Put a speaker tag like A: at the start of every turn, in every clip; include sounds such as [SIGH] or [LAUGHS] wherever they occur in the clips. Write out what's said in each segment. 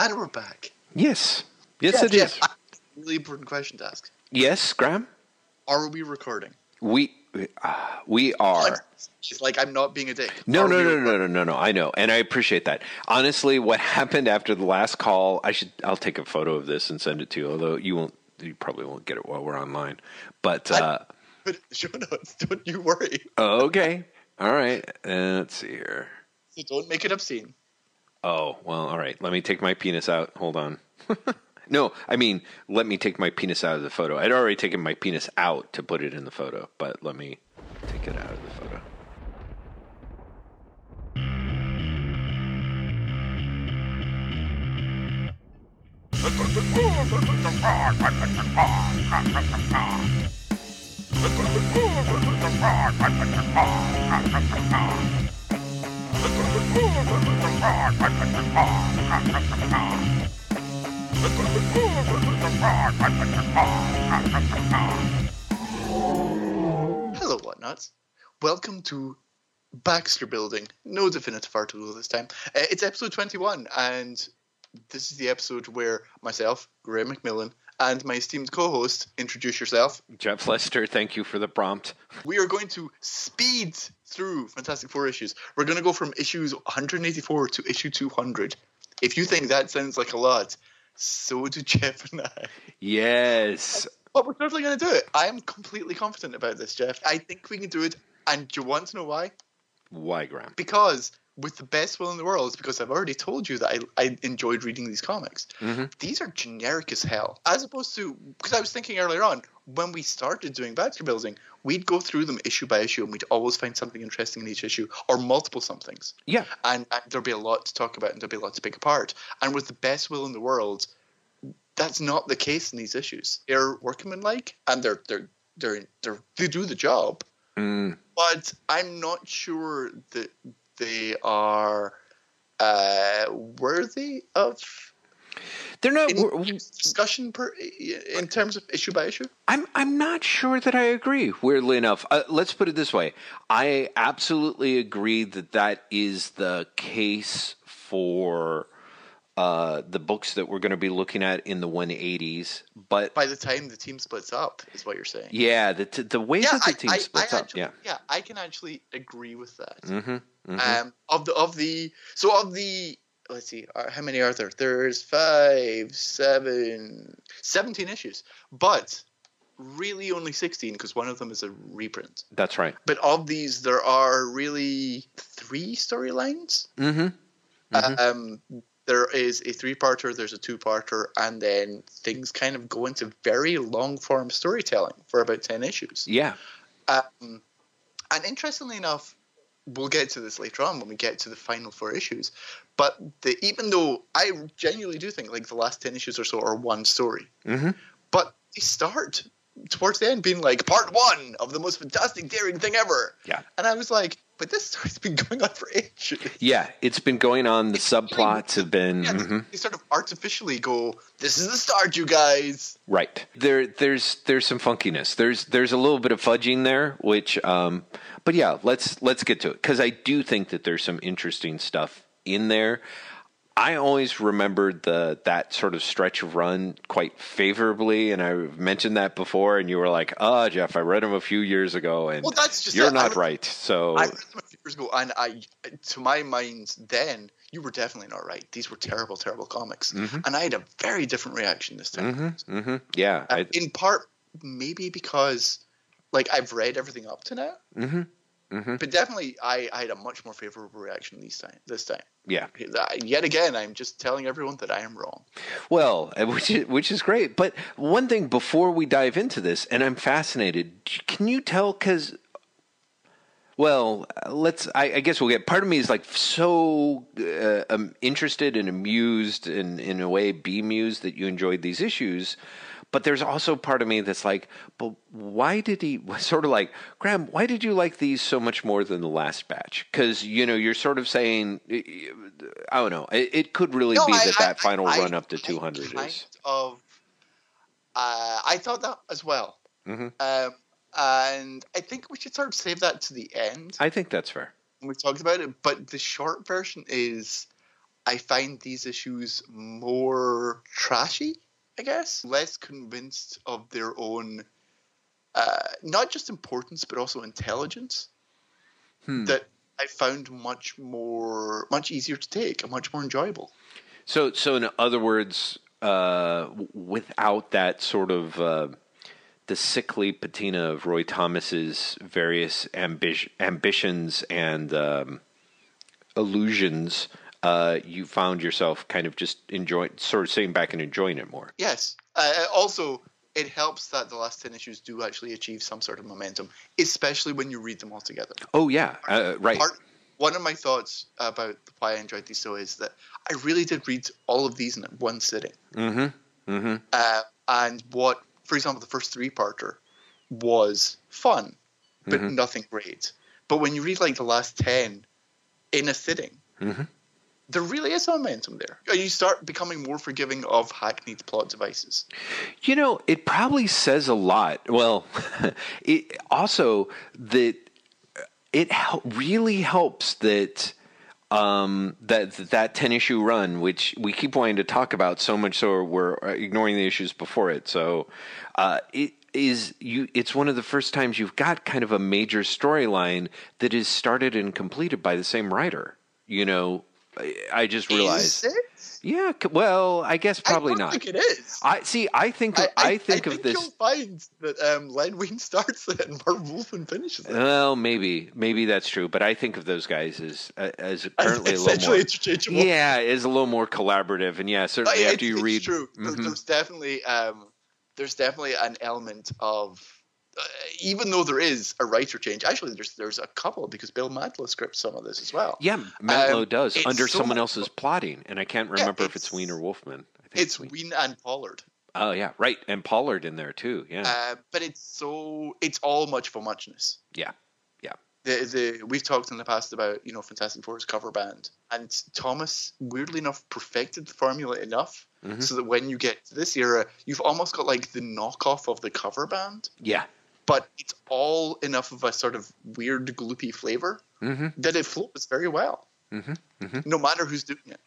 A: And we're back.
B: Yes. Yes,
A: Yeah,
B: it is.
A: Jeff, I have a really important question to ask.
B: Yes, Graeme.
A: Are we recording?
B: We uh, we are.
A: It's like I'm not being a dick.
B: No,
A: Are
B: no, no, no, no, no, no. I know, and I appreciate that. Honestly, what [LAUGHS] happened after the last call? I should. I'll take a photo of this and send it to you. Although you won't. You probably won't get it while we're online. But uh, [LAUGHS]
A: But show notes, don't you worry.
B: okay, all right. Uh, let's see here.
A: So don't make it obscene.
B: Oh well, all right. Let me take my penis out. Hold on. [LAUGHS] no, I mean, let me take my penis out of the photo. I'd already taken my penis out to put it in the photo, but let me take it out of the photo. [LAUGHS]
A: Hello, whatnots. Welcome to Baxter Building. No definitive article this time. Uh, it's episode 21, and this is the episode where myself, Graeme McMillan, and my esteemed co host introduce yourself.
B: Jeff Lester, thank you for the prompt.
A: We are going to speed through Fantastic Four issues. We're going to go from issues 184 to issue 200. If you think that sounds like a lot, so do Jeff and I.
B: Yes.
A: But we're certainly going to do it. I am completely confident about this, Jeff. I think we can do it. And do you want to know why?
B: Why, Graeme?
A: Because, with the best will in the world, because I've already told you that I, I enjoyed reading these comics.
B: Mhm.
A: These are generic as hell. As opposed to, because I was thinking earlier on, when we started doing Baxter Building, we'd go through them issue by issue and we'd always find something interesting in each issue, or multiple somethings.
B: Yeah.
A: And, and there'd be a lot to talk about and there'd be a lot to pick apart. And with the best will in the world, that's not the case in these issues. They're workmanlike and they're they're they're, they're they do the job,
B: Mm,
A: but I'm not sure that they are uh, worthy of
B: they're not.
A: in discussion per, in terms of issue by issue.
B: I'm I'm not sure that I agree. Weirdly enough, uh, let's put it this way: I absolutely agree that that is the case for uh, the books that we're going to be looking at in the 180s. But
A: By the time the team splits up, is what you're saying.
B: yeah, the t- the way that the team splits up,
A: actually,
B: yeah.
A: I can actually agree with that.
B: Mm-hmm, mm-hmm.
A: Um, of the of the so of the let's see, uh, how many are there? There's five, seven, 17 issues, but really only sixteen because one of them is a reprint.
B: That's right.
A: But of these, there are really three storylines.
B: Mm-hmm. Mhm.
A: Um, there is a three-parter, there's a two-parter, and then things kind of go into very long-form storytelling for about ten issues.
B: Yeah.
A: Um, and interestingly enough, we'll get to this later on when we get to the final four issues. But the, even though I genuinely do think like the last ten issues or so are one story,
B: Mm-hmm.
A: but they start towards the end being like part one of the most fantastic, daring thing ever.
B: Yeah.
A: And I was like, but this story's been going on for ages.
B: Yeah, it's been going on. The
A: It's really-
B: subplots have been
A: Yeah,
B: mhm.
A: they sort of artificially go, "This is the start, you guys."
B: right. There, there's there's some funkiness. There's there's a little bit of fudging there, which, um, but yeah, let's let's get to it because I do think that there's some interesting stuff in there. I always remembered the that sort of stretch of run quite favorably, and I've mentioned that before. And you were like, "Ah, Jeff, I read them a few years ago, and
A: Well, that's just
B: you're.
A: I
B: not
A: was-
B: right." So
A: I read them a few years ago, and I, to my mind, then you were definitely not right. These were terrible, terrible comics, and I had a very different reaction this time.
B: hmm hmm yeah,
A: Uh,
B: I,
A: in part, maybe because, like, I've read everything up to now,
B: hmm hmm
A: but definitely I, I had a much more favorable reaction this time. This time,
B: yeah.
A: yet again, I'm just telling everyone that I am wrong.
B: Well, [LAUGHS] which is, which is great. But one thing before we dive into this, and I'm fascinated, can you tell? Because, well, let's. I, I guess we'll get. Part of me is like so uh, um, interested and amused, and in a way, bemused that you enjoyed these issues. But there's also part of me that's like, but why did he? [LAUGHS] Sort of like, Graeme, why did you like these so much more than the last batch? Because you know, you're sort of saying, I don't know. It, it could really
A: No,
B: be
A: I-
B: that
A: I-
B: that final
A: I-
B: run up to 200 is.
A: of. Uh, I thought that as well,
B: Mhm.
A: um, and I think we should sort of save that to the end
B: I think that's fair.
A: we talked about it. But the short version is, I find these issues more trashy, I guess. Less convinced of their own, uh, not just importance, but also intelligence.
B: Hmm.
A: That I found much more, much easier to take and much more enjoyable.
B: So, so in other words, uh, without that sort of uh, the sickly patina of Roy Thomas's various ambi- ambitions and um, illusions, uh, you found yourself kind of just enjoying, sort of sitting back and enjoying it more.
A: Yes. Uh, also, it helps that the last 10 issues do actually achieve some sort of momentum, especially when you read them all together.
B: Oh yeah, uh, right.
A: Part, one of my thoughts about why I enjoyed these so is that I really did read all of these in one sitting.
B: Mm-hmm. Mm-hmm.
A: Uh, and what, for example, the first three parter was fun, but
B: Mhm.
A: nothing great. But when you read like the last 10 in a sitting,
B: Mhm.
A: There really is momentum there. You start becoming more forgiving of hackneyed plot devices.
B: You know, it probably says a lot. Well, [LAUGHS] it also that it hel- really helps that um, that that ten issue run, which we keep wanting to talk about so much, so we're ignoring the issues before it. So uh, it is you. It's one of the first times you've got kind of a major storyline that is started and completed by the same writer. You know, I, I just realized. Yeah, well, I guess probably
A: I don't
B: not.
A: think it is.
B: I see. I think. Of, I, think of this.
A: You'll find that um, Len Wein [LAUGHS] starts it and Marv Wolfman finishes it.
B: Well, maybe, maybe that's true, but I think of those guys as uh, as [LAUGHS]
A: As
B: currently a little
A: essentially
B: more.
A: interchangeable.
B: Yeah, is a little more collaborative, and yeah, certainly after you
A: it's
B: read.
A: true.
B: Mhm.
A: There's definitely um, there's definitely an element of uh, even though there is a writer change. Actually, there's there's a couple because Bill Mantlo scripts some of this as well.
B: Yeah, Mantlo
A: Um,
B: does under
A: so
B: someone else's plotting, and I can't
A: Yeah,
B: remember if it's
A: it's-
B: Wein or Wolfman. I think
A: It's
B: Wein.
A: Wein and Pollard,
B: Oh yeah, right, and Pollard in there too. Yeah,
A: uh, but it's so it's all much for muchness.
B: yeah, yeah.
A: the the we've talked in the past about you know Fantastic Four's cover band, and Thomas weirdly enough perfected the formula enough
B: Mhm.
A: so that when you get to this era, you've almost got like the knockoff of the cover band,
B: Yeah.
A: But it's all enough of a sort of weird gloopy flavor
B: hmm
A: that it flows very well,
B: hmm hmm
A: no matter who's doing it.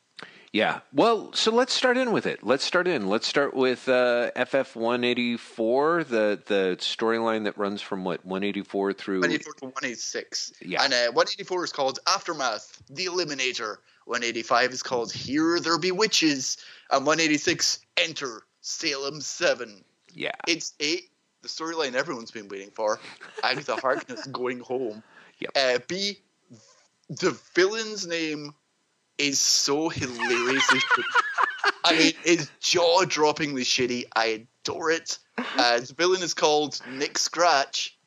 B: Yeah. Well, so let's start in with it. Let's start in. Let's start with uh, FF 184, the the storyline that runs from what 184 through.
A: 184 to 186.
B: Yeah.
A: And uh, 184 is called Aftermath, The Eliminator. 185 is called Here There Be Witches. And 186, Enter Salem 7.
B: Yeah.
A: It's A, the storyline everyone's been waiting for. [LAUGHS] Agatha Harkness going home.
B: Yep.
A: Uh, B, the villain's name is so hilariously. [LAUGHS] I mean, it's jaw droppingly shitty. I adore it. Uh, the villain is called Nick Scratch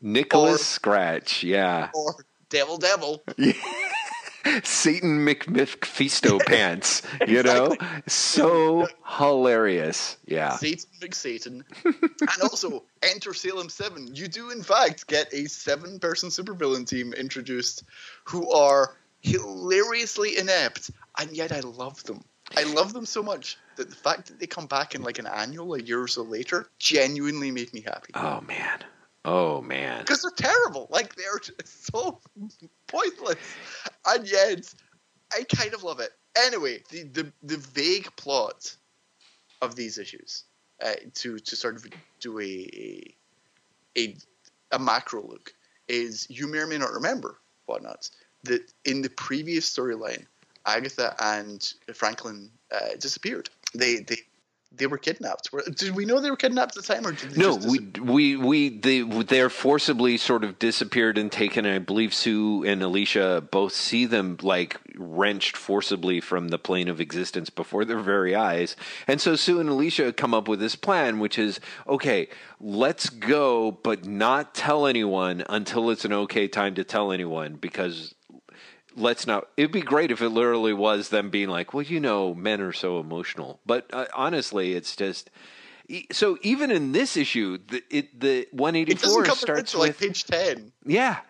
B: Nicholas
A: Or-
B: Scratch. Yeah.
A: or Devil Devil. [LAUGHS]
B: Satan McMifisto [LAUGHS] pants. You know, so hilarious. Yeah.
A: Satan McSatan. and also, enter Salem 7. You do, in fact, get a seven person supervillain team introduced who are hilariously inept, and yet I love them. I love them so much that the fact that they come back in like an annual a year or so later genuinely made me happy.
B: Oh man. Oh man.
A: Because they're terrible. Like, they're just [LAUGHS] so pointless. And yet, I kind of love it. Anyway, the, the, the vague plot of these issues, uh, to, to sort of do a, a, a macro look, is you may or may not remember, whatnots, that in the previous storyline, Agatha and Franklin uh, disappeared. They, they, they were kidnapped. Were- Did we know they were kidnapped at the time, or did they
B: No, we we we they they're forcibly sort of disappeared and taken. And I believe Sue and Alicia both see them like wrenched forcibly from the plane of existence before their very eyes. And so Sue and Alicia come up with this plan, which is okay. Let's go, but not tell anyone until it's an okay time to tell anyone because let's not it'd be great if it literally was them being like well you know men are so emotional but uh, honestly it's just so even in this issue the it the
A: It
B: 184
A: doesn't come
B: starts
A: like page 10.
B: yeah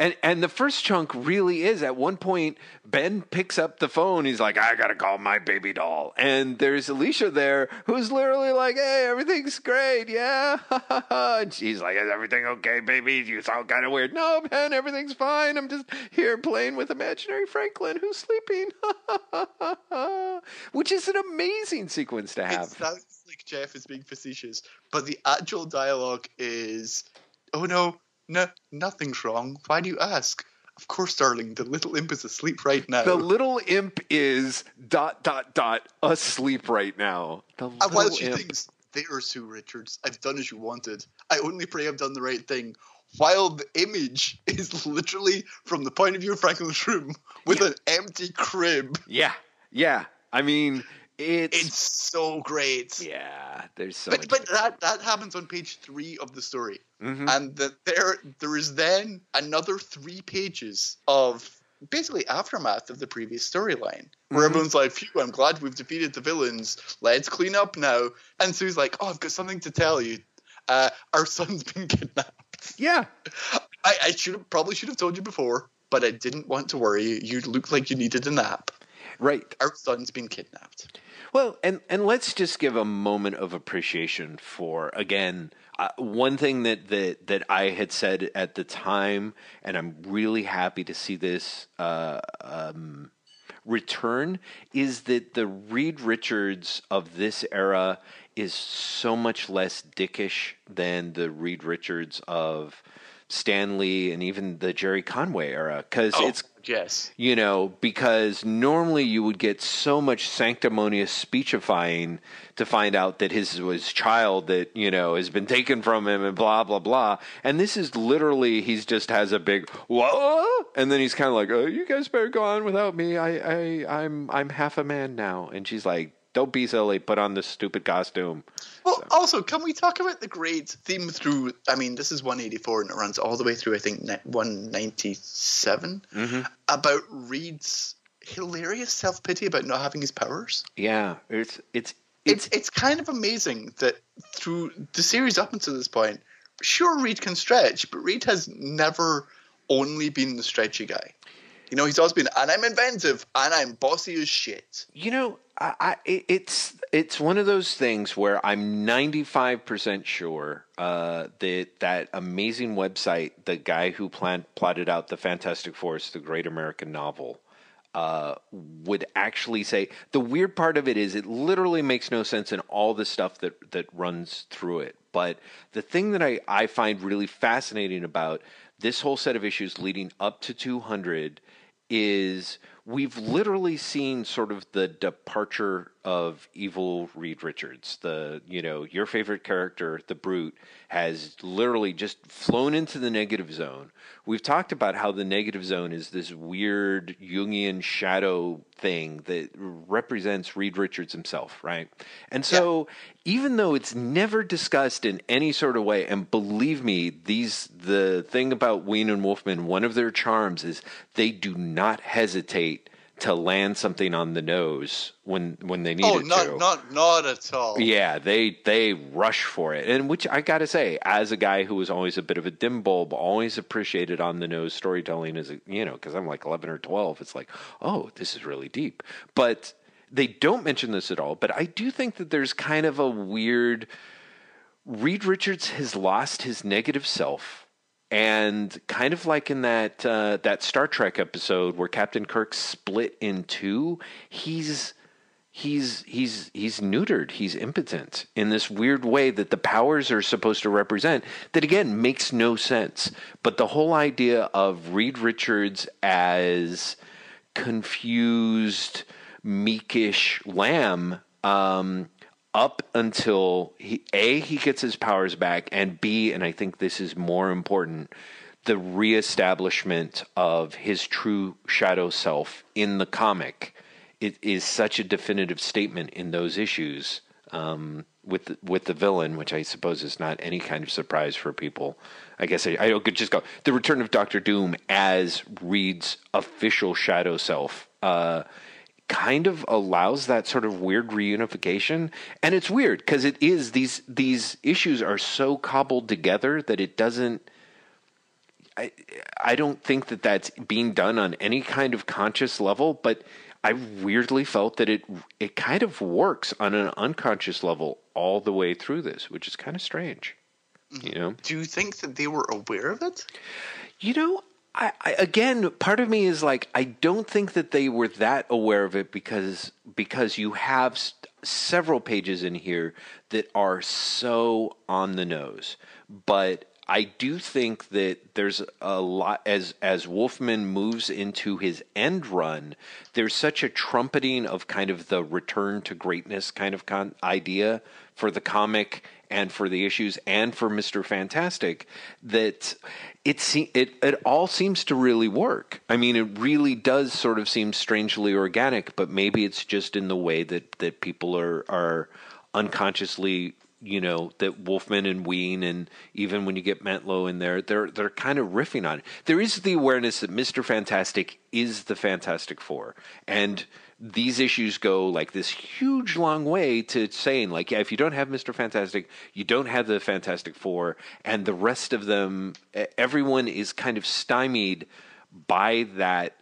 B: And and the first chunk really is at one point Ben picks up the phone. He's like, I gotta call my baby doll. And there's Alicia there who's literally like, Hey, everything's great, yeah. [LAUGHS] and she's like, Is everything okay, baby? You sound kind of weird. No, Ben, everything's fine. I'm just here playing with imaginary Franklin who's sleeping. [LAUGHS] Which is an amazing sequence to
A: It
B: have.
A: sounds like Jeff is being facetious, but the actual dialogue is, "Oh no, no, nothing's wrong. Why do you ask? Of course, darling. The little imp is asleep right now."
B: The little imp is dot dot dot asleep right now. The uh,
A: and while
B: little
A: she
B: imp.
A: thinks, "There, Sue Richards, I've done as you wanted. I only pray I've done the right thing." While the image is literally from the point of view of Franklin's room with an empty crib.
B: Yeah, yeah. I mean, it's,
A: It's so great.
B: yeah. There's so
A: but but that that happens on page three of the story,
B: Mhm.
A: and the, there there is then another three pages of basically aftermath of the previous storyline, where
B: Mhm.
A: everyone's like, "Phew, I'm glad we've defeated the villains. Let's clean up now." And Sue's like, "Oh, I've got something to tell you. Uh, our [LAUGHS] son's been kidnapped.
B: yeah,
A: I, I should have probably should have told you before, but I didn't want to worry you. You looked like you needed a nap.
B: right.
A: Our son's been kidnapped."
B: Well, and and let's just give a moment of appreciation for again uh, one thing that that that I had said at the time, and I'm really happy to see this uh, um, return is that the Reed Richards of this era is so much less dickish than the Reed Richards of Stan Lee and even the Gerry Conway era because
A: Oh,
B: it's
A: yes.
B: you know, because normally you would get so much sanctimonious speechifying to find out that his his child that you know has been taken from him and blah blah blah. And this is literally he's just has a big whoa, and then he's kind of like, oh, you guys better go on without me. I I I'm I'm half a man now, and she's like. Don't be silly. Put on this stupid costume.
A: Well, also, can we talk about the great theme through? I mean, this is 184 and it runs all the way through, I think, 197
B: Mm-hmm.
A: about Reed's hilarious self pity about not having his powers.
B: Yeah, it's it's
A: It's it's kind of amazing that through the series up until this point, sure Reed can stretch, but Reed has never only been the stretchy guy. You know, he's always been, and I'm inventive, and I'm bossy as shit.
B: You know, I, I it's it's one of those things where I'm 95 percent sure uh, that that amazing website, the guy who plotted out the Fantastic Four, the Great American Novel, uh, would actually say the weird part of it is it literally makes no sense in all the stuff that that runs through it. But the thing that I, I find really fascinating about this whole set of issues leading up to 200 is we've literally seen sort of the departure of evil Reed Richards. The you know your favorite character, the Brute, has literally just flown into the negative zone. We've talked about how the negative zone is this weird Jungian shadow thing that represents Reed Richards himself, right? And so even though it's never discussed in any sort of way, and believe me, these the thing about Wein and Wolfman, one of their charms is they do not hesitate to land something on the nose when when they need
A: Oh,
B: it
A: not
B: to.
A: not not at all.
B: Yeah, they they rush for it, and which I gotta say, as a guy who was always a bit of a dim bulb, always appreciated on the nose storytelling as a you know because I'm like eleven or twelve. It's like, oh, this is really deep, but they don't mention this at all. But I do think that there's kind of a weird. Reed Richards has lost his negative self, and kind of like in that uh, that Star Trek episode where Captain Kirk split in two, he's he's he's he's neutered he's impotent in this weird way that the powers are supposed to represent that again makes no sense. But the whole idea of Reed Richards as confused meekish lamb um up until he a he gets his powers back and b and I think this is more important the reestablishment of his true shadow self in the comic it is such a definitive statement in those issues um, with the, with the villain, which I suppose is not any kind of surprise for people. I guess I, I could just go the return of Doctor Doom as Reed's official shadow self. Uh, kind of allows that sort of weird reunification and it's weird because it is these these issues are so cobbled together that it doesn't I I don't think that that's being done on any kind of conscious level, but I weirdly felt that it it kind of works on an unconscious level all the way through this, which is kind of strange. Mm-hmm. You know?
A: Do you think that they were aware of it?
B: You know, I, I again, part of me is like I don't think that they were that aware of it because because you have s- several pages in here that are so on the nose, but I do think that there's a lot as as Wolfman moves into his end run. There's such a trumpeting of kind of the return to greatness kind of con- idea for the comic and for the issues and for Mister Fantastic that it se- it it all seems to really work. I mean, it really does sort of seem strangely organic, but maybe it's just in the way that that people are are unconsciously you know that Wolfman and Wein and even when you get Mantlo in there, they're they're kind of riffing on it. There is the awareness that Mister Fantastic is the Fantastic Four, and these issues go like this huge long way to saying like, yeah, if you don't have Mister Fantastic, you don't have the Fantastic Four, and the rest of them, everyone is kind of stymied by that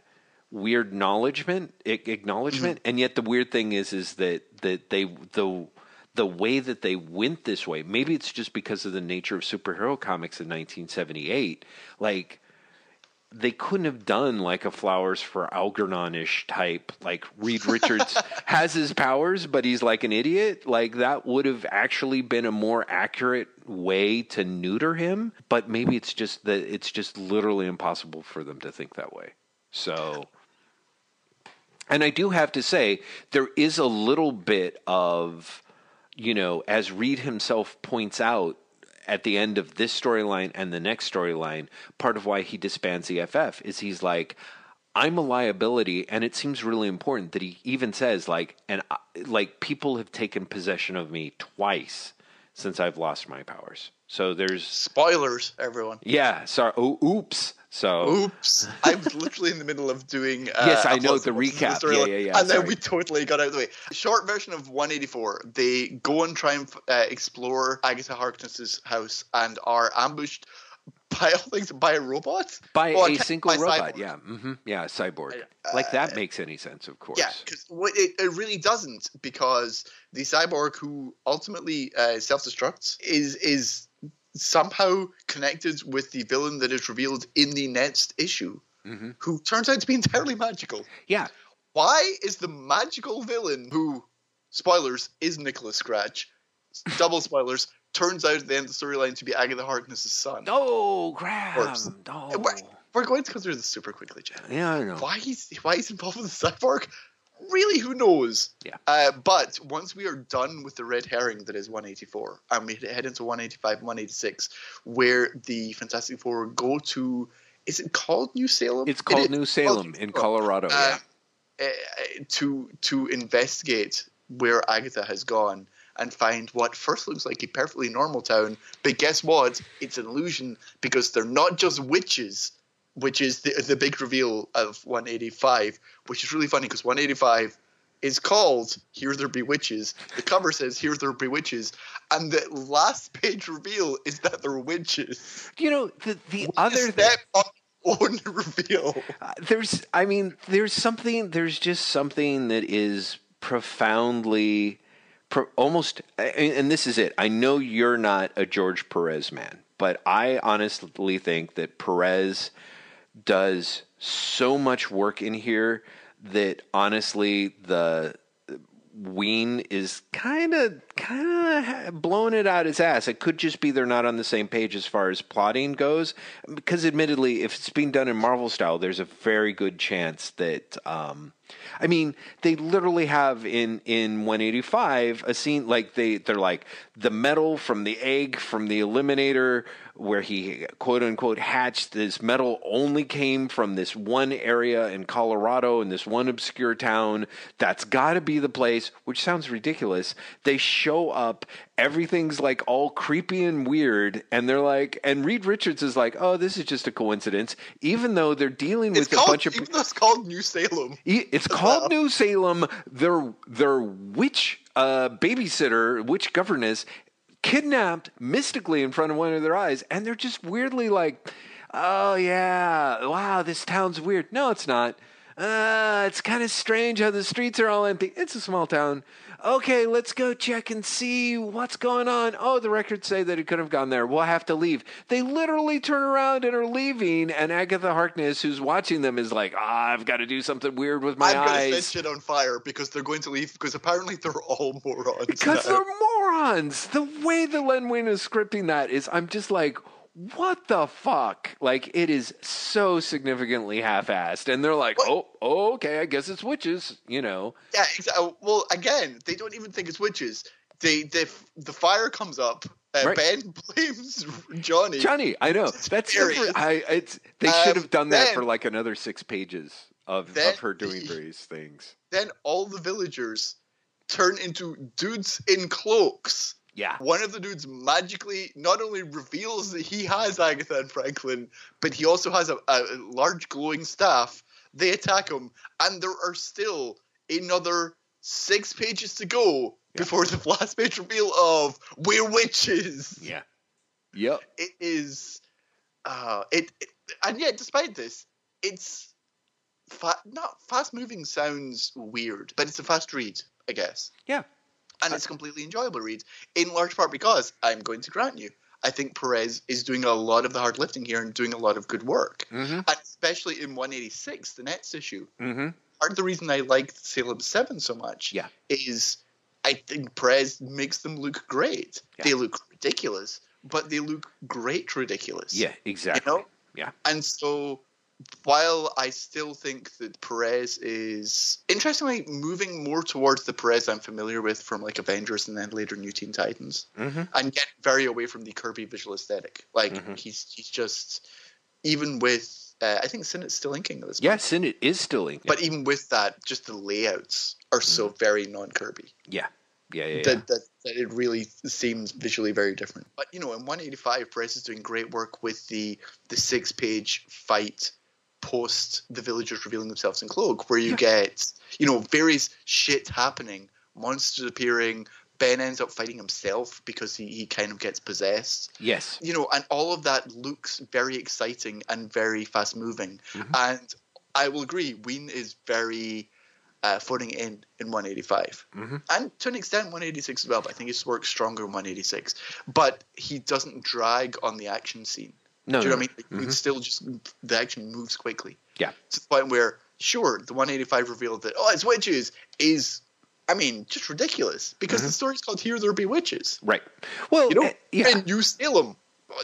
B: weird acknowledgement. Acknowledgement and yet the weird thing is is that that they the the way that they went this way maybe it's just because of the nature of superhero comics in 1978 like they couldn't have done like a flowers for algernon-ish type like reed richards [LAUGHS] has his powers but he's like an idiot. Like that would have actually been a more accurate way to neuter him but maybe it's just that it's just literally impossible for them to think that way. So and I do have to say, there is a little bit of, you know, as Reed himself points out at the end of this storyline and the next storyline, part of why he disbands EFF is he's like, I'm a liability, and it seems really important that he even says like, and I, like people have taken possession of me twice since I've lost my powers. So there's,
A: Spoilers, everyone.
B: yeah, sorry, oh, oops. So
A: Oops! I was literally in the middle of doing. Uh,
B: Yes, I know, the recap.
A: storyline,
B: Yeah, yeah, yeah,
A: And then we totally got out of the way. Short version of 184. They go and try and uh, explore Agatha Harkness's house and are ambushed by all things by a robot.
B: by
A: Well,
B: a single
A: by
B: robot,
A: cyborg.
B: yeah, hmm yeah, a cyborg.
A: Uh,
B: like that makes any sense, of course.
A: Yeah, because it, it really doesn't because the cyborg who ultimately uh, self-destructs is is somehow connected with the villain that is revealed in the next issue,
B: Mhm.
A: who turns out to be entirely magical.
B: yeah,
A: Why is the magical villain who, spoilers, is Nicholas Scratch? Double spoilers. Turns out at the end of the storyline to be Agatha Harkness's son.
B: Oh, crap! Oh.
A: We're, we're going to go through this super quickly, Jen.
B: Yeah, I know.
A: Why he's why he's involved with the cyborg? Really, who knows?
B: Yeah.
A: Uh, but once we are done with the red herring that is 184, and we head into 185 and 186, where the Fantastic Four go to, is it called New Salem?
B: It's called
A: is-
B: New Salem in Colorado.
A: uh,
B: yeah.
A: uh, to to investigate where Agatha has gone and find what first looks like a perfectly normal town, but guess what? It's an illusion because they're not just witches, which is the the big reveal of 185, which is really funny because 185 is called "Here There Be Witches." The cover says "Here There Be Witches," and the last page reveal is that they're witches.
B: You know, the the other thing, [LAUGHS]
A: step on reveal.
B: uh, there's, I mean, there's something, there's just something that is profoundly, pro, almost, and, and this is it. I know you're not a George Perez man, but I honestly think that Perez does so much work in here that honestly the Wein is kind of kind of blowing it out his ass. It could just be they're not on the same page as far as plotting goes. Because admittedly, if it's being done in Marvel style, there's a very good chance that. Um, I mean, they literally have in in 185 a scene like they they're like the metal from the egg from the Eliminator where he quote unquote hatched this metal only came from this one area in Colorado in this one obscure town. That's got to be the place, which sounds ridiculous. They show up, everything's like all creepy and weird, and they're like, and Reed Richards is like, oh, this is just a coincidence, even though they're dealing
A: It's
B: with a
A: called,
B: bunch of.
A: even though it's called New Salem.
B: It's called New Salem. Their their witch uh, babysitter, witch governess, kidnapped mystically in front of one of their eyes, and they're just weirdly like. oh yeah, wow, this town's weird. No, it's not. Uh, it's kind of strange how the streets are all empty. It's a small town. Okay, let's go check and see what's going on. Oh, the records say that it could have gone there. We'll have to leave. They literally turn around and are leaving, and Agatha Harkness, who's watching them, is like, ah, I've got to do something weird with my
A: I'm gonna set
B: eyes.
A: shit on fire because they're going to leave because apparently they're all morons.
B: Because
A: now. [LAUGHS]
B: they're morons. The way that Len Wein is scripting that is, I'm just like, what the fuck? Like, it is so significantly half-assed, and they're like,
A: What?
B: oh, okay, I guess it's witches, you know.
A: Yeah, exactly. Well, again, they don't even think it's witches. They, they the fire comes up. Uh,
B: Right.
A: Ben [LAUGHS] blames Johnny.
B: Johnny, I know that's different. I, it's they should have done that
A: then-
B: for like another six pages of
A: then
B: of her doing various things.
A: Then all the villagers turn into dudes in cloaks.
B: Yeah,
A: One of the dudes magically not only reveals that he has Agatha and Franklin, but he also has a, a large glowing staff. They attack him, and there are still another six pages to go
B: Yeah.
A: before the last page reveal of we're witches.
B: yeah, yep.
A: It is, uh, it, it and yet despite this, it's fa- not fast moving. Sounds weird, but it's a fast read, I guess
B: Yeah,
A: and it's completely enjoyable read, in large part because I'm going to grant you, I think Perez is doing a lot of the hard lifting here and doing a lot of good work,
B: mm-hmm,
A: and especially in 186, the next issue.
B: mm-hmm.
A: Part of the reason I like Salem Seven so much,
B: Yeah.
A: is I think Perez makes them look great.
B: Yeah.
A: They look ridiculous, but they look great ridiculous.
B: Yeah, exactly.
A: know?
B: Yeah.
A: And so, while I still think that Perez is interestingly moving more towards the Perez I'm familiar with from like Avengers and then later New Teen Titans,
B: Mm-hmm.
A: and get very away from the Kirby visual aesthetic. Like
B: Mhm.
A: he's he's just even with uh, I think Sinnott's still inking this.
B: Yes, and it is still ink.
A: But even with that, just the layouts are so very non Kirby
B: yeah, yeah, yeah, yeah.
A: that, that, that it really seems visually very different. But you know, in 185, Perez is doing great work with the the six page fight post the villagers revealing themselves in cloak, where you get you know various shit happening, monsters appearing. Ben ends up fighting himself because he, he kind of gets possessed.
B: yes,
A: You know, and all of that looks very exciting and very fast moving.
B: Mhm.
A: And I will agree, Wein is very uh, phoning it in in 185
B: Mhm.
A: and to an extent 186 as well. But I think his works stronger in 186. But he doesn't drag on the action scene.
B: No,
A: Do you
B: no,
A: know what I mean? Like, It's still just the action moves quickly.
B: Yeah.
A: To the point where, sure, the 185 reveal that oh, it's witches is, I mean, just ridiculous because the story's called "Here There Be Witches."
B: right. Well,
A: You know,
B: eh, yeah,
A: in New Salem,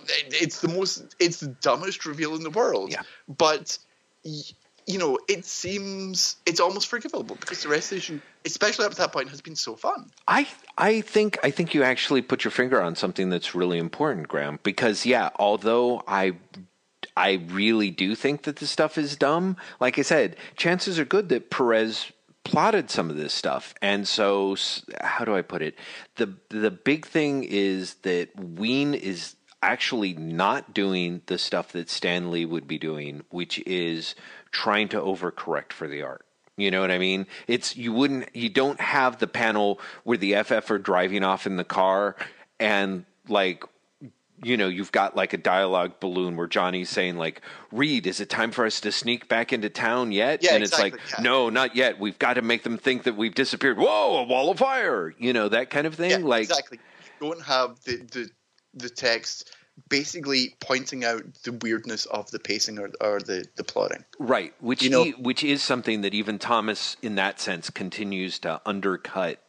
A: it's the most, it's the dumbest reveal in the world.
B: Yeah.
A: But you know, it seems it's almost forgivable because the rest of the issue, especially up to that point, has been so fun.
B: I I think I think you actually put your finger on something that's really important, Graeme. Because yeah, although I I really do think that this stuff is dumb. Like I said, chances are good that Perez plotted some of this stuff, and so how do I put it? the The big thing is that Wein is actually not doing the stuff that Stan Lee would be doing, which is trying to overcorrect for the art. You know what I mean? It's you wouldn't you don't have the panel where the FF are driving off in the car and like you know, you've got like a dialogue balloon where Johnny's saying like, "Reed, is it time for us to sneak back into town yet?"
A: Yeah,
B: and it's like,
A: yeah.
B: "No, not yet. We've got to make them think that we've disappeared." Whoa, a wall of fire! You know that kind of thing.
A: Yeah,
B: like,
A: exactly. You don't have the, the the text basically pointing out the weirdness of the pacing or, or the, the plotting.
B: Right, which
A: You know-
B: e- which is something that even Thomas, in that sense, continues to undercut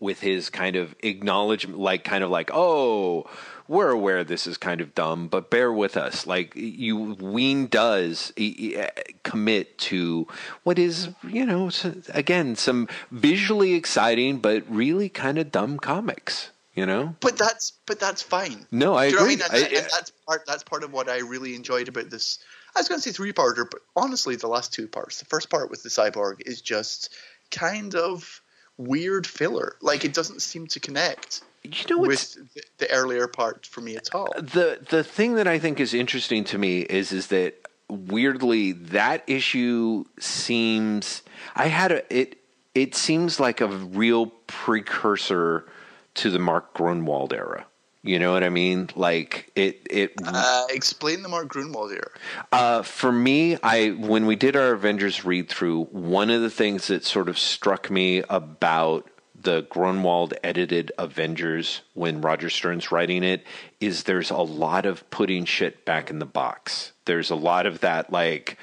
B: with his kind of acknowledgement, like kind of like, oh, we're aware this is kind of dumb, but bear with us. Like you, Wein does e- uh, commit to what is, you know, again, some visually exciting but really kind of dumb comics. You know?
A: But that's but that's fine.
B: No, I
A: Do you know
B: agree.
A: I mean? And,
B: I-
A: that- and that's part that's part of what I really enjoyed about this. I was going to say three parter, but honestly, the last two parts. The first part with the cyborg is just kind of weird filler. Like it doesn't seem to connect
B: you know
A: with the, the earlier part for me at all.
B: the the thing that I think is interesting to me is is that weirdly that issue seems I had a it it seems like a real precursor to the Mark Gruenwald era. You know what I mean? Like it it
A: Uh, explain the Mark Gruenwald era.
B: uh, for me, I when we did our Avengers read through, one of the things that sort of struck me about the Gruenwald edited Avengers when Roger Stern's writing it is there's a lot of putting shit back in the box. There's a lot of that like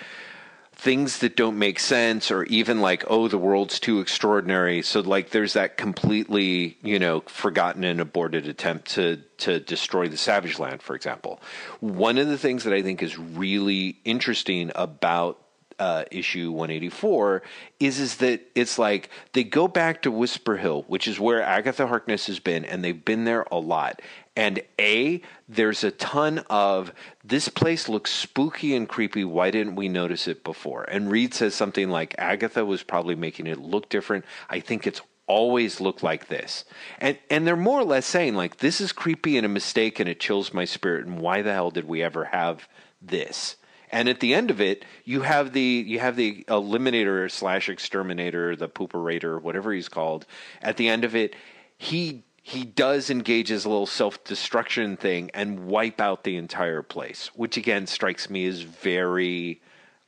B: things that don't make sense or even like oh the world's too extraordinary so like there's that completely you know forgotten and aborted attempt to to destroy the savage land for example one of the things that i think is really interesting about uh, issue 184 is is that it's like they go back to Whisper Hill, which is where Agatha Harkness has been, and they've been there a lot. And a there's a ton of this place looks spooky and creepy. Why didn't we notice it before? And Reed says something like Agatha was probably making it look different. I think it's always looked like this. And and they're more or less saying like this is creepy and a mistake and it chills my spirit and why the hell did we ever have this? And at the end of it, you have the you have the eliminator slash exterminator, the pooperator, whatever he's called. At the end of it, he he does engage his little self destruction thing and wipe out the entire place, which again strikes me as very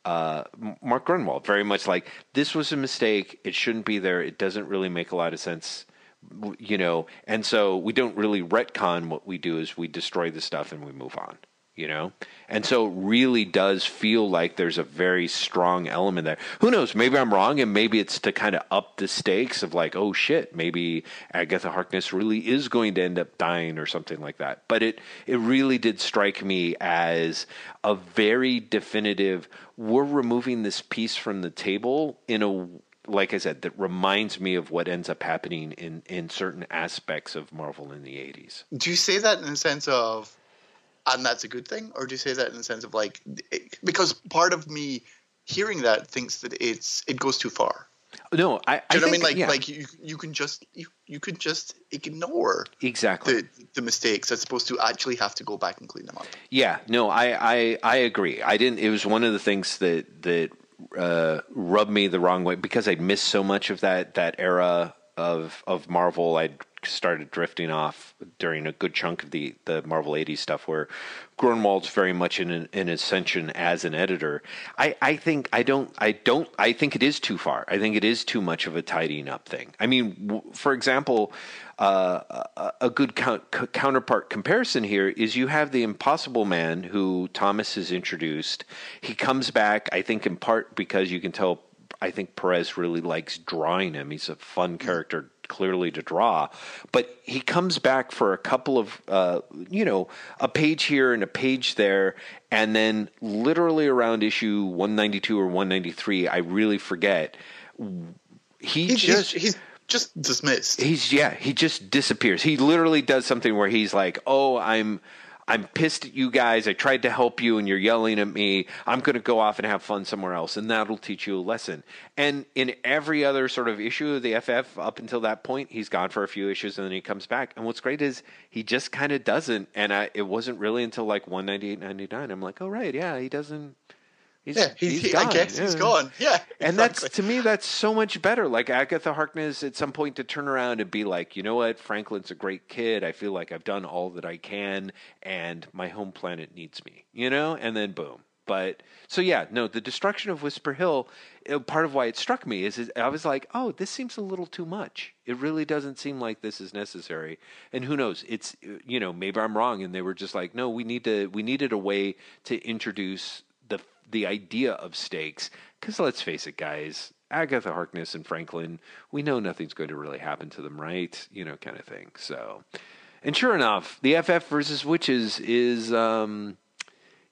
B: uh, Mark Gruenwald, very much like this was a mistake. It shouldn't be there. It doesn't really make a lot of sense, you know. And so we don't really retcon. What we do is we destroy the stuff and we move on you know? And so it really does feel like there's a very strong element there. Who knows? Maybe i'm wrong and maybe it's to kind of up the stakes of like oh shit maybe agatha harkness really is going to end up dying or something like that. But it it really did strike me as a very definitive we're removing this piece from the table in a like I said, that reminds me of what ends up happening in, in certain aspects of Marvel in the 80s.
A: Do you say that in the sense of and that's a good thing, or do you say that in the sense of like it, because part of me hearing that thinks that it's it goes too far.
B: No, I.
A: Do you know
B: think,
A: what I mean? Like,
B: yeah.
A: like you, you can just you, you could just ignore
B: exactly
A: the the mistakes as opposed to actually have to go back and clean them up.
B: Yeah, no, I, I, I agree. I didn't. It was one of the things that that uh, rubbed me the wrong way because I'd missed so much of that that era of of Marvel. I'd started drifting off during a good chunk of the the Marvel '80s stuff, where Gruenwald's very much in an, an ascension as an editor. I, I think I don't I don't I think it is too far. I think it is too much of a tidying up thing. I mean, w- for example. Uh, a, good counterpart comparison here is you have the Impossible Man who Thomas has introduced. He comes back, I think, in part because you can tell I think Perez really likes drawing him. He's a fun character, clearly to draw. But he comes back for a couple of, uh, you know, a page here and a page there, and then literally around issue 192 or 193, I really forget. He just
A: he's, he's just dismissed.
B: He's yeah, he just disappears. He literally does something where he's like, "Oh, I'm I'm pissed at you guys. I tried to help you and you're yelling at me. I'm going to go off and have fun somewhere else and that'll teach you a lesson." And in every other sort of issue of the FF up until that point, he's gone for a few issues and then he comes back. And what's great is he just kind of doesn't and I, it wasn't really until like 198 99 I'm like, "Oh right, yeah, he doesn't He's,
A: yeah, he's,
B: he's
A: he,
B: gone.
A: I guess he's
B: Yeah.
A: gone. Yeah,
B: And that's to me, that's so much better. Like Agatha Harkness at some point to turn around and be like, you know what, Franklin's a great kid. I feel like I've done all that I can, and my home planet needs me. You know, and then boom. But so yeah, no, the destruction of Whisper Hill. uh, Part of why it struck me is, is I was like, oh, this seems a little too much. It really doesn't seem like this is necessary. And who knows? It's uh, you know maybe I'm wrong, and they were just like, no, we need to we needed a way to introduce the idea of stakes. Because let's face it, guys, Agatha Harkness and Franklin, we know nothing's going to really happen to them, right? You know, kind of thing. So, and sure enough, the FF versus Witches is, um,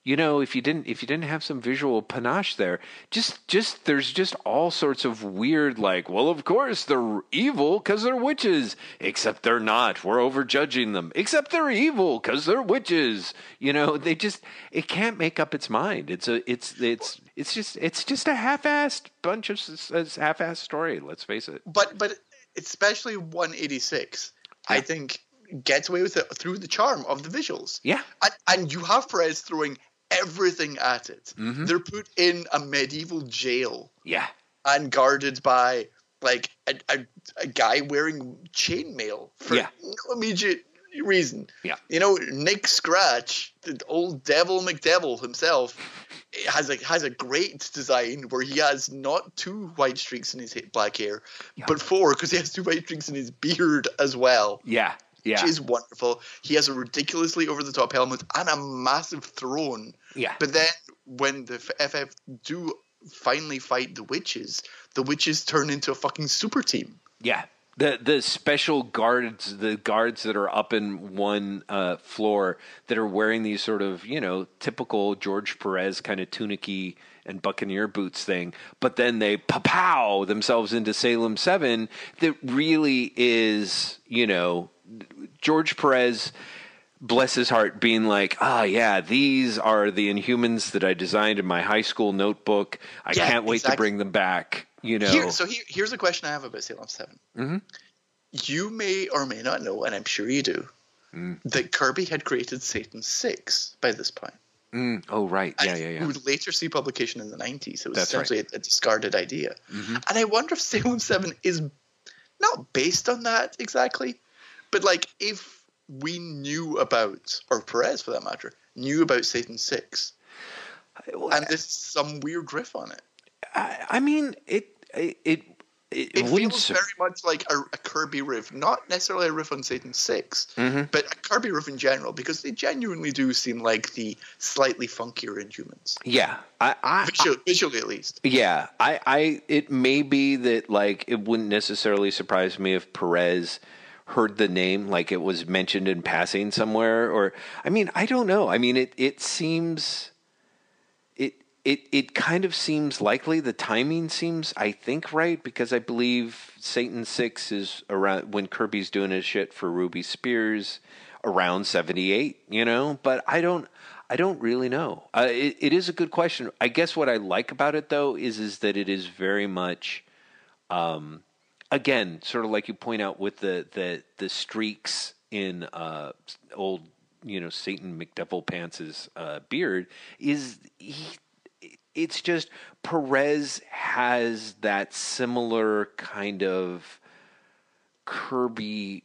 B: you know, if you didn't if you didn't have some visual panache there, just just there's just all sorts of weird like, well, of course they're evil because they're witches, except they're not. We're overjudging them. Except they're evil because they're witches. You know, they just it can't make up its mind. It's a it's it's it's just it's just a half-assed bunch of half-assed story. Let's face it.
A: but but especially 186, I think gets away with it through the charm of the visuals.
B: Yeah.
A: And, and you have Perez throwing everything at it.
B: Mhm.
A: They're put in a medieval jail
B: Yeah.
A: and guarded by like a, a, a guy wearing chainmail for
B: Yeah.
A: no immediate reason.
B: Yeah.
A: You know, Nick Scratch, the old Devil McDevil himself, has a has a great design where he has not two white streaks in his black hair,
B: Yeah.
A: but four because he has two white streaks in his beard as well.
B: Yeah. Yeah.
A: Which is wonderful. He has a ridiculously over the top helmet and a massive throne.
B: Yeah.
A: But then when the FF do finally fight the witches, the witches turn into a fucking super team.
B: Yeah. The the special guards, the guards that are up in one uh, floor that are wearing these sort of, you know, typical George Perez kind of tunicky and buccaneer boots thing, but then they pow themselves into Salem 7 that really is, you know, George Perez bless his heart being like ah yeah these are the inhumans that i designed in my high school notebook i
A: Yeah,
B: can't wait to bring them back you know
A: Here, so here, here's a question I have about Salem 7.
B: Mhm.
A: You may or may not know, and I'm sure you do,
B: Mm.
A: that Kirby had created Satan 6 by this point.
B: Mm, oh right, yeah,
A: yeah,
B: yeah,
A: We would later see publication in the 90s. It was
B: That's right.
A: essentially a, a discarded idea.
B: Mhm.
A: And I wonder if Salem 7 is not based on that exactly, but like if we knew about, or Perez for that matter, knew about Satan 6,
B: Well,
A: and this is some weird riff on it.
B: I, I mean, it it it, it,
A: It feels very much like a, a Kirby riff, not necessarily a riff on Satan 6,
B: Mhm.
A: but a Kirby riff in general, because they genuinely do seem like the slightly funkier Inhumans.
B: Yeah, I, I,
A: Visual, visually, at least.
B: Yeah, I, I, it may be that like it wouldn't necessarily surprise me if Perez heard the name, like it was mentioned in passing somewhere, or I mean, I don't know. I mean, it, it seems, it, it, it kind of seems likely. The timing seems, I think, right because I believe Satan Six is around when Kirby's doing his shit for Ruby Spears around seventy eight. You know, but I don't. I don't really know. Uh, it, it is a good question. I guess what I like about it though is is that it is very much, um, again, sort of like you point out with the the the streaks in uh, old you know Satan McDevil Pants's uh, beard is he. It's just Perez has that similar kind of Kirby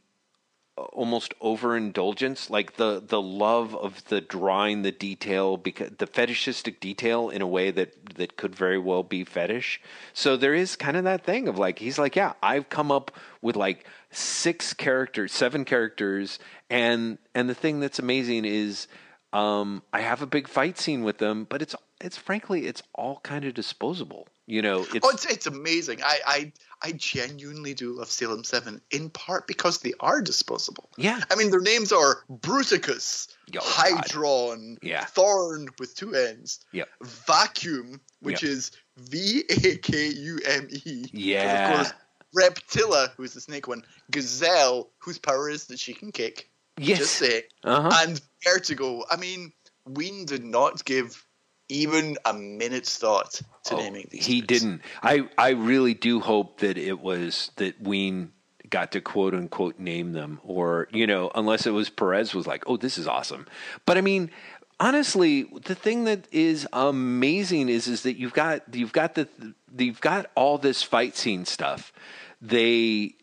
B: almost overindulgence, like the the love of the drawing, the detail, because the fetishistic detail in a way that that could very well be fetish. So there is kind of that thing of like he's like, yeah, I've come up with like six characters, seven characters, and and the thing that's amazing is um, I have a big fight scene with them, but it's it's frankly it's all kind of disposable. You know, it's,
A: Oh, it's, it's amazing. I, I I genuinely do love Salem 7, in part because they are disposable.
B: yeah,
A: I mean, their names are Bruticus,
B: Oh,
A: Hydron,
B: Yeah.
A: Thorn with two ends,
B: Yep.
A: Vacuum, which is V A K U M E.
B: Yeah.
A: Of course, Reptilla, who's the snake one, Gazelle, whose power is that she can kick.
B: yes,
A: Just say.
B: uh-huh.
A: And Vertigo. I mean, Wein did not give even a minute's thought to
B: Oh,
A: naming these.
B: He didn't. I I really do hope that it was that Wein got to quote unquote name them, or you know, unless it was Perez was like, oh, this is awesome. But I mean, honestly, the thing that is amazing is is that you've got you've got the you've got all this fight scene stuff. They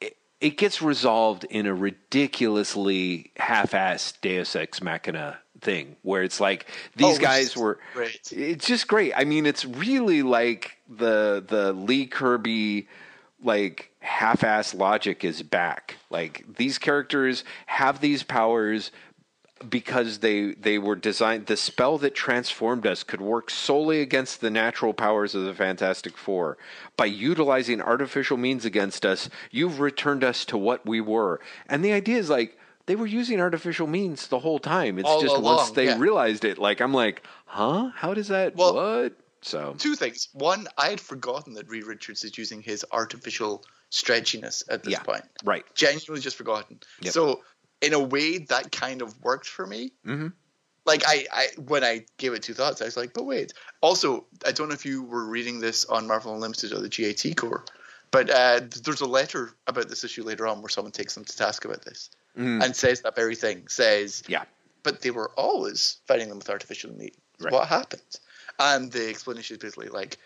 B: it, it gets resolved in a ridiculously half-assed Deus Ex Machina thing, where it's like oh, these
A: Oh,
B: guys were
A: great.
B: it's just great. I mean, it's really like the the Lee Kirby like half-ass logic is back. Like these characters have these powers because they they were designed the spell that transformed us could work solely against the natural powers of the fantastic four by utilizing artificial means against us you've returned us to what we were and the idea is like they were using artificial means the whole time it's
A: All
B: just once they
A: yeah.
B: realized it like i'm like huh how does that
A: Well-
B: what so
A: Two things. One, I had forgotten that Reed Richards is using his artificial stretchiness at this
B: Yeah.
A: point.
B: right
A: Genuinely just forgotten.
B: Yep.
A: So, in a way, that kind of worked for me.
B: Mhm.
A: Like I, I, when I gave it two thoughts, I was like, but wait. Also, I don't know if you were reading this on Marvel Unlimited or the GIT Corp, but uh, there's a letter about this issue later on where someone takes them to task about this
B: Mm.
A: and says that very thing. Says,
B: yeah
A: but they were always fighting them with artificial meat.
B: Right.
A: What happened? And the explanation is basically like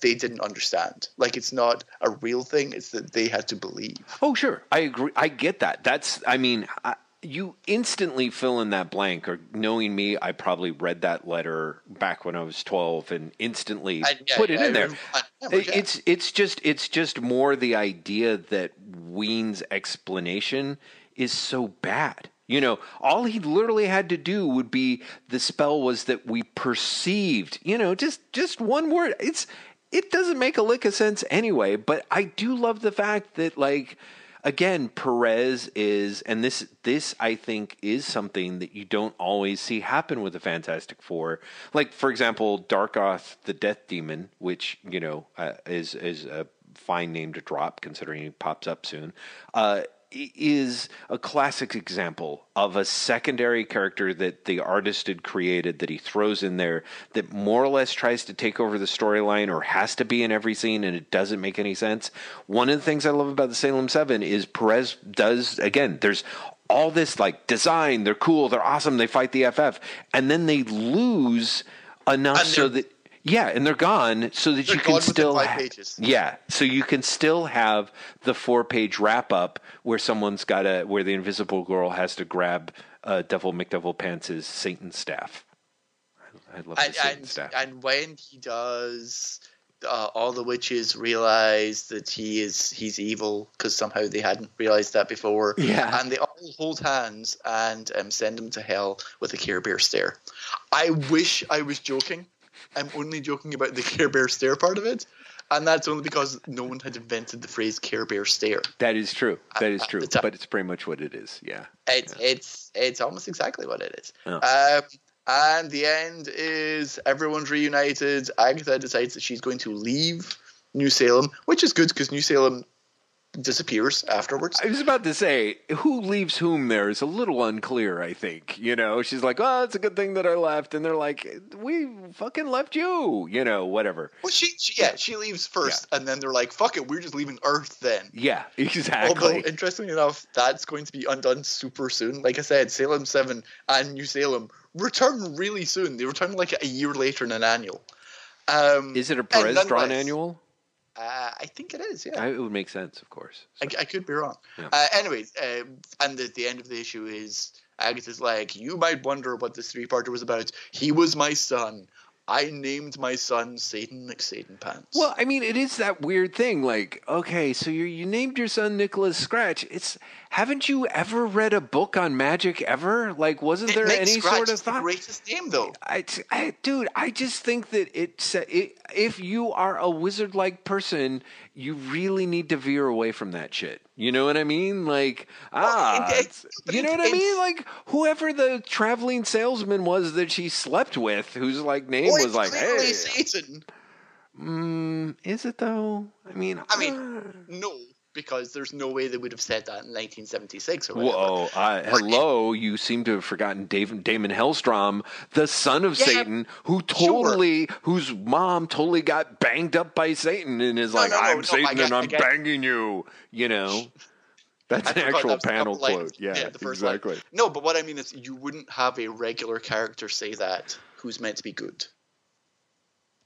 A: they didn't understand. Like it's not a real thing; it's that they had to believe.
B: Oh, sure, I agree. I get that. That's, I mean, I, you instantly fill in that blank. Or knowing me, I probably read that letter back when I was twelve and instantly
A: I- yeah,
B: put it
A: I
B: in there.
A: I yeah.
B: It's it's just it's just more the idea that Wein's explanation is so bad. You know, all he literally had to do would be the spell was that we perceived. You know, just just one word. It's it doesn't make a lick of sense anyway. But I do love the fact that like again Perez is, and this this I think is something that you don't always see happen with the Fantastic Four. Like for example, Darkoth the Death Demon, which you know uh, is is a fine name to drop considering he pops up soon. Uh, is a classic example of a secondary character that the artist had created that he throws in there that more or less tries to take over the storyline or has to be in every scene and it doesn't make any sense. One of the things I love about the Salem 7 is Perez does again there's all this like design, they're cool, they're awesome, they fight the FF and then they lose enough so that yeah, and they're gone so that
A: They're
B: you can still ha- yeah, so you can still have the four-page wrap-up where someone's got to where the Invisible Girl has to grab uh, Devil McDevil Pants' Satan staff. I, I love the
A: and
B: Satan
A: and,
B: staff.
A: and when he does uh, all the witches realize that he is he's evil because somehow they hadn't realized that before
B: Yeah.
A: and they all hold hands and um, send him to hell with a care bear stare i wish i was joking i'm only joking about the [LAUGHS] care bear stare part of it and that's only because no one had invented the phrase care bear stare
B: that is true. That is
A: at
B: true. But it's pretty much what it is. Yeah.
A: It's it's it's almost exactly what it is.
B: Yeah.
A: Um, and the end is everyone's reunited. Agatha decides that she's going to leave New Salem, which is good because New Salem disappears afterwards.
B: I was about to say, who leaves whom there is a little unclear, I think. You know, she's like, oh, it's a good thing that I left. And they're like, we fucking left you. You know, whatever.
A: Well, she, she yeah she leaves first, and then they're like, "Fuck it, we're just leaving Earth then."
B: Yeah, [LAUGHS]
A: Although,
B: exactly.
A: interestingly enough, that's going to be undone super soon. Like I said, Salem 7 and New Salem return really soon. They return like a year later in an annual. Um,
B: Is it a Perez drawn annual?
A: Uh, I think it is, yeah.
B: It would make sense, of course.
A: I, I could be wrong.
B: Yeah.
A: Uh, anyways, uh, and at the end of the issue is Agatha's like, you might wonder what this three-parter was about. He was my son. I named my son Satan McSatan Pants.
B: Well, I mean, it is that weird thing. Like, okay, so you you named your son Nicholas Scratch. It's haven't you ever read a book on magic ever? Like, wasn't there any
A: Scratch
B: sort of thought?
A: the greatest name, though.
B: I, I, dude, I just think that it's it, if you are a wizard-like person, you really need to veer away from that shit. You know what I mean? Like, ah,
A: it- it-
B: you know what I mean? Like, whoever the traveling salesman was that she slept with, whose like name
A: Well,
B: was like, hey,
A: Satan.
B: mm, is it though? I mean,
A: I mean,
B: uh,
A: no, because there's no way they would have said that in 1976 or whatever.
B: Whoa! Uh, hello, you seem to have forgotten Dave, Daimon Hellstrom, the son of
A: Yeah,
B: Satan, who totally, whose mom totally got banged up by Satan, and is
A: No,
B: like,
A: no, no,
B: "I'm Satan and I'm banging you." You know, that's an actual
A: that
B: panel quote.
A: lines.
B: Yeah,
A: the first line.
B: exactly.
A: No, but what I mean is, you wouldn't have a regular character say that who's meant to be good.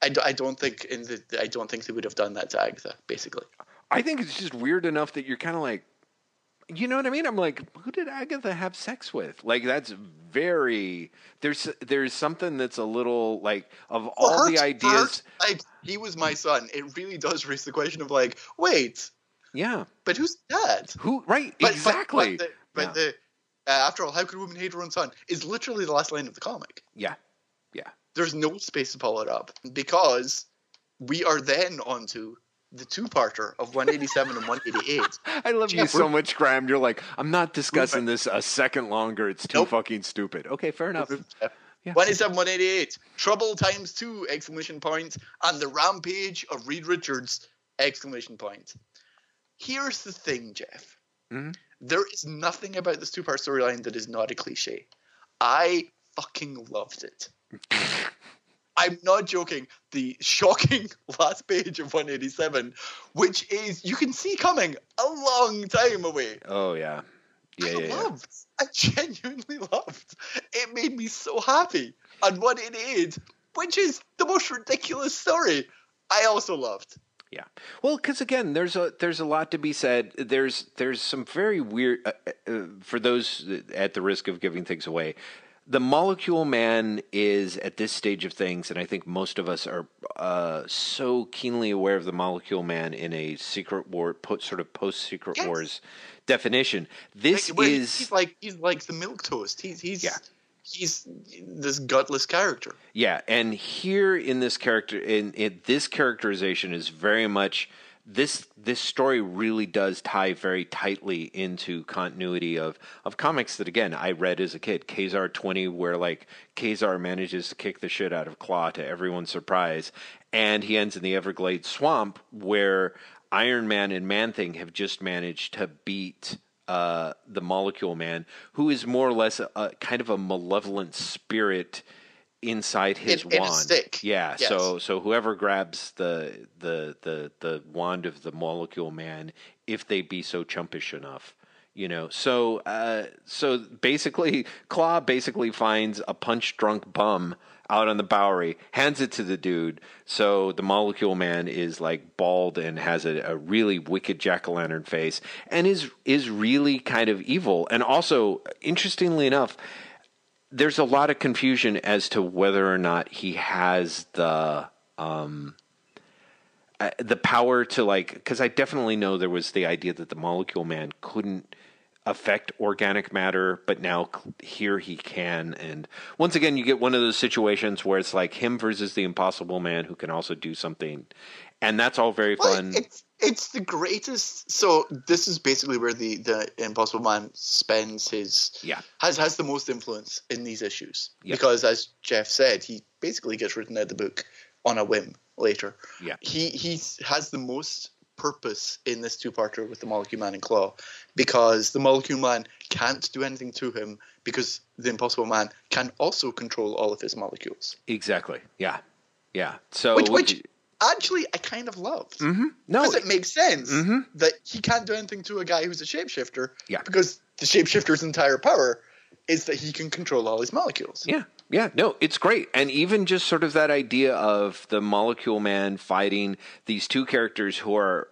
A: I don't think in the I don't think they would have done that to Agatha. Basically,
B: I think it's just weird enough that you're kind of like, you know what I mean? I'm like, who did Agatha have sex with? Like, that's very there's there's something that's a little like of all
A: For
B: the
A: her-
B: ideas.
A: like he was my son. It really does raise the question of like, wait,
B: Yeah,
A: but who's dad?
B: who? Right?
A: But,
B: exactly.
A: But, but the, but the uh, after all, how could a woman hate her own son? Is literally the last line of the comic.
B: Yeah, yeah.
A: There's no space to follow it up because we are then onto the two-parter of 187 and 188. [LAUGHS]
B: I love you so much, Graeme. You're like, I'm not discussing this a second longer. It's too
A: Nope.
B: fucking stupid. Okay, fair enough. Yeah.
A: 187, 188. Trouble times two! Exclamation point. And the rampage of Reed Richards! Exclamation point. Here's the thing, Jeff.
B: Mhm.
A: There is nothing about this two-part storyline that is not a cliche. I fucking loved it. [LAUGHS] I'm not joking. The shocking [LAUGHS] last page of 187, which is you can see coming a long time away.
B: Oh yeah, yeah,
A: I
B: yeah. yeah.
A: loved. I genuinely loved. It made me so happy. And 188, which is the most ridiculous story I also loved.
B: Yeah. Well, because again, there's a there's a lot to be said. There's there's some very weird uh, uh, for those at the risk of giving things away. The Molecule Man is at this stage of things, and I think most of us are uh, so keenly aware of the Molecule Man in a Secret War, po- sort of post Secret
A: Yes.
B: Wars definition. This
A: Like, where
B: is
A: he's like he's like the milk toast. He's he's
B: Yeah.
A: he's this gutless character.
B: Yeah, and here in this character, in, in this characterization is very much this. This story really does tie very tightly into continuity of of comics that again I read as a kid. Kazar twenty, where like Kazar manages to kick the shit out of Claw to everyone's surprise, and he ends in the Everglades swamp where Iron Man and Man Thing have just managed to beat uh, the Molecule Man, who is more or less a, a kind of a malevolent spirit inside his
A: In- in
B: wand.
A: stick.
B: Yeah.
A: Yes.
B: So so whoever grabs the the the the wand of the Molecule Man, if they be so chumpish enough. You know, so uh, so basically, Claw basically finds a punch drunk bum out on the Bowery, hands it to the dude. So the Molecule Man is like bald and has a, a really wicked jack o' lantern face, and is is really kind of evil. And also, interestingly enough, there's a lot of confusion as to whether or not he has the um uh, the power to like because I definitely know there was the idea that the molecule man couldn't affect organic matter but now here he can. And once again you get one of those situations where it's like him versus the impossible man who can also do something. And that's all very
A: Well,
B: fun.
A: it's it's the greatest. So this is basically where the the Impossible Man spends his
B: Yeah.
A: has has the most influence in these issues
B: Yeah.
A: because as Jeff said, he basically gets written out of the book on a whim later.
B: Yeah.
A: he he has the most purpose in this two-parter with the Molecule Man and Claw because the Molecule Man can't do anything to him because the Impossible Man can also control all of his molecules.
B: exactly yeah yeah so
A: Which, which actually I kind of loved.
B: Mhm. no
A: Because it makes sense
B: Mhm.
A: that he can't do anything to a guy who's a shapeshifter.
B: Yeah.
A: Because the shapeshifter's entire power is that he can control all his molecules.
B: Yeah, yeah, no, it's great. And even just sort of that idea of the Molecule Man fighting these two characters who are,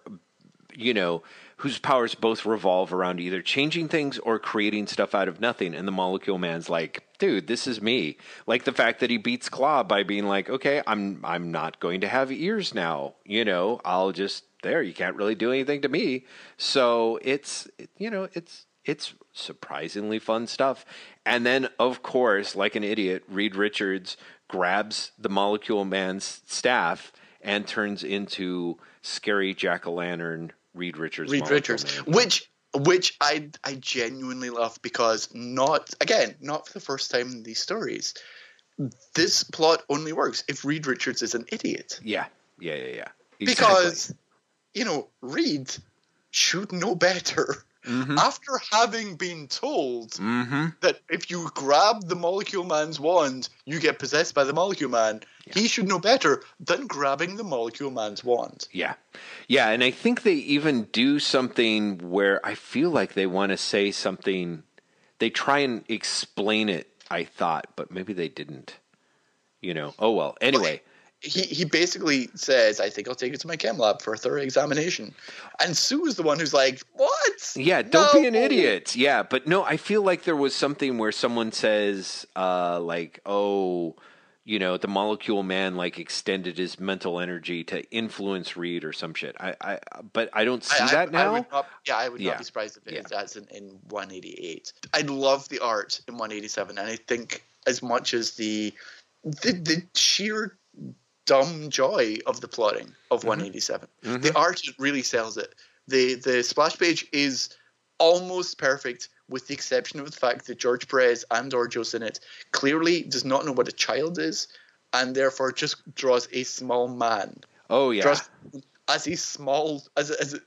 B: you know, whose powers both revolve around either changing things or creating stuff out of nothing. And the Molecule Man's like, dude, this is me. Like the fact that he beats Claw by being like, okay, I'm I'm not going to have ears now. You know, I'll just there. You can't really do anything to me. So it's you know it's it's surprisingly fun stuff. And then, of course, like an idiot, Reed Richards grabs the Molecule Man's staff and turns into scary jack o' lantern Reed Richards.
A: Reed Richards,
B: Man.
A: which which I I genuinely love because not again not for the first time in these stories. This plot only works if Reed Richards is an idiot
B: Yeah, yeah, yeah, yeah. Exactly.
A: because you know Reed should know better.
B: Mhm.
A: After having been told
B: Mhm.
A: that if you grab the Molecule Man's wand, you get possessed by the Molecule Man. He should know better than grabbing the Molecule Man's wand.
B: Yeah. Yeah, and I think they even do something where I feel like they want to say something they try and explain it, I thought, but maybe they didn't. You know. Oh well. Anyway,
A: He he basically says, "I think I'll take it to my chem lab for a thorough examination," and Sue is the one who's like, "What?
B: Yeah, don't be an idiot. Yeah, but no, I feel like there was something where someone says, uh, like, oh, you know, the molecule man like extended his mental energy to influence Reed or some shit. I, I, but I don't see
A: I- I-
B: that now.
A: I not, yeah, I would
B: Yeah.
A: not be surprised if it
B: Yeah.
A: is in, in 188. I love the art in 187, and I think as much as the the, the sheer dumb joy of the plotting of
B: Mm-hmm.
A: 187, the art really sells it. the The splash page is almost perfect, with the exception of the fact that George Perez and or Joe Sinnott clearly does not know what a child is, and therefore just draws a small man
B: oh yeah,
A: draws as a small as a, as a,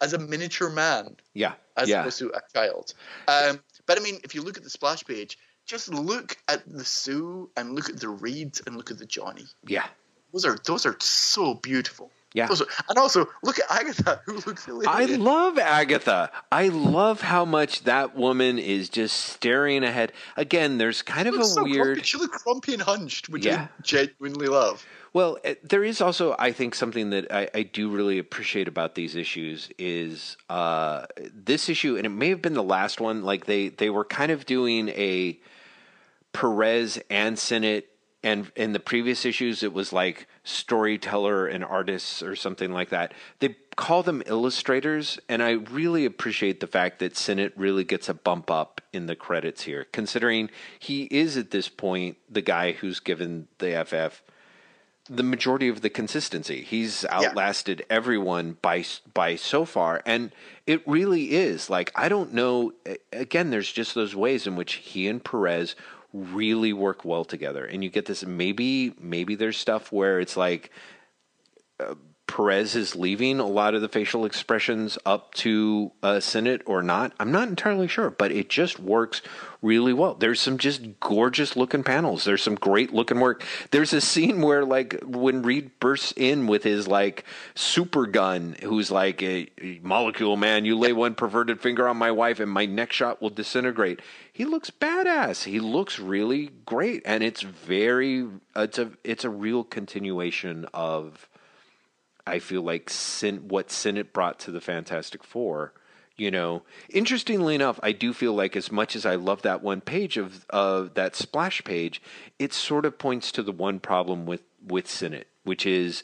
A: as a miniature man
B: yeah,
A: as
B: yeah.
A: opposed to a child. Um, but I mean, if you look at the splash page, just look at the Sue and look at the Reed and look at the Johnny.
B: yeah.
A: Those are those are so beautiful.
B: Yeah.
A: And also look at Agatha, who looks hilarious.
B: I love Agatha. I love how much that woman is just staring ahead. Again, there's kind
A: She
B: of a
A: so
B: weird.
A: Grumpy. She looks grumpy and hunched, which
B: Yeah.
A: I genuinely love.
B: Well, uh, there is also, I think, something that I, I do really appreciate about these issues is uh, this issue, and it may have been the last one. Like they they were kind of doing a Perez and Sinnott, and in the previous issues, it was like storyteller and artists or something like that. They call them illustrators, and I really appreciate the fact that Sinnott really gets a bump up in the credits here, considering he is at this point the guy who's given the FF the majority of the consistency. He's outlasted yeah. everyone by by so far, and it really is like I don't know. Again, there's just those ways in which he and Perez really work well together, and you get this. Maybe maybe there's stuff where it's like. Uh, Perez is leaving a lot of the facial expressions up to uh, Sinnott or not. I'm not entirely sure, but it just works really well. There's some just gorgeous looking panels. There's some great looking work. There's a scene where like when Reed bursts in with his like super gun, who's like a, molecule man. You lay one perverted finger on my wife, and my next shot will disintegrate. He looks badass. He looks really great, and it's very. It's a it's a real continuation of I feel like Sin, what Sinnott brought to the Fantastic Four. You know, interestingly enough, I do feel like as much as I love that one page of of that splash page, it sort of points to the one problem with with Sinnott, which is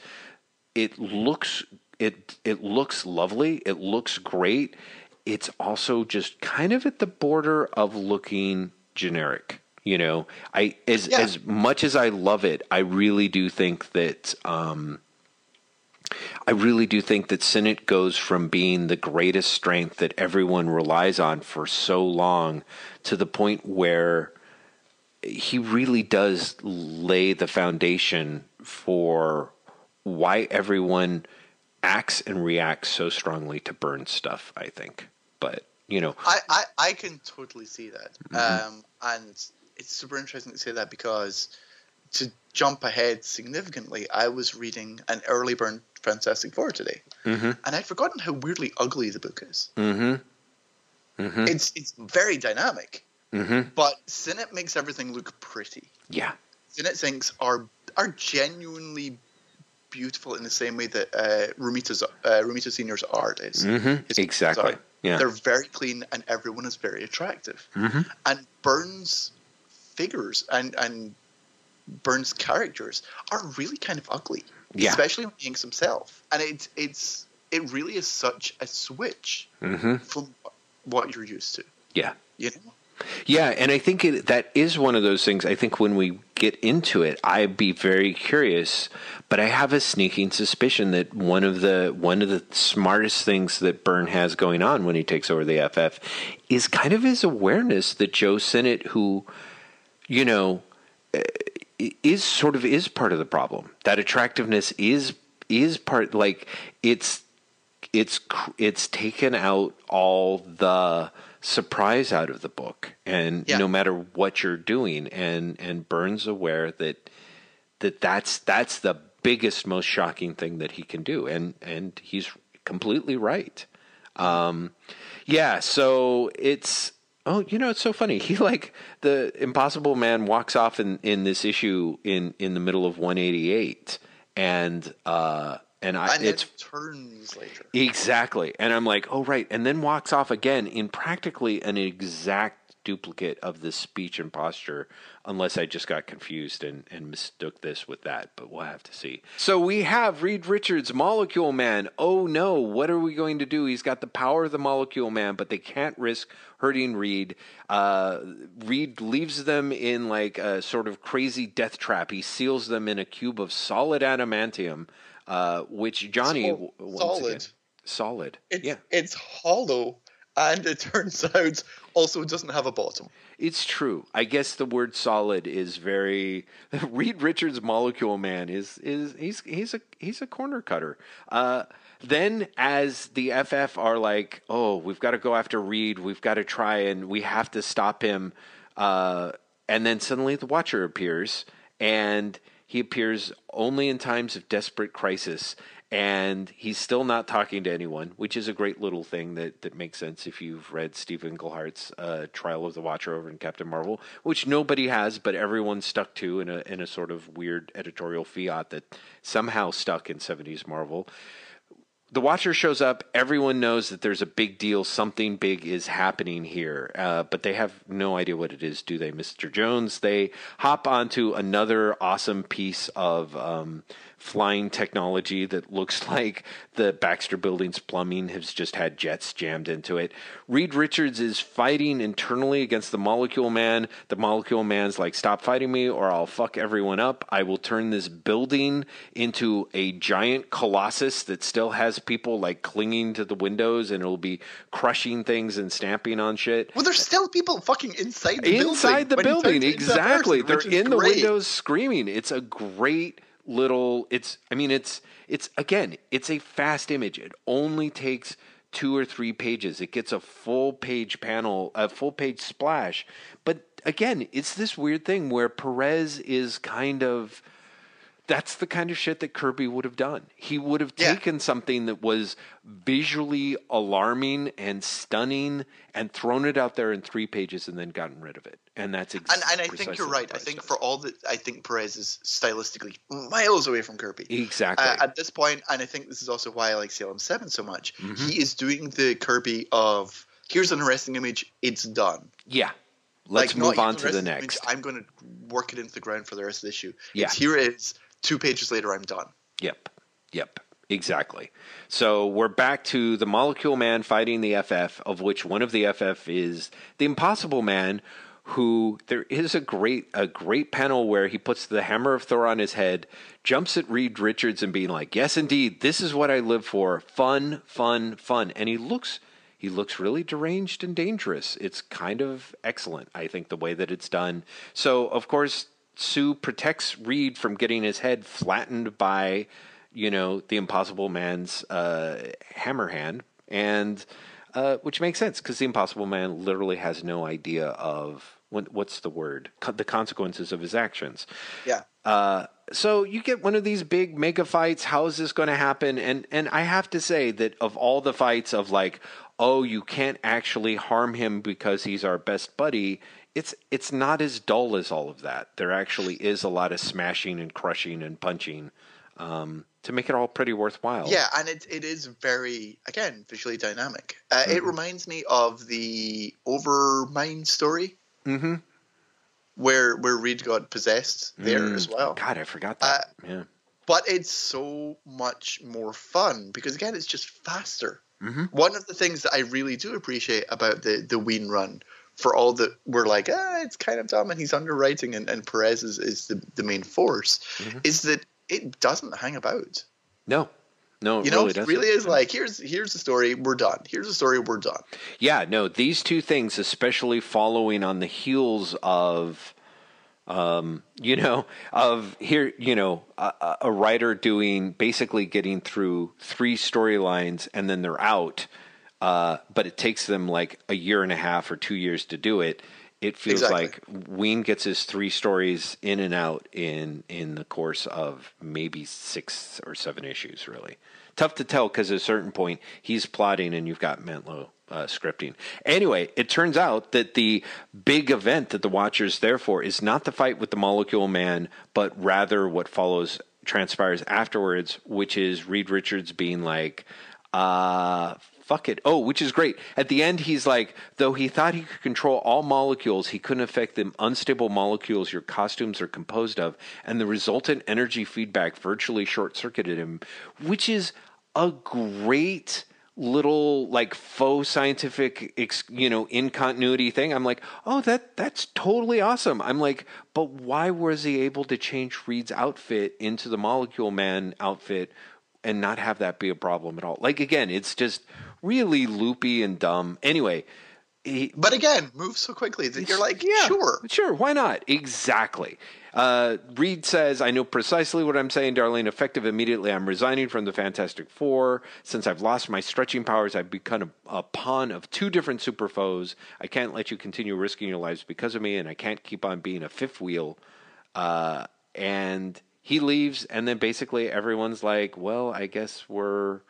B: it looks it it looks lovely, it looks great. It's also just kind of at the border of looking generic. You know, I as yeah. as much as I love it, I really do think that um, I really do think that Sinnott goes from being the greatest strength that everyone relies on for so long to the point where he really does lay the foundation for why everyone acts and reacts so strongly to Byrne stuff, I think. But, you know.
A: I, I, I can totally see that. Mm-hmm. Um, and it's super interesting to say that because to jump ahead significantly, I was reading an early Byrne Fantastic Four today, mm-hmm. and I'd forgotten how weirdly ugly the book is.
B: Mm-hmm. Mm-hmm.
A: It's it's very dynamic, mm-hmm. but Sinnott makes everything look pretty.
B: Yeah,
A: Sinnott's inks are are genuinely beautiful in the same way that uh, Romita's uh, Romita Senior's art is.
B: Mm-hmm. Exactly. Yeah,
A: they're very clean, and everyone is very attractive.
B: Mm-hmm.
A: And Byrne's figures and and Byrne's characters are really kind of ugly
B: yeah.
A: especially when he inks himself. And it's it's it really is such a switch
B: mm-hmm.
A: from what you're used to.
B: Yeah,
A: you know.
B: Yeah, and I think it, that is one of those things. I think when we get into it, I'd be very curious, but I have a sneaking suspicion that one of the one of the smartest things that Byrne has going on when he takes over the FF is kind of his awareness that Joe Sinnott, who, you know, eh, is sort of is part of the problem. That attractiveness is is part like it's it's it's taken out all the surprise out of the book and yeah. no matter what you're doing and and Byrne's aware that that that's that's the biggest most shocking thing that he can do and and he's completely right um yeah so it's Oh, you know, it's so funny. [LAUGHS] He like the Impossible Man walks off in in this issue in in the middle of 188, and uh, and I
A: and
B: it's
A: turns later
B: exactly, and I'm like, oh right, and then walks off again in practically an exact duplicate of the speech and posture, unless I just got confused and, and mistook this with that, but we'll have to see. So we have Reed Richards, Molecule Man. Oh no, what are we going to do? He's got the power of the Molecule Man, but they can't risk hurting Reed. Uh, Reed leaves them in like a sort of crazy death trap. He seals them in a cube of solid adamantium, uh, which Johnny.
A: So, solid. Again,
B: solid.
A: It's,
B: yeah.
A: It's hollow and it [LAUGHS] turns out also doesn't have a bottom.
B: It's true. I guess the word solid is very [LAUGHS] Reed Richards molecule man is is he's he's a he's a corner cutter. Uh, then as the FF are like, "Oh, we've got to go after Reed. We've got to try and we have to stop him." Uh, and then suddenly the Watcher appears and he appears only in times of desperate crisis and he's still not talking to anyone, which is a great little thing that, that makes sense if you've read Steve Englehart's uh, Trial of the Watcher over in Captain Marvel, which nobody has, but everyone stuck to in a in a sort of weird editorial fiat that somehow stuck in '70s Marvel the Watcher shows up. Everyone knows that there's a big deal. Something big is happening here, uh, but they have no idea what it is, do they, Mr. Jones? They hop onto another awesome piece of um, flying technology that looks [LAUGHS] like the Baxter Building's plumbing has just had jets jammed into it. Reed Richards is fighting internally against the Molecule Man. The Molecule Man's like, stop fighting me or I'll fuck everyone up. I will turn this building into a giant colossus that still has people like clinging to the windows and it'll be crushing things and stamping on shit.
A: Well, there's still people fucking inside the building
B: inside
A: building.
B: the building,
A: turns into that
B: exactly.
A: person,
B: They're in the windows screaming. It's a great little. It's. I mean, it's. It's again. It's a fast image. It only takes two or three pages. It gets a full page panel, a full page splash. But again, it's this weird thing where Perez is kind of. That's the kind of shit that Kirby would have done. He would have
A: Yeah.
B: taken something that was visually alarming and stunning and thrown it out there in three pages and then gotten rid of it. And that's exactly.
A: and I think you're right. I think for all that, I think Perez is stylistically miles away from Kirby.
B: exactly.
A: Uh, at this point, and I think this is also why I like Salem Seven so much.
B: Mm-hmm.
A: He is doing the Kirby of here's an arresting image, it's done.
B: yeah. Let's
A: Like,
B: move on to the
A: arresting image,
B: next.
A: I'm going to work it into the ground for the rest of the issue.
B: Yeah.
A: It's here is. Two pages later, I'm done.
B: Yep. Yep. Exactly. So we're back to the Molecule Man fighting the FF, of which one of the FF is the Impossible Man, who there is a great a great panel where he puts the hammer of Thor on his head, jumps at Reed Richards and being like, "Yes, indeed, this is what I live for. Fun, fun, fun." And he looks he looks really deranged and dangerous. It's kind of excellent, I think, the way that it's done. So, of course, Sue protects Reed from getting his head flattened by, you know, the Impossible Man's uh, hammer hand, and uh, which makes sense because the Impossible Man literally has no idea of what, what's the word, Co- the consequences of his actions.
A: Yeah.
B: Uh, so you get one of these big mega fights. How is this going to happen? And and I have to say that of all the fights of like, oh, you can't actually harm him because he's our best buddy. It's it's not as dull as all of that. There actually is a lot of smashing and crushing and punching um, to make it all pretty worthwhile.
A: Yeah, and it it is very again visually dynamic. Uh,
B: Mm-hmm.
A: It reminds me of the Overmind story
B: Mm-hmm.
A: where wwhere Reed got possessed there
B: Mm.
A: as well.
B: God, I forgot that.
A: Uh,
B: yeah.
A: But it's so much more fun because again, it's just faster.
B: Mhm.
A: One of the things that I really do appreciate about the the Wein run, for all that we're like, ah, it's kind of dumb and he's underwriting and, and Perez is, is the, the main force,
B: Mm-hmm.
A: is that it doesn't hang about.
B: No. No, it
A: You know,
B: really
A: really is like here's here's the story, we're done. Here's the story, we're done.
B: Yeah, no, these two things, especially following on the heels of, um, you know, of here, you know, a, a writer doing basically getting through three storylines and then they're out, uh, but it takes them like a year and a half or two years to do it. It feels
A: Exactly.
B: like Wein gets his three stories in and out in in the course of maybe six or seven issues. Really tough to tell because at a certain point he's plotting and you've got Mantlo uh, scripting. Anyway, it turns out that the big event that the Watchers therefore is not the fight with the Molecule Man, but rather what follows transpires afterwards, which is Reed Richards being like, uh, fuck it. Oh, which is great. At the end, he's like, though he thought he could control all molecules, he couldn't affect the unstable molecules your costumes are composed of, and the resultant energy feedback virtually short circuited him, which is a great little like faux scientific you know in continuity thing i'm like oh that that's totally awesome i'm like but why was he able to change reed's outfit into the molecule man outfit and not have that be a problem at all like again it's just really loopy and dumb anyway he,
A: But again, moves so quickly that you're like,
B: yeah,
A: sure.
B: Sure, why not? Exactly. Uh, Reed says, I know precisely what I'm saying, Darlene. Effective immediately, I'm resigning from the Fantastic Four. Since I've lost my stretching powers, I've become a, a pawn of two different super foes. I can't let you continue risking your lives because of me, and I can't keep on being a fifth wheel. Uh, and he leaves, and then basically everyone's like, "Well, I guess we're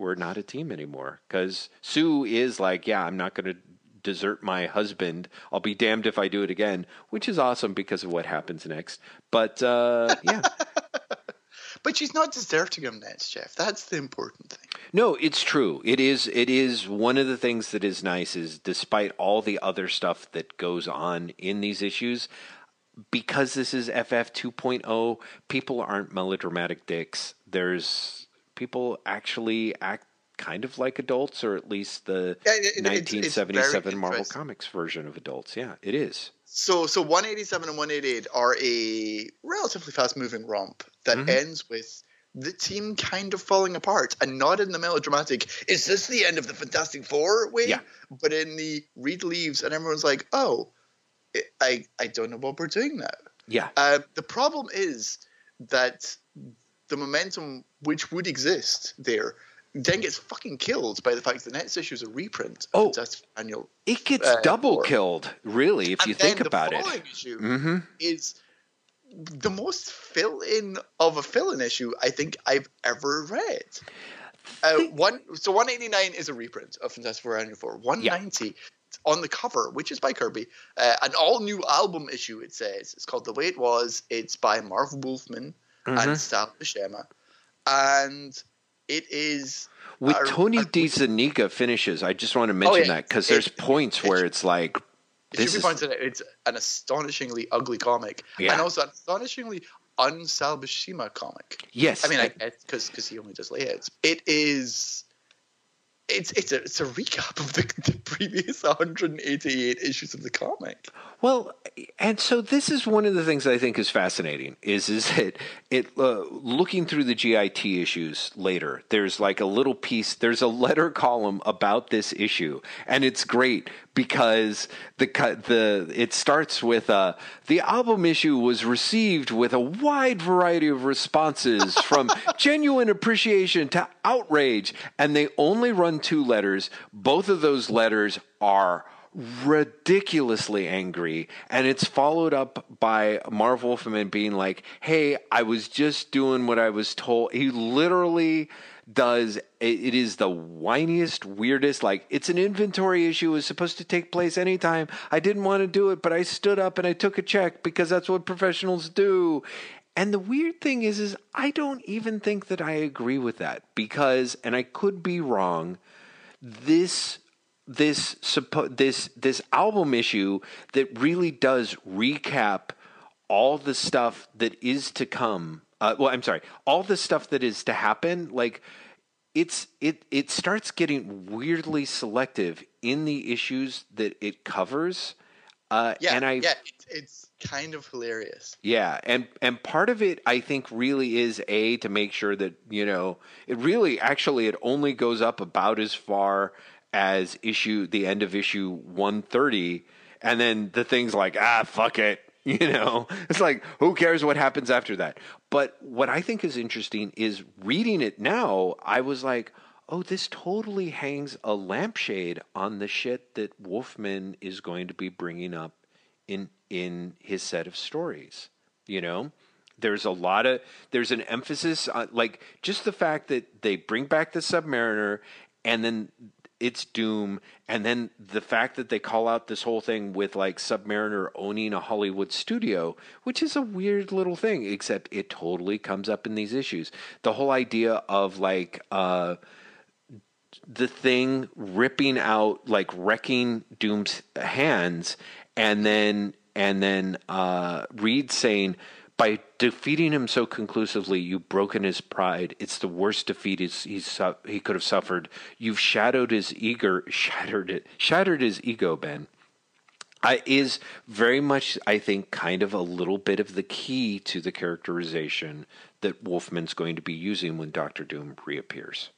B: we're not a team anymore." Because Sue is like, "Yeah, I'm not going to desert my husband. I'll be damned if I do it again," which is awesome because of what happens next. But uh, [LAUGHS] yeah.
A: But she's not deserting him, Nets, Jeff. That's the important thing.
B: No, it's true. It is. It is one of the things that is nice is despite all the other stuff that goes on in these issues, because this is FF 2.0, people aren't melodramatic dicks. There's people actually act kind of like adults, or at least the
A: Yeah, it- it- it's- it's
B: 1977 Marvel. Comics version of adults. Yeah, it is.
A: So, so 187 and 188 are a relatively fast-moving romp that
B: Mhm.
A: ends with the team kind of falling apart, and not in the melodramatic. Is this the end of the Fantastic Four way?
B: Yeah.
A: But in the Reed leaves, and everyone's like, "Oh, I I don't know what we're doing now."
B: Yeah.
A: Uh, the problem is that the momentum which would exist there then gets fucking killed by the fact that the next issue is a reprint of
B: Oh.
A: Fantastic Annual.
B: It gets
A: Uh,
B: double
A: or-
B: killed, really, if you think about it.
A: following issue
B: hmm
A: is the most fill-in of a fill-in issue I think I've ever read. Uh, one so 189 is a reprint of Fantastic Four Annual 4. 190 on the cover, which is by Kirby, uh, an all-new album issue. It says it's called The Way It Was. It's by Marv Wolfman
B: Mhm.
A: and Sal Buscema, and it is
B: With
A: a-
B: Tony
A: a-
B: DeZuniga finishes, I just want to mention
A: Oh, yeah.
B: that because
A: It-
B: there's points
A: it-
B: where it's like this
A: should be
B: is
A: pointed out it's an astonishingly ugly comic,
B: Yeah.
A: and also an astonishingly un-Sal comic.
B: yes.
A: I mean, I because because he only does layouts. It is. It's it's a it's a recap of the, the previous 188 issues of the comic.
B: Well, and so this is one of the things I think is fascinating is is that it uh, looking through the GIT issues later. There's like a little piece. There's a letter column about this issue, and it's great because the the it starts with uh, the album issue was received with a wide variety of responses [LAUGHS] from genuine appreciation to outrage, and they only run two letters. Both of those letters are ridiculously angry and it's followed up by Marv Wolfman being like, "Hey, I was just doing what I was told." He literally does it, is the whiniest weirdest like it's an inventory issue is supposed to take place anytime i didn't want to do it but i stood up and i took a check because that's what professionals do and the weird thing is is i don't even think that i agree with that because and i could be wrong this this this this album issue that really does recap all the stuff that is to come. Uh, well, I'm sorry, all the stuff that is to happen. Like it's it it starts getting weirdly selective in the issues that it covers. Uh,
A: Yeah,
B: and I
A: yeah, it's, it's kind of hilarious.
B: yeah, and and part of it I think really is a to make sure that you know it really actually it only goes up about as far as issue the end of issue 130 and then the things like ah fuck it [LAUGHS] you know? It's like who cares what happens after that? But what I think is interesting is reading it now I was like oh this totally hangs a lampshade on the shit that Wolfman is going to be bringing up in in his set of stories you know? There's a lot of there's an emphasis on like just the fact that they bring back the submariner and then it's doom. And then the fact that they call out this whole thing with like submariner owning a hollywood studio which is a weird little thing except it totally comes up in these issues. The whole idea of like uh the thing ripping out like wrecking doom's hands and then and then uh reed saying by defeating him so conclusively you've broken his pride. It's the worst defeat he's, he's he could have suffered. You've shadowed his eager [LAUGHS] shattered it shattered his ego ben. I, is very much, I think, kind of a little bit of the key to the characterization that Wolfman's going to be using when Doctor Doom reappears.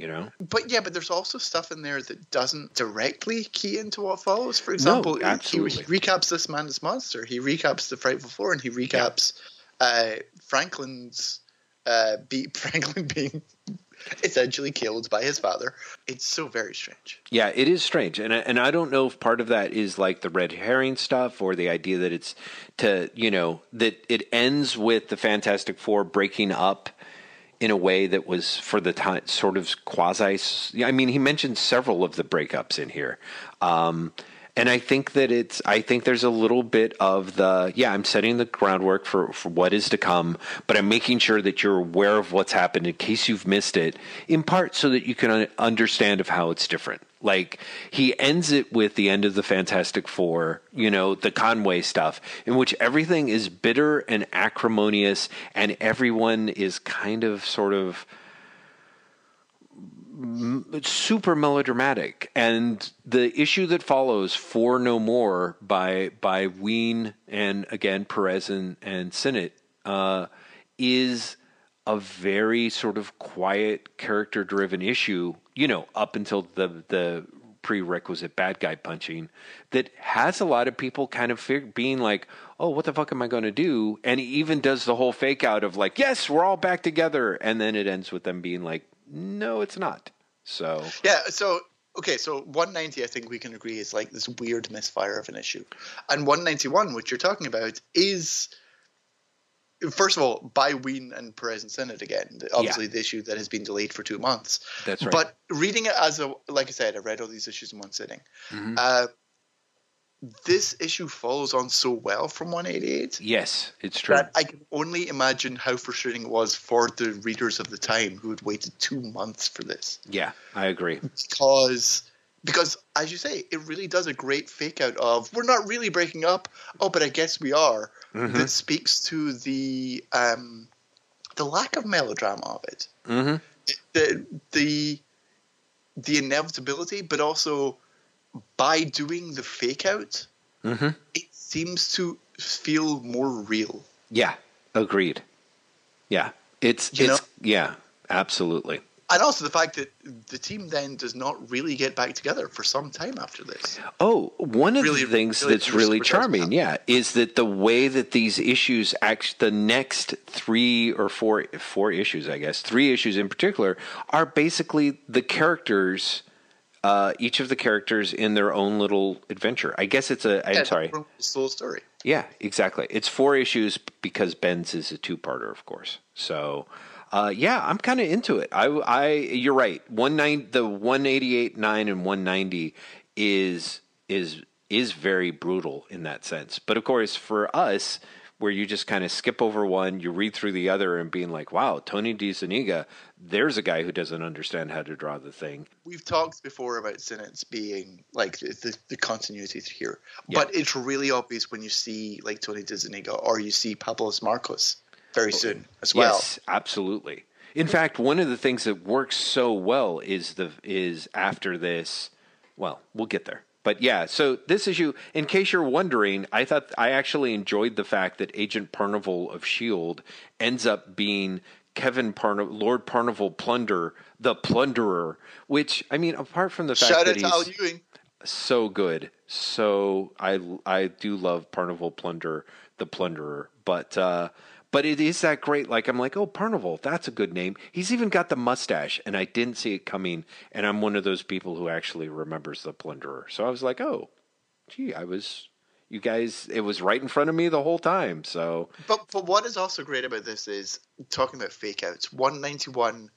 B: You know?
A: But yeah, but there's also stuff in there that doesn't directly key into what follows. For example, he-
B: absolutely.
A: he, recaps this man as monster. He recaps the Frightful Four, and he recaps uh, Franklin's uh, be [LAUGHS] Franklin being essentially killed by his father. It's so very strange.
B: Yeah, it is strange, and I, and I don't know if part of that is like the red herring stuff or the idea that it's to you know that it ends with the Fantastic Four breaking up in a way that was for the time sort of quasi. I mean, he mentioned several of the breakups in here. Um, and I think that it's. I think there's a little bit of the. Yeah, I'm setting the groundwork for for what is to come, but I'm making sure that you're aware of what's happened in case you've missed it. In part, so that you can understand of how it's different. Like he ends it with the end of the Fantastic Four, you know, the Conway stuff, in which everything is bitter and acrimonious, and everyone is kind of sort of super melodramatic, and the issue that follows, "Four No More" by by Wein and again Perez and and Sinnott, uh, is a very sort of quiet, character driven issue. You know, up until the the prerequisite bad guy punching that has a lot of people kind of fig- being like, oh, what the fuck am I going to do? And he even does the whole fake out of like, yes, we're all back together. And then it ends with them being like, no, it's not. So
A: yeah, so okay, so 190, I think we can agree is like this weird misfire of an issue, and 191, which you're talking about, is first of all by Wein and Perez and Sinnott again. Obviously, yeah. the issue that has been delayed for two months.
B: That's right.
A: But reading it as a like I said, I read all these issues in one sitting. Mm-hmm. Uh, this issue follows on so well from 188.
B: Yes, it's true.
A: That I can only imagine how frustrating it was for the readers of the time who had waited two months for this.
B: Yeah, I agree.
A: Because because as you say, it really does a great fake out of we're not really breaking up. Oh, but I guess we are. Mm-hmm. That speaks to the um, the lack of melodrama of it.
B: Mm-hmm.
A: The the the inevitability, but also by doing the fake out,
B: mm-hmm.
A: it seems to feel more real.
B: Yeah, agreed. Yeah, it's you it's know? yeah, absolutely.
A: And also the fact that the team then does not really get back together for some time after this.
B: Oh, one of really, the things really, that's really charming, yeah, is that the way that these issues act, the next three or four four issues, I guess, three issues in particular, are basically the characters uh, each of the characters in their own little adventure. I guess it's a. I'm yeah, sorry.
A: Full story.
B: Yeah, exactly. It's four issues because Ben's is a two-parter, of course. So, uh, yeah, I'm kind of into it. I, I, you're right. One nine, the one eighty eight nine and one ninety is is is very brutal in that sense. But of course, for us, where you just kind of skip over one, you read through the other, and being like, "Wow, Tony DeZuniga, there's a guy who doesn't understand how to draw the thing."
A: We've talked before about Sinnott's being like the, the continuity here, yeah. but it's really obvious when you see like Tony DeZuniga or you see Pablos Marcos very oh, soon as well. Yes,
B: absolutely. In fact, one of the things that works so well is the is after this. Well, we'll get there. But yeah, so this issue, in case you're wondering, I thought I actually enjoyed the fact that Agent Parnival of Shield ends up being Kevin Parnival, Lord Parnival Plunder, the Plunderer. Which I mean, apart from the fact Shout that he's so good, so I I do love Parnival Plunder, the Plunderer. But uh, but it is that great. Like I'm like, oh, Parnival, that's a good name. He's even got the mustache, and I didn't see it coming. And I'm one of those people who actually remembers the Plunderer. So I was like, oh, gee, I was. You guys, it was right in front of me the whole time. So,
A: but but what is also great about this is talking about fake outs. 191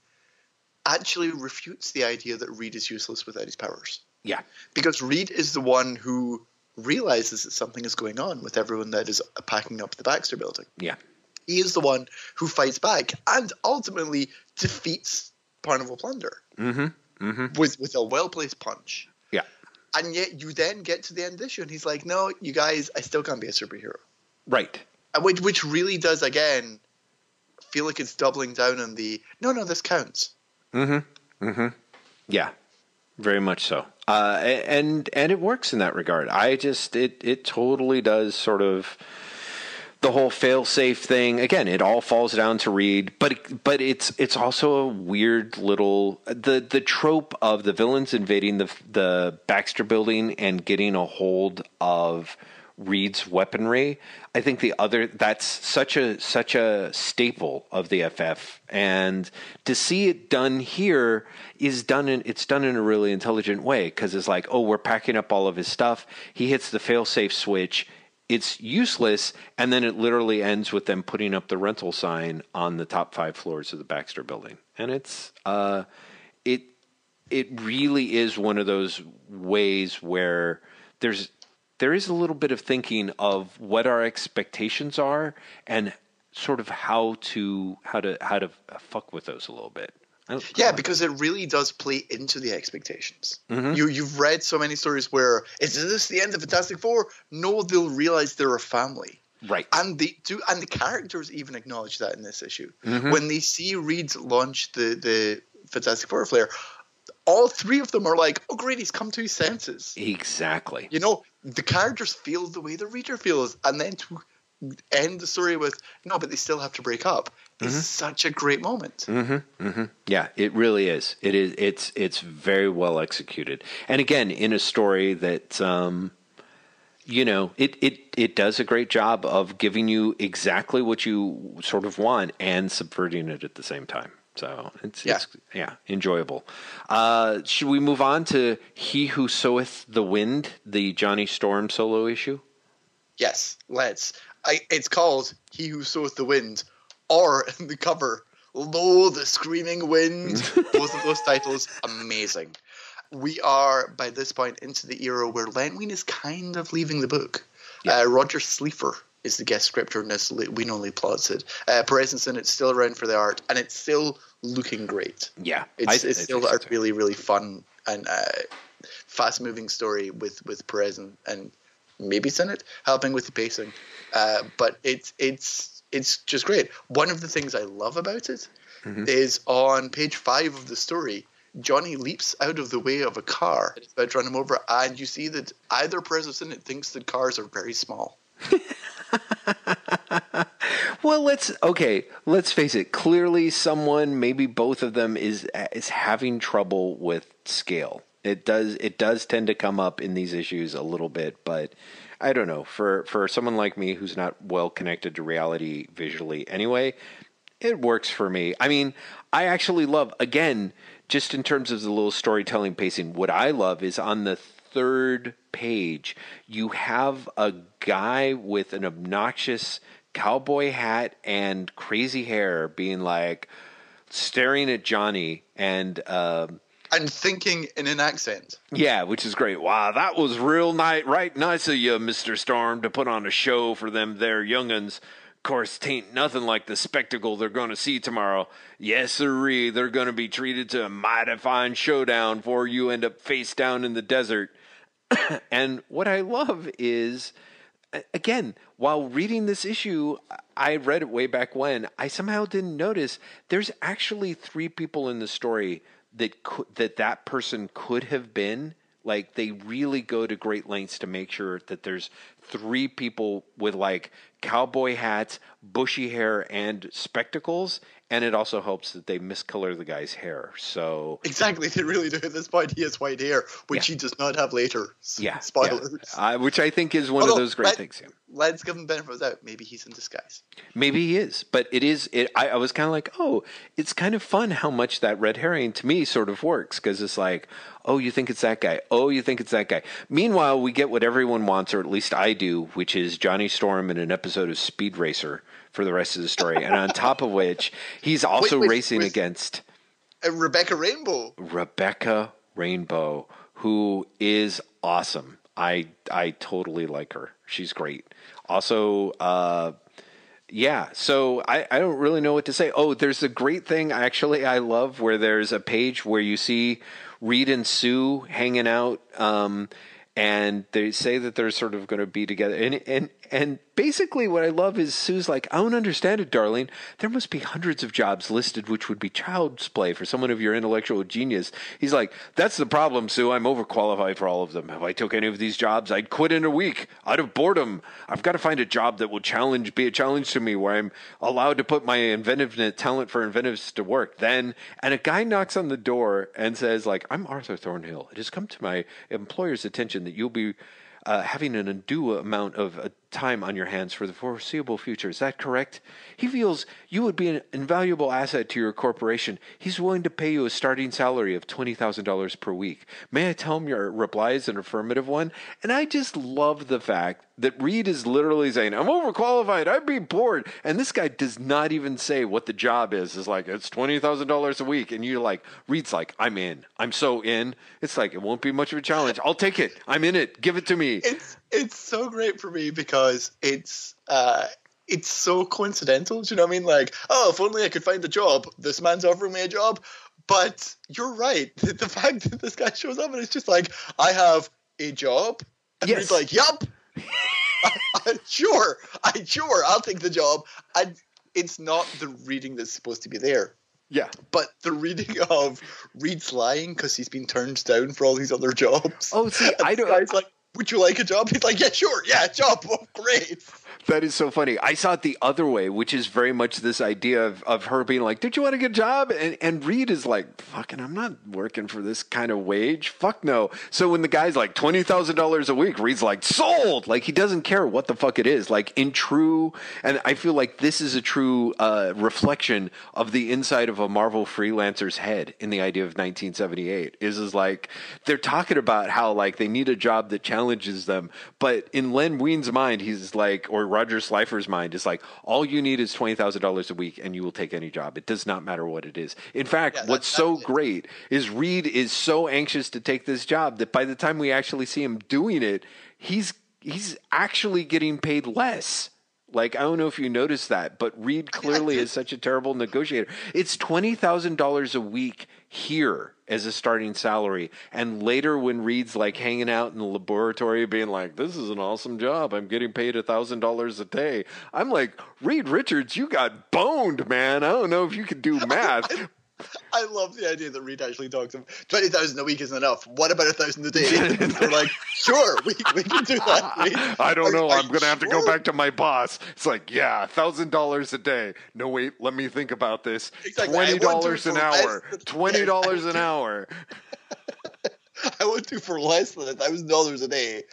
A: actually refutes the idea that Reed is useless without his powers.
B: Yeah,
A: because Reed is the one who realizes that something is going on with everyone that is packing up the Baxter building.
B: Yeah.
A: He is the one who fights back and ultimately defeats Parnival Plunder
B: mm-hmm. Mm-hmm.
A: with with a well placed punch.
B: Yeah,
A: and yet you then get to the end of the issue, and he's like, "No, you guys, I still can't be a superhero."
B: Right.
A: Which which really does again feel like it's doubling down on the no, no, this counts.
B: Mm-hmm. Mm-hmm. Yeah, very much so. Uh, and and it works in that regard. I just it it totally does sort of the whole fail-safe thing again it all falls down to reed but but it's it's also a weird little the the trope of the villains invading the the baxter building and getting a hold of Reed's weaponry. I think the other that's such a such a staple of the FF, and to see it done here is done in it's done in a really intelligent way because it's like, oh, we're packing up all of his stuff. He hits the failsafe switch. It's useless, and then it literally ends with them putting up the rental sign on the top five floors of the Baxter Building, and it's uh, it it really is one of those ways where there's there is a little bit of thinking of what our expectations are and sort of how to how to how to fuck with those a little bit.
A: Yeah, because it really does play into the expectations. Mm-hmm. You you've read so many stories where is this the end of Fantastic Four? No, they'll realize they're a family.
B: Right.
A: And they do and the characters even acknowledge that in this issue. Mm-hmm. When they see Reed launch the the Fantastic Four flare, all three of them are like, "Oh, great, he's come to his senses."
B: Exactly.
A: You know, the characters feel the way the reader feels, and then to end the story with no, but they still have to break up mm-hmm. is such a great moment.
B: Mm-hmm, mm-hmm. Yeah, it really is. It is. It's it's very well executed, and again, in a story that. Um, you know, it, it, it does a great job of giving you exactly what you sort of want and subverting it at the same time. So it's yeah, it's, yeah enjoyable. Uh, should we move on to He Who Soweth the Wind, the Johnny Storm solo issue?
A: Yes, let's. I, it's called He Who Soweth the Wind, or in the cover, Lo the Screaming Wind. [LAUGHS] Both of those titles, amazing. Wein are, by this point, into the era where Len is kind of leaving the book. Yeah. Uh, Roger Slifer is the guest scripter in this. We only plots it. Uh, Perez and Sinnott still around for the art, and it's still looking great.
B: Yeah,
A: it's, I, it's still a really really fun and uh, fast moving story with with Perez and, and maybe Sinnott helping with the pacing. Uh, but it's it's it's just great. One of the things I love about it mm-hmm. is on page five of the story. Johnny leaps out of the way of a car. About to run him over, and you see that either or thinks that cars are very small. [LAUGHS]
B: well, let's okay. Let's face it. Clearly, someone, maybe both of them, is is having trouble with scale. It does it does tend to come up in these issues a little bit, but I don't know. For for someone like me who's not well connected to reality visually, anyway, it works for me. I mean, I actually love again just in terms of the little storytelling pacing. What I love is on the third page, you have a guy with an obnoxious cowboy hat and crazy hair being like staring at Johnny and uh,
A: and thinking in an accent.
B: Yeah, which is great. Wow, that was real nice, right? Nice of you, Mister Storm, to put on a show for them there younguns. Of course, tain't nothing like the spectacle they're going to see tomorrow. Yes, sirree, they're going to be treated to a mighty fine showdown before you end up face down in the desert. [COUGHS] and what I love is, again, while reading this issue, I read it way back when. I somehow didn't notice there's actually three people in the story that could, that that person could have been. Like they really go to great lengths to make sure that there's three people with like cowboy hats, bushy hair, and spectacles, and it also helps that they miscolor the guy's hair. So
A: exactly, they really do. At this point, he has white hair, which yeah. he does not have later.
B: Yeah,
A: spoilers.
B: Yeah. Uh, which I think is one Although, of those great let, things. Yeah.
A: Let's give him benefit of the doubt. Maybe he's in disguise.
B: Maybe he is, but it is. It. I, I was kind of like, oh, it's kind of fun how much that red herring to me sort of works because it's like, oh, you think it's that guy. Oh, you think it's that guy. Meanwhile, we get what everyone wants, or at least I do, which is Johnny Storm in an episode of Speed Racer for the rest of the story. and on top of which, he's also wait, wait, racing wait. against
A: uh, Rebecca Rainbow.
B: Rebecca Rainbow, who is awesome. I I totally like her. She's great. Also, uh, yeah. So I, I don't really know what to say. Oh, there's a great thing actually I love where there's a page where you see Reed and Sue hanging out. Um, and they say that they're sort of going to be together. And and and basically, what I love is Sue's like, I don't understand it, darling. There must be hundreds of jobs listed which would be child's play for someone of your intellectual genius. He's like, That's the problem, Sue. I'm overqualified for all of them. If I took any of these jobs, I'd quit in a week out of boredom. I've got to find a job that will challenge, be a challenge to me, where I'm allowed to put my inventiveness, talent for inventiveness to work. Then, and a guy knocks on the door and says, like, I'm Arthur Thornhill. It has come to my employer's attention that you'll be uh, having an undue amount of time on your hands for the foreseeable future. Is that correct? He feels you would be an invaluable asset to your corporation. He's willing to pay you a starting salary of $20,000 per week. May I tell him your reply is an affirmative one? And I just love the fact that Reed is literally saying, I'm overqualified. I'd be bored. And this guy does not even say what the job is. Is like, it's $20,000 a week. And you're like, Reed's like, I'm in. I'm so in. It's like, it won't be much of a challenge. I'll take it. I'm in it. Give it to me.
A: It's, it's so great for me because it's, uh, it's so coincidental. Do you know what I mean? Like, oh, if only I could find a job. This man's offering me a job. But you're right. [LAUGHS] The, fact that this guy shows up and it's just like, I have a job. And
B: Yes.
A: he's like, yup. [LAUGHS] [LAUGHS] sure. I sure. I'll take the job. And it's not the reading that's supposed to be there.
B: Yeah.
A: But the reading of Reed's lying because he's been turned down for all these other jobs.
B: Oh, see, I don't.
A: Guy's like, would you like a job? He's like, yeah, sure, yeah, job, [LAUGHS] oh, great.
B: That is so funny. I saw it the other way, which is very much this idea of, of her being like, Did you want a good job? And and Reed is like, Fucking, I'm not working for this kind of wage. Fuck no. So when the guy's like twenty thousand dollars a week, Reed's like, Sold! Like he doesn't care what the fuck it is. Like in true and I feel like this is a true uh, reflection of the inside of a Marvel freelancer's head in the idea of nineteen seventy eight. Is is like they're talking about how like they need a job that challenges them, but in Len Wein's mind, he's like, or Roger Slifer's mind is like, all you need is twenty thousand dollars a week, and you will take any job. It does not matter what it is. In fact,
A: Yeah,
B: what's so
A: it.
B: great is Reed is so anxious to take this job that by the time we actually see him doing it, he's he's actually getting paid less. Like I don't know if you noticed that, but Reed [LAUGHS] clearly is such a terrible negotiator. It's twenty thousand dollars a week here as a starting salary, and later when Reed's like hanging out in the laboratory, being like, "This is an awesome job. I'm getting paid a thousand dollars a day." I'm like, Reed Richards, you got boned, man. I don't know if you could do [LAUGHS] math. [LAUGHS]
A: I love the idea that Reed actually talks him. 20,000 a week isn't enough. What about a thousand a day? [LAUGHS] They're like, sure, we, we can do that. [LAUGHS] Reed.
B: I don't
A: Are-
B: know.
A: are
B: I'm going to have to go back to my boss. It's like, yeah, thousand dollars a day. No, wait, let me think about this.
A: Exactly.
B: $20 an hour. Twenty dollars an hour.
A: I would do for less than a thousand dollars a day.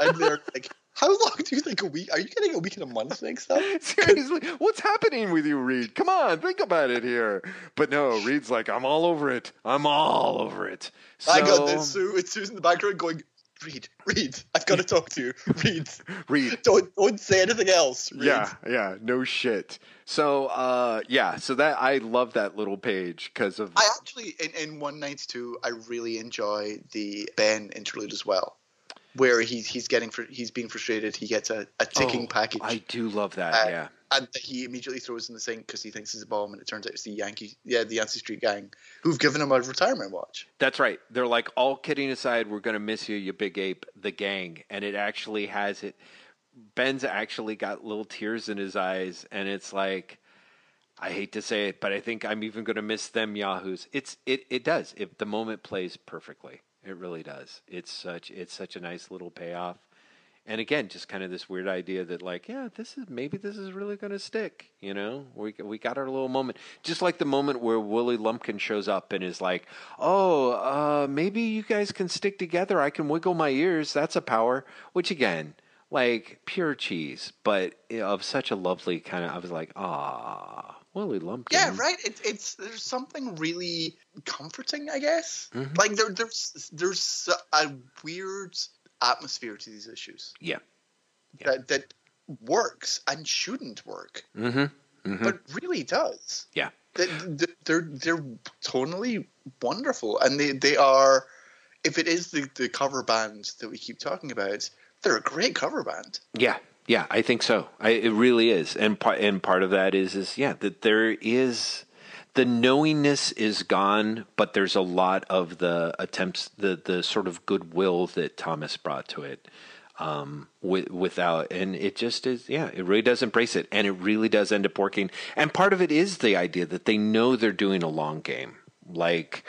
A: And they're like, how long do you think a week? Are you getting a week and a month next stuff? [LAUGHS]
B: Seriously, what's happening with you, Reed? Come on, think about it here. But no, Reed's like, I'm all over it. I'm all over it. So,
A: I got this. Sue, it's Susan in the background going, Reed, Reed, I've got to talk to you. [LAUGHS] Reed,
B: Reed,
A: don't don't say anything else. Reed.
B: Yeah, yeah, no shit. So, uh, yeah, so that I love that little page because of
A: I actually in, in 192 I really enjoy the Ben interlude as well, where he's he's getting fr- he's being frustrated. He gets a, a ticking
B: Oh,
A: package,
B: I do love that.
A: Uh,
B: yeah,
A: and he immediately throws in the sink because he thinks it's a bomb, and it turns out it's the Yankee yeah the Yancey Street gang who've given him a retirement watch.
B: that's right. They're like, all kidding aside, we're gonna miss you, you big ape, the gang, and it actually has it. Ben's actually got little tears in his eyes, and it's like. I hate to say it, but I think I'm even going to miss them yahoos. It's it it does. If the moment plays perfectly, it really does. It's such it's such a nice little payoff. And again, just kind of this weird idea that like, yeah, this is maybe this is really going to stick. You know, we we got our little moment, just like the moment where Willie Lumpkin shows up and is like, oh, uh, maybe you guys can stick together. I can wiggle my ears. That's a power. Which again, like pure cheese, but of such a lovely kind of. I was like, ah, Willie Lumpkin.
A: Yeah, right. It's it's there's something really comforting, I guess.
B: Mhm.
A: Like there there's there's a weird atmosphere to these issues
B: Yeah. Yeah.
A: that that works and shouldn't work,
B: Mm-hmm. mm-hmm.
A: but really does.
B: Yeah.
A: That they're they're tonally wonderful, and they they are. If it is the the cover band that we keep talking about, they're a great cover band.
B: Yeah, yeah, I think so. I, it really is, and part and part of that is is yeah that there is the knowingness is gone, but there's a lot of the attempts, the the sort of goodwill that Thomas brought to it. Um, with, without, and it just is, yeah, it really does embrace it, and it really does end up working. And part of it is the idea that they know they're doing a long game, like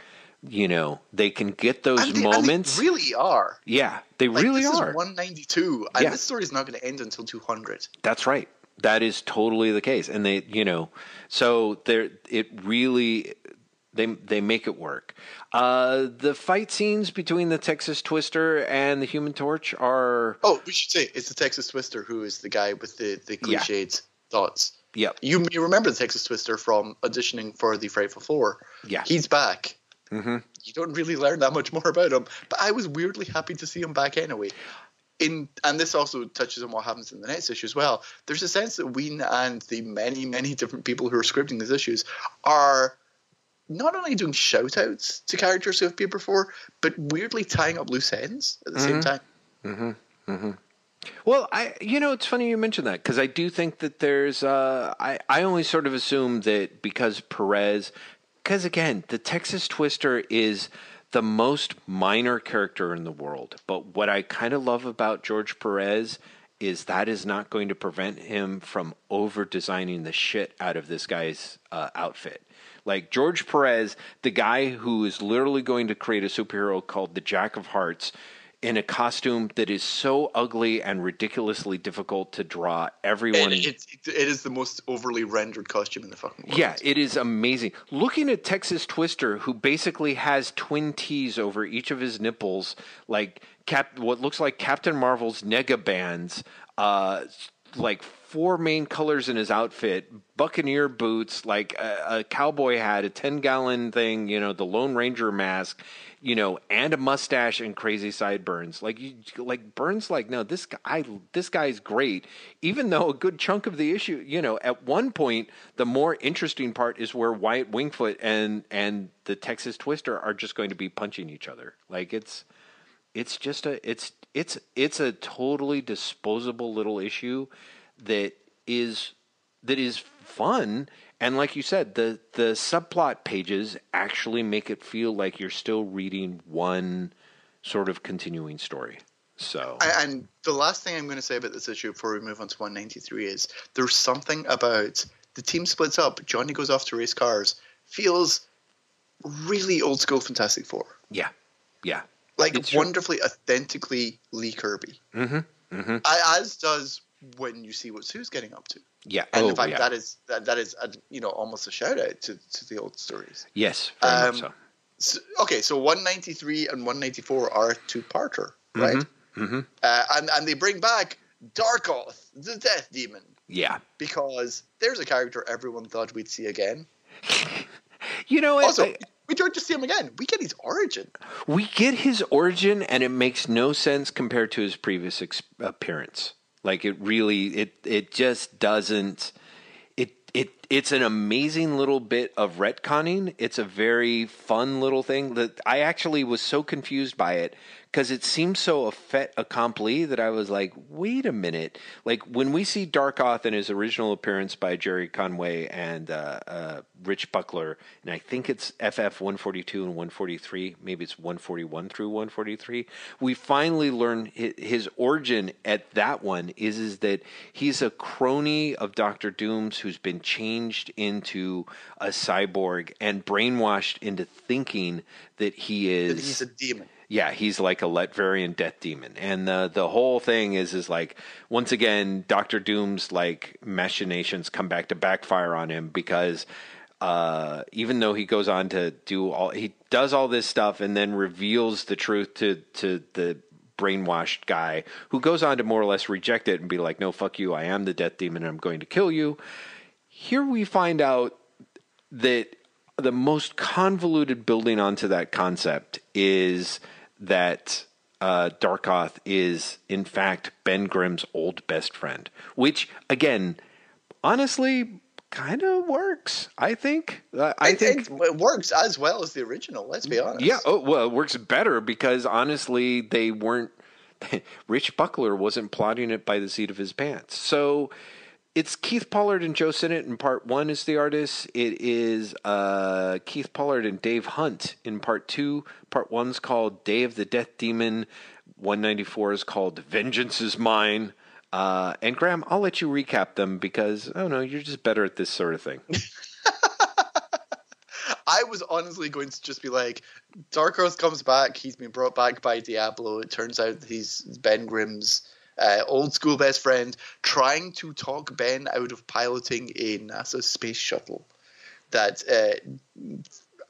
B: you know they can get those
A: And they, and they
B: moments.
A: really are.
B: yeah, they
A: Like,
B: really
A: this
B: are.
A: is 192, and
B: Yeah.
A: this story is not going to end until 200.
B: That's right. That is totally the case, and they, you know, so there. It really, They they make it work. Uh, the fight scenes between the Texas Twister and the Human Torch are.
A: Oh, we should say it's the Texas Twister who is the guy with the the cliched yeah. thoughts.
B: Yep.
A: You may remember the Texas Twister from auditioning for the Frightful Four.
B: Yeah.
A: He's back.
B: Mm-hmm.
A: You don't really learn that much more about him, but I was weirdly happy to see him back anyway. In and this also touches on what happens in the next issue as well. There's a sense that Wein and the many, many different people who are scripting these issues are not only doing shout outs to characters who have appeared before, but weirdly tying up loose ends at the
B: mm-hmm.
A: same time.
B: Mm-hmm. Mm-hmm. Well, I you know it's funny you mentioned that because I do think that there's uh, I I only sort of assume that because Perez because again the Texas Twister is the most minor character in the world, but what I kind of love about George Perez is that is not going to prevent him from over designing the shit out of this guy's uh, outfit. Like George Perez, the guy who is literally going to create a superhero called the Jack of Hearts in a costume that is so ugly and ridiculously difficult to draw. Everyone,
A: it, it, it is the most overly rendered costume in the fucking world.
B: Yeah, it is amazing. Looking at Texas Twister, who basically has twin T's over each of his nipples, like Cap, what looks like Captain Marvel's nega bands. Uh, like four main colors in his outfit buccaneer boots like a, a, cowboy hat a 10 gallon thing you know the lone ranger mask you know and a mustache and crazy sideburns. Like you like burns like no this guy this guy's great even though a good chunk of the issue you know at one point the more interesting part is where wyatt wingfoot and and the texas twister are just going to be punching each other. Like it's it's just a it's it's it's a totally disposable little issue that is that is fun and like you said the the subplot pages actually make it feel like you're still reading one sort of continuing story so
A: and the last thing i'm going to say about this issue before we move on to 193 is there's something about the team splits up johnny goes off to race cars feels really old school fantastic four
B: yeah yeah
A: like it's wonderfully true. authentically lee kirby
B: mm-hmm. Mm-hmm.
A: I, as does when you see what Sue's getting up to.
B: Yeah,
A: and
B: oh,
A: in fact,
B: yeah.
A: that is that, that is a, you know almost a shout out to, to the old stories.
B: Yes, very
A: um,
B: so.
A: so. Okay, so 193 and 194 are a two parter, right?
B: Mm-hmm. Mm-hmm.
A: Uh, and and they bring back Darkoth, the Death Demon.
B: Yeah,
A: because there's a character everyone thought we'd see again. [LAUGHS]
B: you know,
A: also.
B: I,
A: we don't just see him again. We get his origin.
B: We get his origin, and it makes no sense compared to his previous ex- appearance. Like it really, it it just doesn't. It it it's an amazing little bit of retconning. It's a very fun little thing that I actually was so confused by it because it seemed so a fait accompli that I was like, wait a minute. Like when we see Darkoth in his original appearance by Gerry Conway and uh, uh, Rich Buckler, and I think it's FF 142 and 143, maybe it's 141 through 143, we finally learn his, origin at that one is, is that he's a crony of Doctor Doom's who's been changed into a cyborg and brainwashed into thinking that he is.
A: That he's a demon
B: yeah, he's like a Latverian death demon, and the the whole thing is is like once again, Doctor Doom's like machinations come back to backfire on him because uh, even though he goes on to do all he does all this stuff and then reveals the truth to to the brainwashed guy who goes on to more or less reject it and be like, no, fuck you, I am the death demon, and I'm going to kill you. Here we find out that the most convoluted building onto that concept is that uh, Darkoth is in fact Ben Grimm's old best friend, which again, honestly, kind of works. I think. Uh, I
A: it,
B: think
A: it works as well as the original. Let's be honest.
B: Yeah. Oh well, it works better because honestly, they weren't. [LAUGHS] Rich Buckler wasn't plotting it by the seat of his pants. So it's Keith Pollard and Joe Sinnott in part one is the artist. It is uh, Keith Pollard and Dave Hunt in part two. Part one's called Day of the Death Demon. 194 is called Vengeance is Mine. Uh, and Graeme, I'll let you recap them because, oh no, you're just better at this sort of thing. [LAUGHS]
A: I was honestly going to just be like, Darkoth comes back. He's been brought back by Diablo. It turns out he's Ben Grimm's uh, old school best friend, trying to talk Ben out of piloting a NASA space shuttle that uh,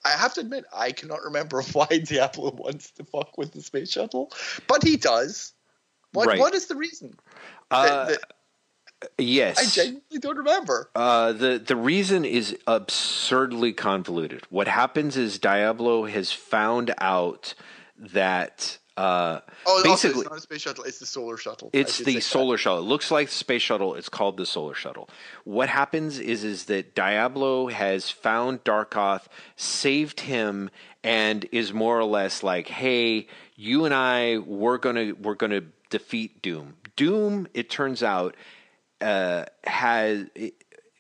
A: I have to admit, I cannot remember [LAUGHS] why Diablo wants to fuck with the space shuttle, but he does. What
B: Right.
A: What is the reason?
B: Uh, yes.
A: I genuinely don't remember.
B: Uh, the the reason is absurdly convoluted. What happens is Diablo has found out that uh,
A: Oh,
B: basically
A: it's not a space shuttle; it's the solar shuttle.
B: It's the
A: say that.
B: solar shuttle. It looks like the space shuttle. It's called the solar shuttle. What happens is is that Diablo has found Darkoth, saved him, and is more or less like, "Hey, you and I, we're gonna we're gonna defeat Doom." Doom, it turns out, uh, has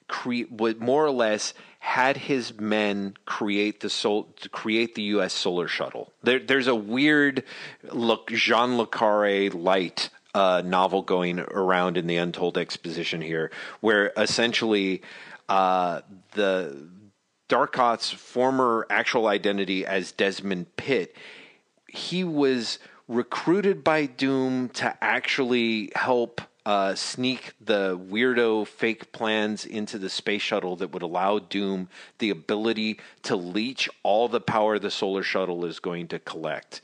B: cre- more or less had his men create the sol- create the U.S. solar shuttle. There, there's a weird look John le Carré light uh, novel going around in the Untold Exposition here, where essentially uh, the Darkoth's former actual identity as Desmond Pitt, he was recruited by Doom to actually help uh, sneak the weirdo fake plans into the space shuttle that would allow Doom the ability to leech all the power the solar shuttle is going to collect.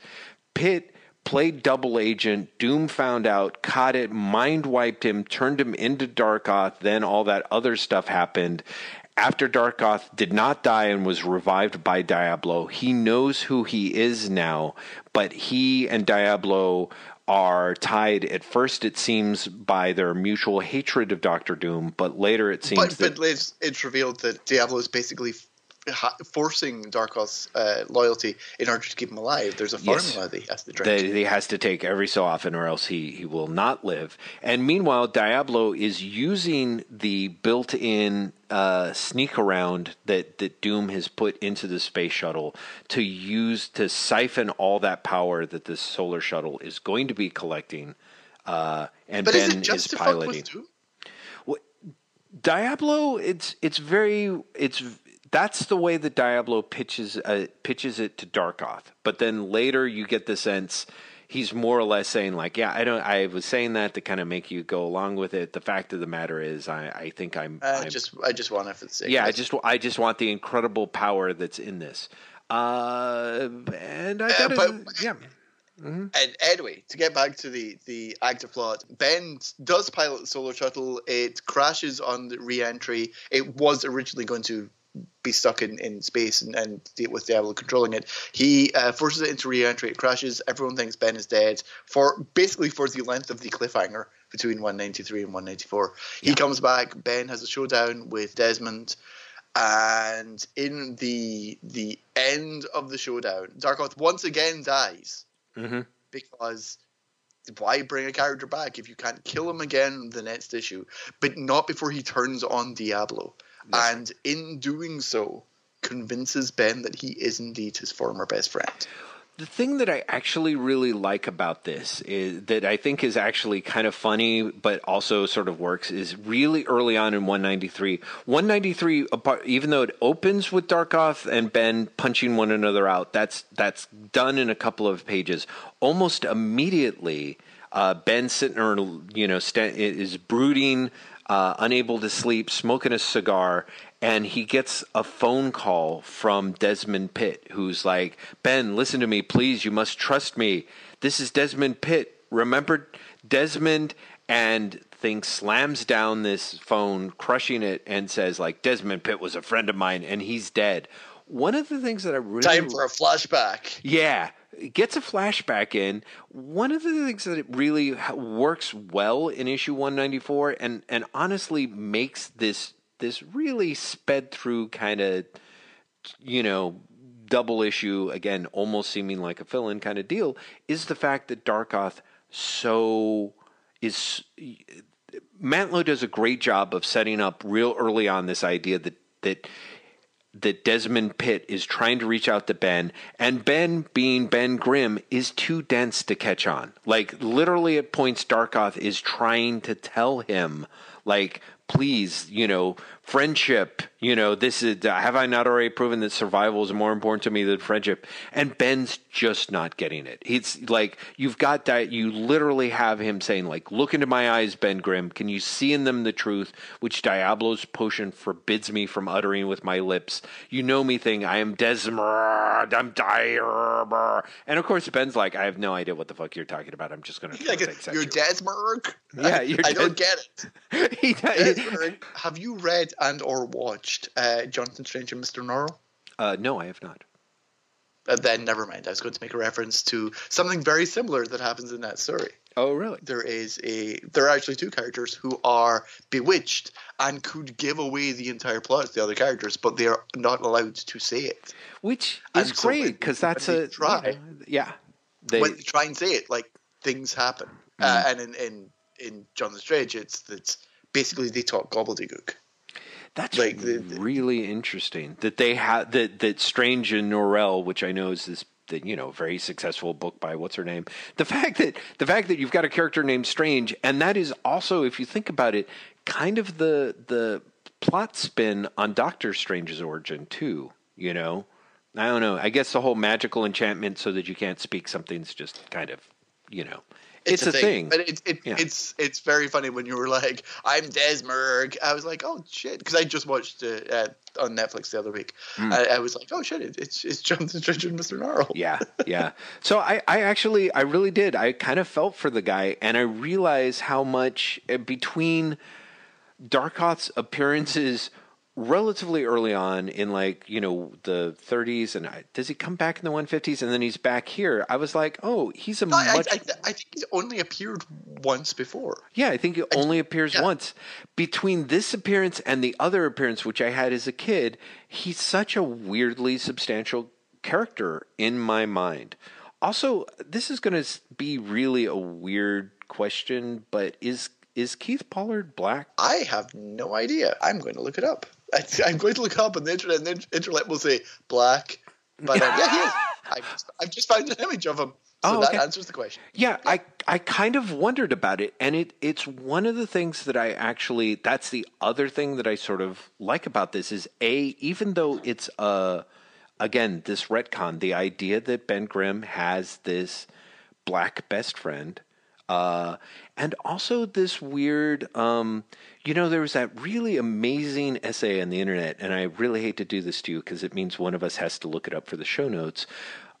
B: Pitt played double agent. Doom found out, caught it, mind wiped him, turned him into Darkoth. Then all that other stuff happened. After Darkoth did not die and was revived by Diablo, he knows who he is now, but he and Diablo are tied at first, it seems, by their mutual hatred of Doctor Doom, but later it seems
A: But,
B: that.
A: but it's, it's revealed that Diablo is basically forcing Darkoth's uh, loyalty in order to keep him alive. There's a
B: Yes.
A: formula that he has to drink.
B: that he has to take every so often or else he, he will not live. And meanwhile, Diablo is using the built in uh, sneak around that, that Doom has put into the space shuttle to use to siphon all that power that this solar shuttle is going to be collecting. Uh, and
A: but
B: Ben
A: is
B: is piloting.
A: Doom?
B: Diablo, it's it's very it's that's the way that Diablo pitches uh, pitches it to Darkoth. But then later you get the sense he's more or less saying like, yeah, I don't. I was saying that to kind of make you go along with it. The fact of the matter is, I, I think I'm,
A: Uh,
B: I'm
A: just I just want it for the sake.
B: yeah, I just I just want the incredible power that's in this. Uh, and I
A: Uh,
B: got
A: but-
B: yeah.
A: And anyway, to get back to the the active plot, Ben does pilot the solar shuttle. It crashes on the re-entry. It was originally going to be stuck in, in space and, and deal with Diablo controlling it. He uh, forces it into re-entry. It crashes. Everyone thinks Ben is dead for basically for the length of the cliffhanger between 193 and 194. He comes back. Ben has a showdown with Desmond. And in the the end of the showdown, Darkoth once again dies
B: hmm
A: because why bring a character back if you can't kill him again in the next issue? But not before he turns on Diablo, And in doing so, convinces Ben that he is indeed his former best friend.
B: The thing that I actually really like about this is that I think is actually kind of funny, but also sort of works. Is really early on in 193. 193, even though it opens with Darkoth and Ben punching one another out, that's that's done in a couple of pages. Almost immediately, uh, Ben sitting there, you know, is brooding, uh, unable to sleep, smoking a cigar, and he gets a phone call from Desmond Pitt, who's like, Ben, listen to me, please. You must trust me. This is Desmond Pitt. Remember Desmond? And thing slams down this phone, crushing it, and says, like, Desmond Pitt was a friend of mine, and he's dead. One of the things that I really
A: Time for a flashback.
B: yeah, gets a flashback in. One of the things that it really works well in issue 194 and and honestly makes this this really sped through kind of you know double issue again almost seeming like a fill-in kind of deal is the fact that Darkoth so is Mantlo does a great job of setting up real early on this idea that that that Desmond Pitt is trying to reach out to Ben, and Ben, being Ben Grimm, is too dense to catch on. Like literally, at points, Darkoth is trying to tell him, like, please, you know, friendship. You know, this is have I not already proven that survival is more important to me than friendship? And Ben's just not getting it. He's like, you've got that. You literally have him saying, like, look into my eyes, Ben Grimm. Can you see in them the truth, which Diablo's potion forbids me from uttering with my lips? You know me, thing. I am Desmond. I'm dire. And of course, Ben's like, I have no idea what the fuck you're talking about. I'm just going to.
A: Like, you're Desmond.
B: Yeah, you're
A: I, I don't get
B: it. [LAUGHS] he,
A: have you read and or watched uh, Jonathan Strange and Mr. Norrell?
B: Uh, no, I have not.
A: Uh, then never mind. I was going to make a reference to something very similar that happens in that story.
B: Oh, really?
A: There is a. There are actually two characters who are bewitched and could give away the entire plot to the other characters, but they are not allowed to say it.
B: Which is so great because that's a
A: try.
B: Yeah.
A: They, when they try and say it, like things happen, mm. uh, and in in in Jonathan Strange, it's it's basically they talk gobbledygook.
B: That's like the, really interesting that they had that that Strange and Norrell, which I know is this the you know very successful book by what's her name. The fact that the fact that you've got a character named Strange, and that is also, if you think about it, kind of the the plot spin on Doctor Strange's origin too. You know, I don't know. I guess the whole magical enchantment so that you can't speak something's just kind of you know it's, it's a, thing. thing.
A: But it, it, yeah. it's it's very funny when you were like, "I'm Desmerg." I was like, "Oh shit," because I just watched it uh, on Netflix the other week. Mm. I, I, was like, "Oh shit, it, it's it's Jonathan Strange and Mr. Norrell."
B: Yeah, [LAUGHS] yeah. so I I actually I really did. I kind of felt for the guy, and I realized how much uh, between Darkoth's appearances relatively early on in like you know the 30s and I, does he come back in the 150s and then he's back here i was like oh he's a no, much
A: I, I, I, think he's only appeared once before
B: yeah i think he only appears yeah. once between this appearance and the other appearance which i had as a kid he's such a weirdly substantial character in my mind also this is going to be really a weird question but is is Keith Pollard black?
A: I have no idea. I'm going to look it up. I, am going to look up on the internet, and the internet will say black. But um, yeah, he is. [LAUGHS] I've just, I've just found an image of him. So oh, okay. that answers the question.
B: Yeah, yeah, I I kind of wondered about it, and it it's one of the things that I actually that's the other thing that I sort of like about this is a even though it's a again this retcon the idea that Ben Grimm has this black best friend uh, and also this weird, um, you know, there was that really amazing essay on the internet, and I really hate to do this to you because it means one of us has to look it up for the show notes.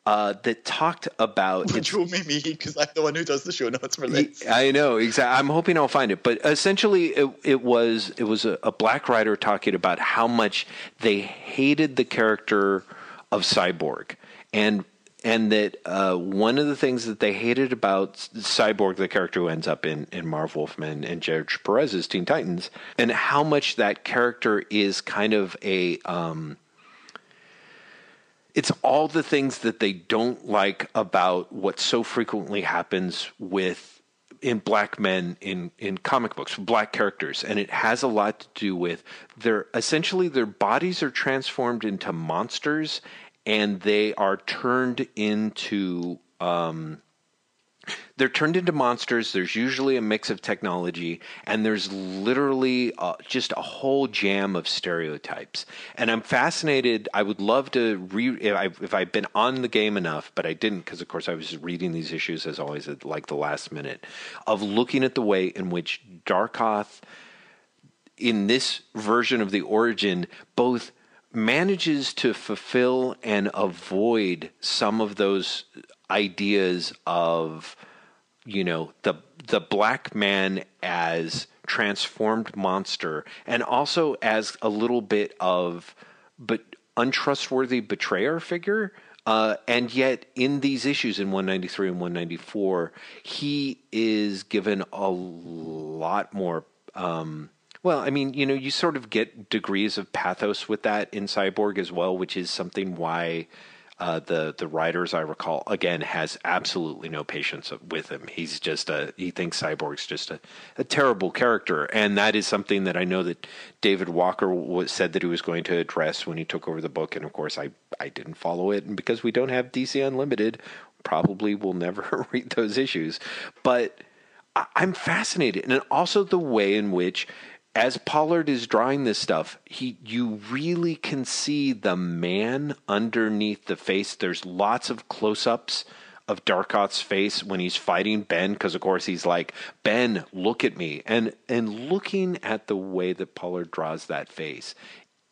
B: Uh, that talked about [LAUGHS]
A: which will be me because I'm the one who does the show notes for this.
B: I know exactly. I'm hoping I'll find it, but essentially, it, it was it was a, a black writer talking about how much they hated the character of Cyborg, and and that uh, one of the things that they hated about Cyborg, the character who ends up in, in Marv Wolfman and George Perez's Teen Titans, and how much that character is kind of a. Um, it's all the things that they don't like about what so frequently happens with in black men in, in comic books, black characters, and it has a lot to do with their essentially their bodies are transformed into monsters and they are turned into um, they're turned into monsters. There's usually a mix of technology, and there's literally uh, just a whole jam of stereotypes. And I'm fascinated. I would love to read if, I, if I've been on the game enough, but I didn't because, of course, I was reading these issues as always at like the last minute of looking at the way in which Darkoth, in this version of the origin, both manages to fulfill and avoid some of those ideas of you know the the black man as transformed monster and also as a little bit of but untrustworthy betrayer figure. Uh, and yet in these issues in 193 and 194 he is given a lot more um, well, I mean, you know, you sort of get degrees of pathos with that in Cyborg as well, which is something why uh, the the writers I recall again has absolutely no patience with him. He's just a he thinks Cyborg's just a, a terrible character, and that is something that I know that David Walker said that he was going to address when he took over the book, and of course I I didn't follow it, and because we don't have DC Unlimited, probably will never [LAUGHS] read those issues, but. I'm fascinated, and also the way in which as Pollard is drawing this stuff, he you really can see the man underneath the face. There's lots of close-ups of Darkoth's face when he's fighting Ben, because of course he's like, Ben, look at me. And and looking at the way that Pollard draws that face,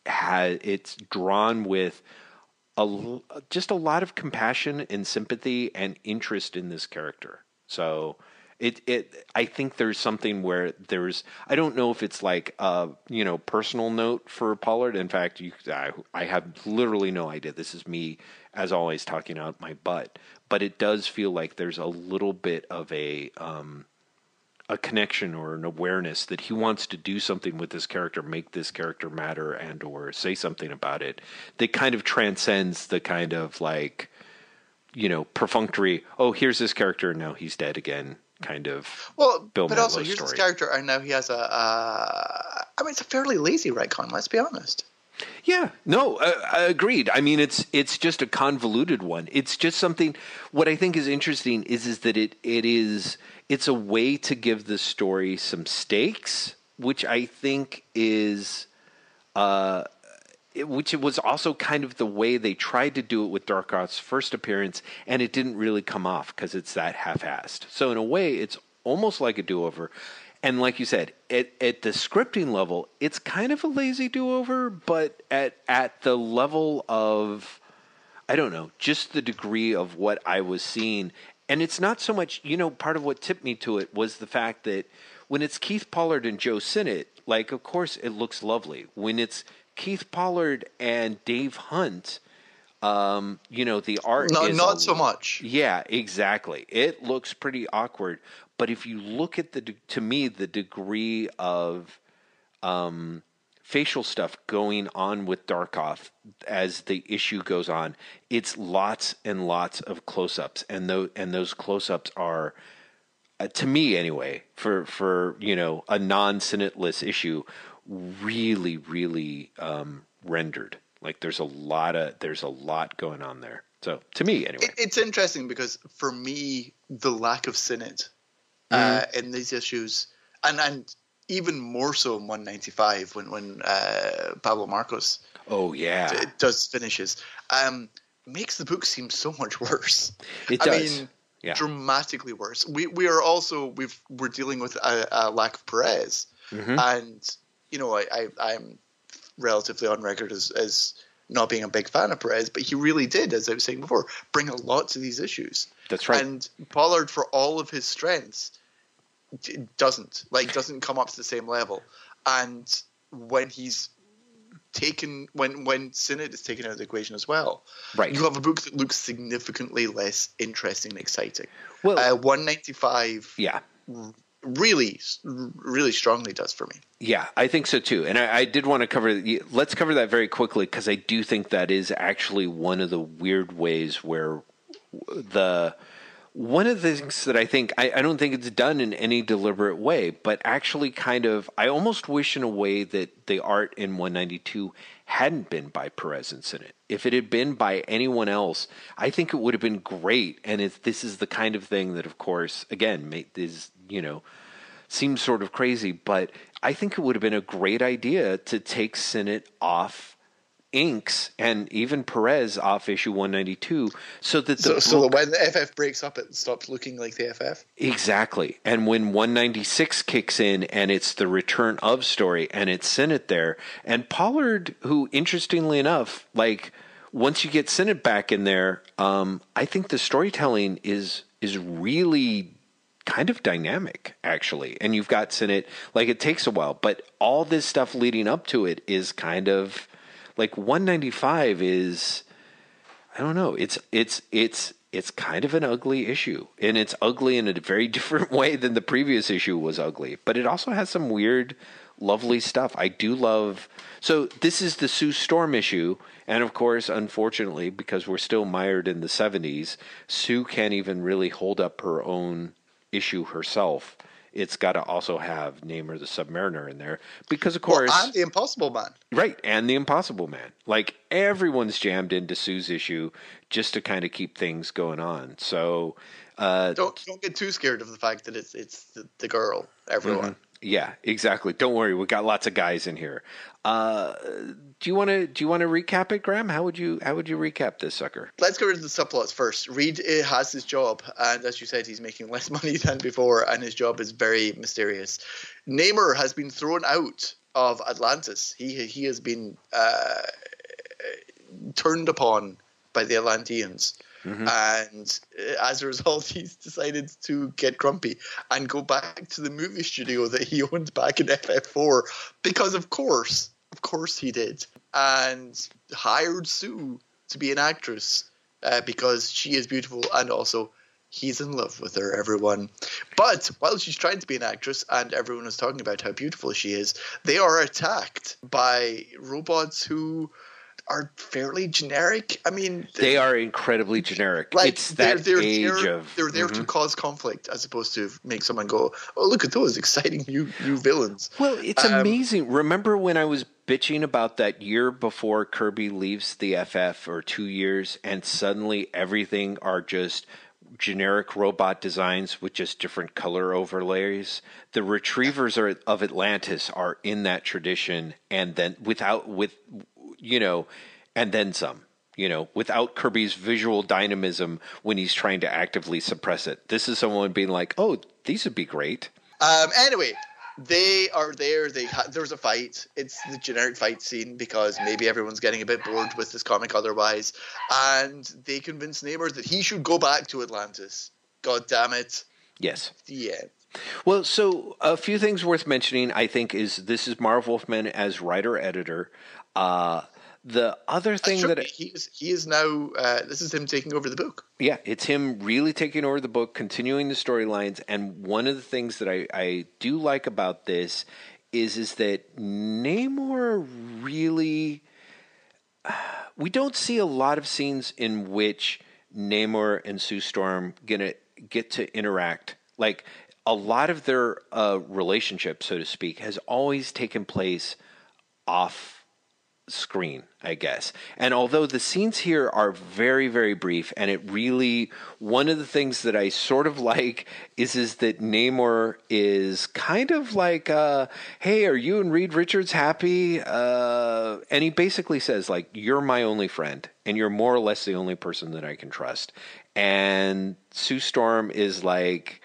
B: has it's drawn with a just a lot of compassion and sympathy and interest in this character. So it it I think there's something where there's I don't know if it's like a you know personal note for Pollard. In fact, you I, I have literally no idea. This is me as always talking out my butt, but it does feel like there's a little bit of a um, a connection or an awareness that he wants to do something with this character, make this character matter, and or say something about it that kind of transcends the kind of like you know perfunctory. Oh, here's this character, now he's dead again kind of
A: well Bill but also here's story. this character and now he has a uh, I mean it's a fairly lazy retcon let's be honest.
B: Yeah no uh, agreed. I mean it's it's just a convoluted one. It's just something what I think is interesting is is that it it is it's a way to give the story some stakes which I think is uh which it was also kind of the way they tried to do it with Darkoth's first appearance, and it didn't really come off because it's that half-assed. So in a way, it's almost like a do-over. And like you said, at, at the scripting level, it's kind of a lazy do-over, but at at the level of I don't know, just the degree of what I was seeing. And it's not so much, you know, part of what tipped me to it was the fact that when it's Keith Pollard and Joe Sinnott, like, of course, it looks lovely. When it's Keith Pollard and Dave Hunt, um, you know, the art
A: no,
B: is
A: not a, so much.
B: Yeah, exactly. It looks pretty awkward, but if you look at the to me the degree of um, facial stuff going on with Darkoth as the issue goes on, it's lots and lots of close-ups, and those and those close-ups are. Uh, to me, anyway, for for you know a non-Sinnotless issue, really, really um, rendered. Like there's a lot of there's a lot going on there. So to me, anyway, it,
A: it's interesting because for me, the lack of Sinnott uh, mm-hmm. in these issues, and and even more so in 195 when when uh, Pablo Marcos,
B: oh yeah,
A: d- does finishes, um, makes the book seem so much worse.
B: It does. I mean, yeah.
A: dramatically worse. We we are also we've we're dealing with a, a lack of Perez, mm-hmm. and you know, I, I am relatively on record as as not being a big fan of Perez, but he really did, as I was saying before, bring a lot to these issues.
B: That's right.
A: And Pollard, for all of his strengths, doesn't like doesn't come up to the same level. And when he's taken, when when Sinnott is taken out of the equation as well,
B: right,
A: you have a book that looks significantly less interesting and exciting.
B: Well,
A: uh, one ninety five,
B: yeah
A: really, really strongly does for me.
B: Yeah, I think so too. And I, I did want to cover. Let's cover that very quickly because I do think that is actually one of the weird ways where the one of the things that I think I, I, don't think it's done in any deliberate way, but actually kind of I almost wish in a way that the art in 192 hadn't been by Perez and Sinnott. If it had been by anyone else, I think it would have been great. And this is the kind of thing that, of course, again, is you know, seems sort of crazy, but I think it would have been a great idea to take Sinnott off inks and even Perez off issue 192 so that the
A: so, book, so when the FF breaks up it stops looking like the FF
B: exactly. And when 196 kicks in and it's the return of story and it's Sinnott there and Pollard who interestingly enough like once you get Sinnott back in there um, I think the storytelling is is really kind of dynamic actually. And you've got Sinnott like it takes a while but all this stuff leading up to it is kind of like 195 is i don't know it's it's it's it's kind of an ugly issue. And it's ugly in a very [LAUGHS] different way than the previous issue was ugly. But it also has some weird lovely stuff. I do love so this is the sue storm issue. And of course unfortunately because we're still mired in the 70s sue can't even really hold up her own issue herself, it's got to also have Namor the Submariner in there because, of course,
A: well, and the Impossible Man,
B: right? And the Impossible Man. Like everyone's jammed into Sue's issue just to kind of keep things going on. So
A: uh, don't don't get too scared of the fact that it's it's the, the girl. Everyone.
B: Yeah, exactly. Don't worry, we got lots of guys in here. Uh, do you want to do you want to recap it, Graeme? How would you how would you recap this sucker?
A: Let's go into the subplots first. Reed uh, has his job, and as you said, he's making less [LAUGHS] money than before, and his job is very mysterious. Namor has been thrown out of Atlantis. He he has been uh, turned upon by the Atlanteans. Mm-hmm. And uh, as a result, [LAUGHS] he's decided to get grumpy and go back to the movie studio that he [LAUGHS] owned back in FF4 because, of course, of course he did, and hired Sue to be an actress uh, because she is beautiful and also he's in love with her, everyone. But while she's trying to be an actress and everyone is talking about how beautiful she is, they are attacked by robots who are fairly generic. I mean,
B: they are incredibly generic. Like, it's that they're, they're age
A: there,
B: of
A: they're there mm-hmm. to cause conflict as opposed to make someone go, "Oh, look at those exciting new new villains."
B: Well, it's um, amazing. Remember when I was bitching about that year before Kirby leaves the FF, or two years, and suddenly everything are just generic robot designs with just different color overlays. The retrievers are, of Atlantis are in that tradition, and then without with you know, and then some. You know, without Kirby's visual dynamism when he's trying to actively suppress it. This is someone being like, "Oh, these would be great."
A: Um, anyway, they are there. They ha- there's a fight. It's the generic fight scene because maybe everyone's getting a bit bored with this comic otherwise, and they convince Namor that he should go back to Atlantis. God damn it!
B: Yes.
A: The end.
B: Well, so a few things worth mentioning, I think, is this is Marv Wolfman as writer editor. Uh, the other thing that
A: he is he is now uh, this is him taking over the book.
B: Yeah, it's him really taking over the book, continuing the storylines, and one of the things that I, I do like about this is is that Namor really [SIGHS] we don't see a lot of scenes in which Namor and Sue Storm gonna get to interact like a lot of their uh, relationship, so to speak, has always taken place off screen, I guess. And although the scenes here are very, very brief, and it really one of the things that I sort of like is is that Namor is kind of like, uh, "Hey, are you and Reed Richards happy?" Uh, and he basically says, "Like, you're my only friend, and you're more or less the only person that I can trust." And Sue Storm is like.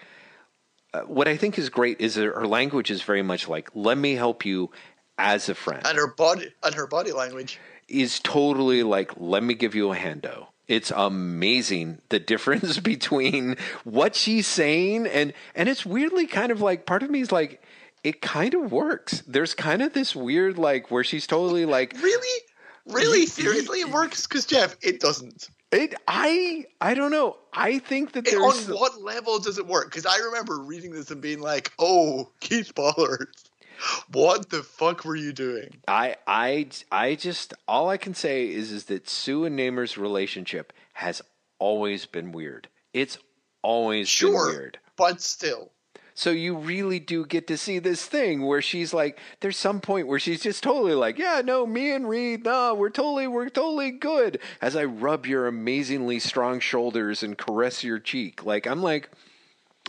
B: Uh, what I think is great is her language is very much like, let me help you as a friend.
A: And her body and her body language
B: is totally like, let me give you a hando. It's amazing the difference [LAUGHS] between what she's saying and and it's weirdly kind of like part of me is like it kind of works. There's kind of this weird like where she's totally like
A: Really? Really? Seriously it works cuz Jeff, it doesn't.
B: It, I I don't know. I think that there's
A: on what level does it work? Because I remember reading this and being like, "Oh, Keith Pollard, [LAUGHS] what the fuck were you doing?
B: I I I just all I can say is is that Sue and Namor's relationship has always been weird. It's always sure, been weird.
A: But still.
B: So you really do get to see this thing where she's like, there's some point where she's just totally like, yeah, no, me and Reed, no, we're totally, we're totally good. As I rub your amazingly strong shoulders and caress your cheek, like I'm like,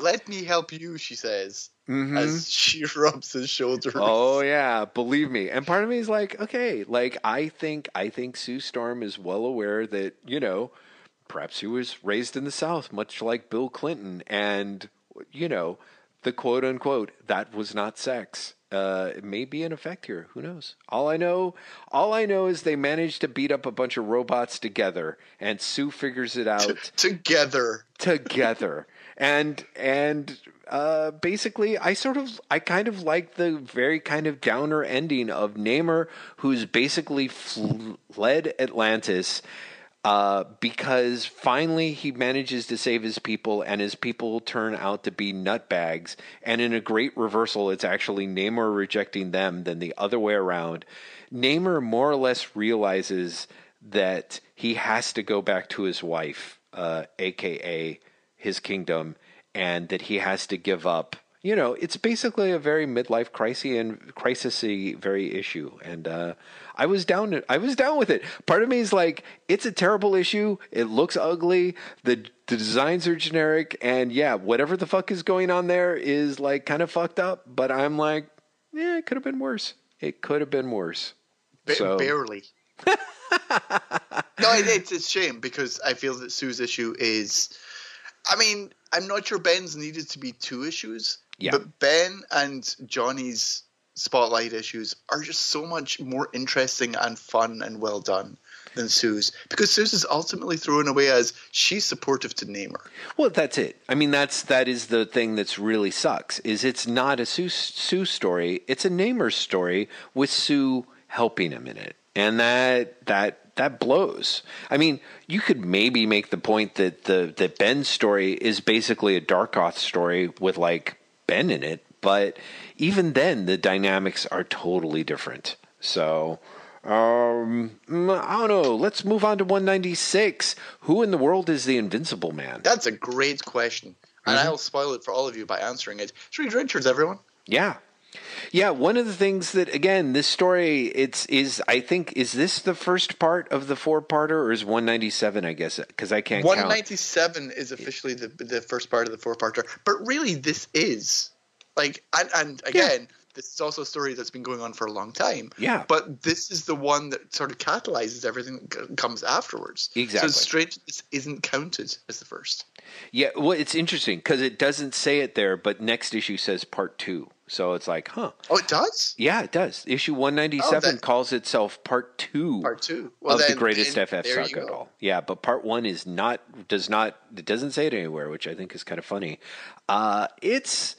A: let me help you, she says. Mm-hmm. As [LAUGHS] she rubs his shoulder.
B: Oh yeah, believe me. And part of me is like, okay, like I think I think Sue Storm is well aware that you know, perhaps he was raised in the South, much like Bill Clinton, and you know, the quote unquote that was not sex. Uh, it may be in effect here. Who knows? All I know, all I know is they managed to beat up a bunch of robots together, and Sue figures it out
A: together.
B: Together and and uh, basically, I sort of, I kind of like the very kind of downer ending of Namor, who's basically fled Atlantis. Uh, because finally he manages to save his people, and his people turn out to be nutbags. And in a great reversal, it's actually Namor rejecting them than the other way around. Namor more or less realizes that he has to go back to his wife, uh, aka his kingdom and that he has to give up you know, it's basically a very midlife crisis and crisisy very issue, and uh, I was down. I was down with it. Part of me is like, it's a terrible issue. It looks ugly. The the designs are generic, and yeah, whatever the fuck is going on there is like kind of fucked up. But I'm like, yeah, it could have been worse. It could have been worse.
A: Ba-
B: So-
A: Barely. [LAUGHS] no, it, it's a shame because I feel that Sue's issue is. I mean, I'm not sure Ben's needed to be two issues,
B: Yeah.
A: but Ben and Johnny's spotlight issues are just so much more interesting and fun and well done than Sue's because Sue's is ultimately thrown away as she's supportive to Namor.
B: Well, that's it. I mean, that's that is the thing that's really sucks. Is it's not a Sue, Sue story. It's a Namor story with Sue helping him in it, and that that that blows. I mean, you could maybe make the point that the that Ben's story is basically a Darkoth story with like Ben in it, but even then, the dynamics are totally different. So. Um, mm, I don't know. Let's move on to 196. Who in the world is the Invincible Man?
A: That's a great question, and I'll spoil it for all of you by answering it. It's Reed Richards, everyone.
B: Yeah. Yeah, one of the things that again, this story it's is I think is this the first part of the four-parter or is 197 I guess cuz I can't
A: 197 is officially the the first part of the four parter, but really this is like and, and again this is also a story that's been going on for a long time.
B: Yeah.
A: But this is the one that sort of catalyzes everything that comes afterwards.
B: Exactly.
A: So it's strange this isn't counted as the first.
B: Yeah, well it's interesting cuz it doesn't say it there but next issue says part 2. So it's like, huh.
A: Oh, it does.
B: Yeah, it does. Issue 197
A: Oh, that-
B: calls itself part 2.
A: Part two. Well,
B: of the greatest
A: then
B: FF saga at all. Yeah, but part one is not does not it doesn't say it anywhere, which I think is kind of funny. Uh, it's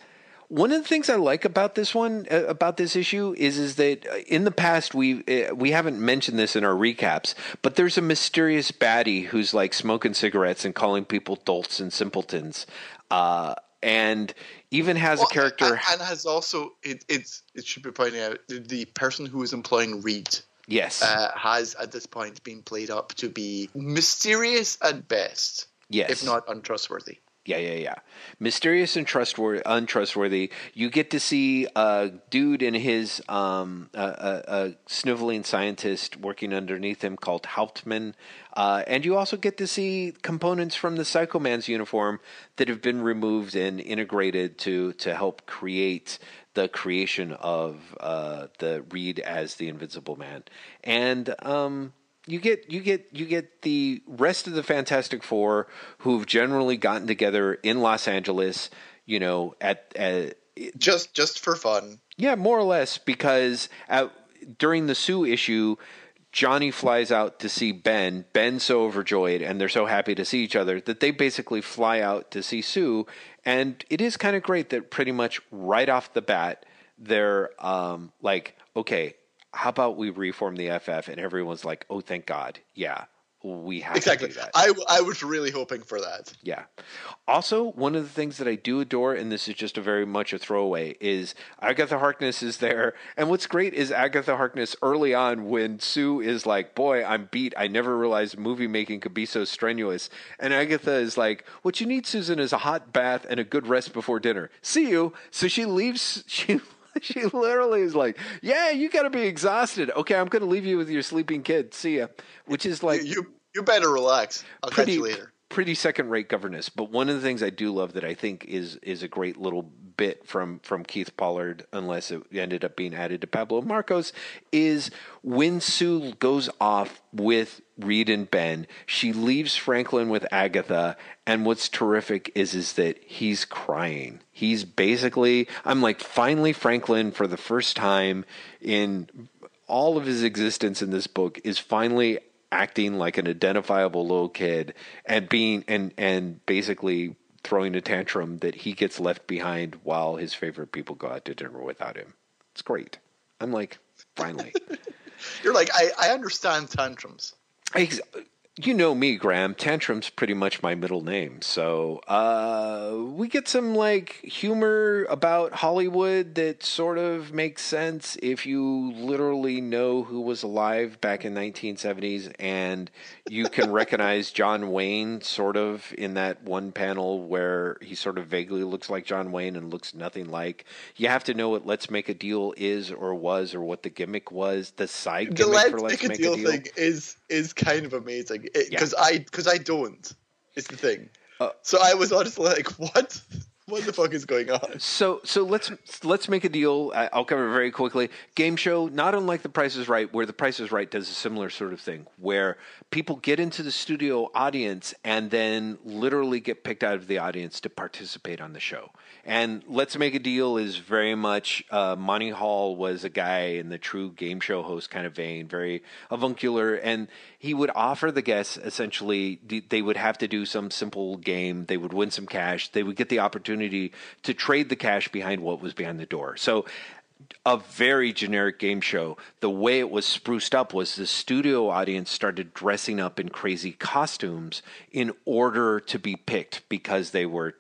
B: one of the things I like about this one uh, about this issue is is that in the past we uh, we haven't mentioned this in our recaps, but there's a mysterious baddie who's like smoking cigarettes and calling people dolts and simpletons, uh, and even has
A: Well,
B: a character.
A: and, and has also it, it's it should be pointing out the, the person who is employing Reed
B: yes,
A: uh, has at this point been played up to be mysterious at best,
B: yes,
A: if not untrustworthy.
B: Yeah, yeah, yeah. Mysterious and trustworthy, untrustworthy. You get to see a dude and his um, a, a, a sniveling scientist working underneath him called Hauptmann, uh, and you also get to see components from the Psycho Man's uniform that have been removed and integrated to to help create the creation of uh, the Reed as the Invincible Man, and um, you get you get you get the rest of the Fantastic Four who've generally gotten together in Los Angeles, you know, at, at
A: Just just for fun.
B: yeah, more or less because at, during the Sue issue, Johnny flies out to see Ben. Ben's so overjoyed and they're so happy to see each other that they basically fly out to see Sue. And it is kind of great that pretty much right off the bat, they're um, like, okay, how about we reform the FF? And everyone's like, oh, thank God. Yeah, we have
A: Exactly.
B: to do that.
A: I, I was really hoping for that.
B: Yeah. Also, one of the things that I do adore, and this is just a very much a throwaway, is Agatha Harkness is there. And what's great is Agatha Harkness early on when Sue is like, Boy, I'm beat. I never realized movie making could be so strenuous. And Agatha is like, What you need, Susan, is a hot bath and a good rest before dinner. See you. So she leaves. [LAUGHS] She. [LAUGHS] She literally is like, "Yeah, you got to be exhausted. Okay, I'm going to leave you with your sleeping kid. See ya." Which is like
A: you, you you better relax. I'll catch you later.
B: Pretty second rate governess. But one of the things I do love that I think is is a great little bit from from Keith Pollard, unless it ended up being added to Pablo Marcos, is when Sue goes off with Reed and Ben, she leaves Franklin with Agatha, and what's terrific is is that he's crying. He's basically I'm like finally Franklin for the first time in all of his existence in this book is finally acting like an identifiable little kid and being and and basically throwing a tantrum that he gets left behind while his favorite people go out to dinner without him. It's great. I'm like, finally. [LAUGHS]
A: You're like I, I understand tantrums.
B: You know me, Graeme. Tantrum's pretty much my middle name. So uh, we get some like humor about Hollywood that sort of makes sense if you literally know who was alive back in 1970s and you can recognize John Wayne sort of in that one panel where he sort of vaguely looks like John Wayne and looks nothing like. You have to know what Let's Make a Deal is or was or what the gimmick was. The side
A: The
B: gimmick
A: Let's
B: for Let's
A: Make a
B: Make
A: Deal
B: a Deal.
A: thing is is kind of amazing because
B: Yeah.
A: I because I don't. It's the thing.
B: Uh,
A: so I was honestly like, [LAUGHS] what? What the fuck is going on?
B: So so let's let's make a deal. I'll cover it very quickly. Game show, not unlike The Price is Right, where The Price is Right does a similar sort of thing, where people get into the studio audience and then literally get picked out of the audience to participate on the show. And Let's Make a Deal is very much uh, Monty Hall was a guy in the true game show host kind of vein, very avuncular, and he would offer the guests essentially they would have to do some simple game. They would win some cash. They would get the opportunity to trade the cash behind what was behind the door. So a very generic game show. The way it was spruced up was the studio audience started dressing up in crazy costumes in order to be picked because they were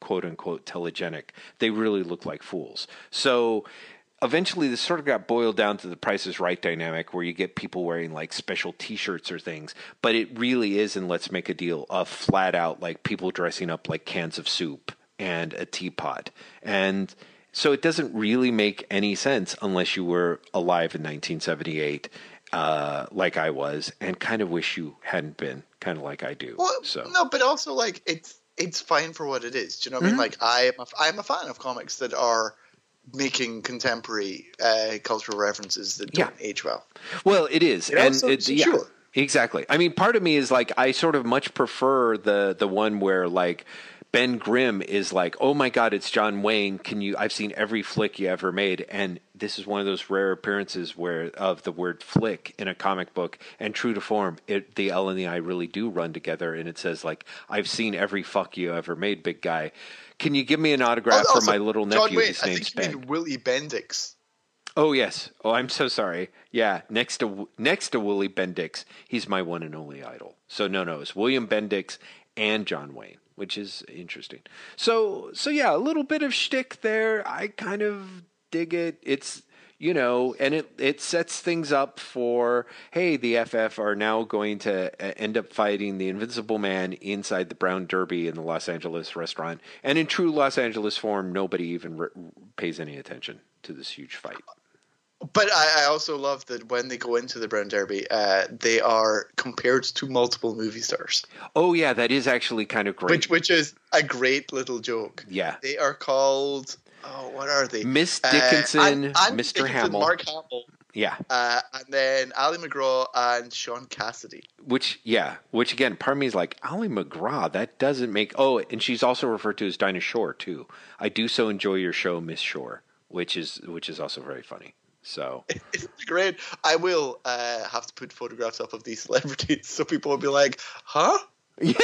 B: quote unquote telegenic. They really looked like fools. So eventually this sort of got boiled down to the price is right dynamic where you get people wearing like special t-shirts or things but it really is in let's make a deal a flat out like people dressing up like cans of soup and a teapot and so it doesn't really make any sense unless you were alive in 1978 uh, like i was and kind of wish you hadn't been kind of like i do
A: Well,
B: so
A: no, but also like it's it's fine for what it is. Do you know what I mean?
B: Mm-hmm.
A: Like I am a, I'm a fan of comics that are making contemporary uh, cultural references that don't
B: Yeah.
A: age well.
B: Well, it is,
A: know,
B: and
A: so-
B: it's yeah,
A: sure.
B: exactly. I mean, part of me is like I sort of much prefer the the one where like Ben Grimm is like, "Oh my God, it's John Wayne! Can you? I've seen every flick you ever made, and this is one of those rare appearances where of the word flick in a comic book, and true to form, it the L and the I really do run together, and it says like, "I've seen every fuck you ever made, big guy." Can you give me an autograph
A: Also,
B: for my little
A: John
B: nephew?
A: Wayne,
B: His
A: I
B: name's
A: think you
B: Ben.
A: Willie Bendix.
B: Oh yes. Oh, I'm so sorry. Yeah, next to next to Willie Bendix, he's my one and only idol. So no, no, it's William Bendix and John Wayne, which is interesting. So so yeah, a little bit of shtick there. I kind of dig it. It's you know, and it it sets things up for hey, the FF are now going to uh, end up fighting the Invincible Man inside the Brown Derby in the Los Angeles restaurant, and in true Los Angeles form, nobody even re- pays any attention to this huge fight.
A: But I, I also love that when they go into the Brown Derby, uh, they are compared to multiple movie stars,
B: Oh yeah, that is actually kind of great.
A: which which is a great little joke.
B: yeah,
A: They are called oh, what are they?
B: Miss
A: Uh,
B: Dickinson,
A: Andy
B: Mr.
A: Dickinson,
B: Hamill.
A: Mark Hamill,
B: yeah,
A: uh, and then Ali MacGraw and Shaun Cassidy.
B: which yeah, which again, part of me is like Ali MacGraw. That doesn't make. Oh, and she's also referred to as Dinah Shore too. I do so enjoy your show, Miss Shore, which is which is also very funny. So
A: It's [LAUGHS] great. I will uh, have to put photographs up of these [LAUGHS] celebrities so people will be like, "Huh."
B: Yeah,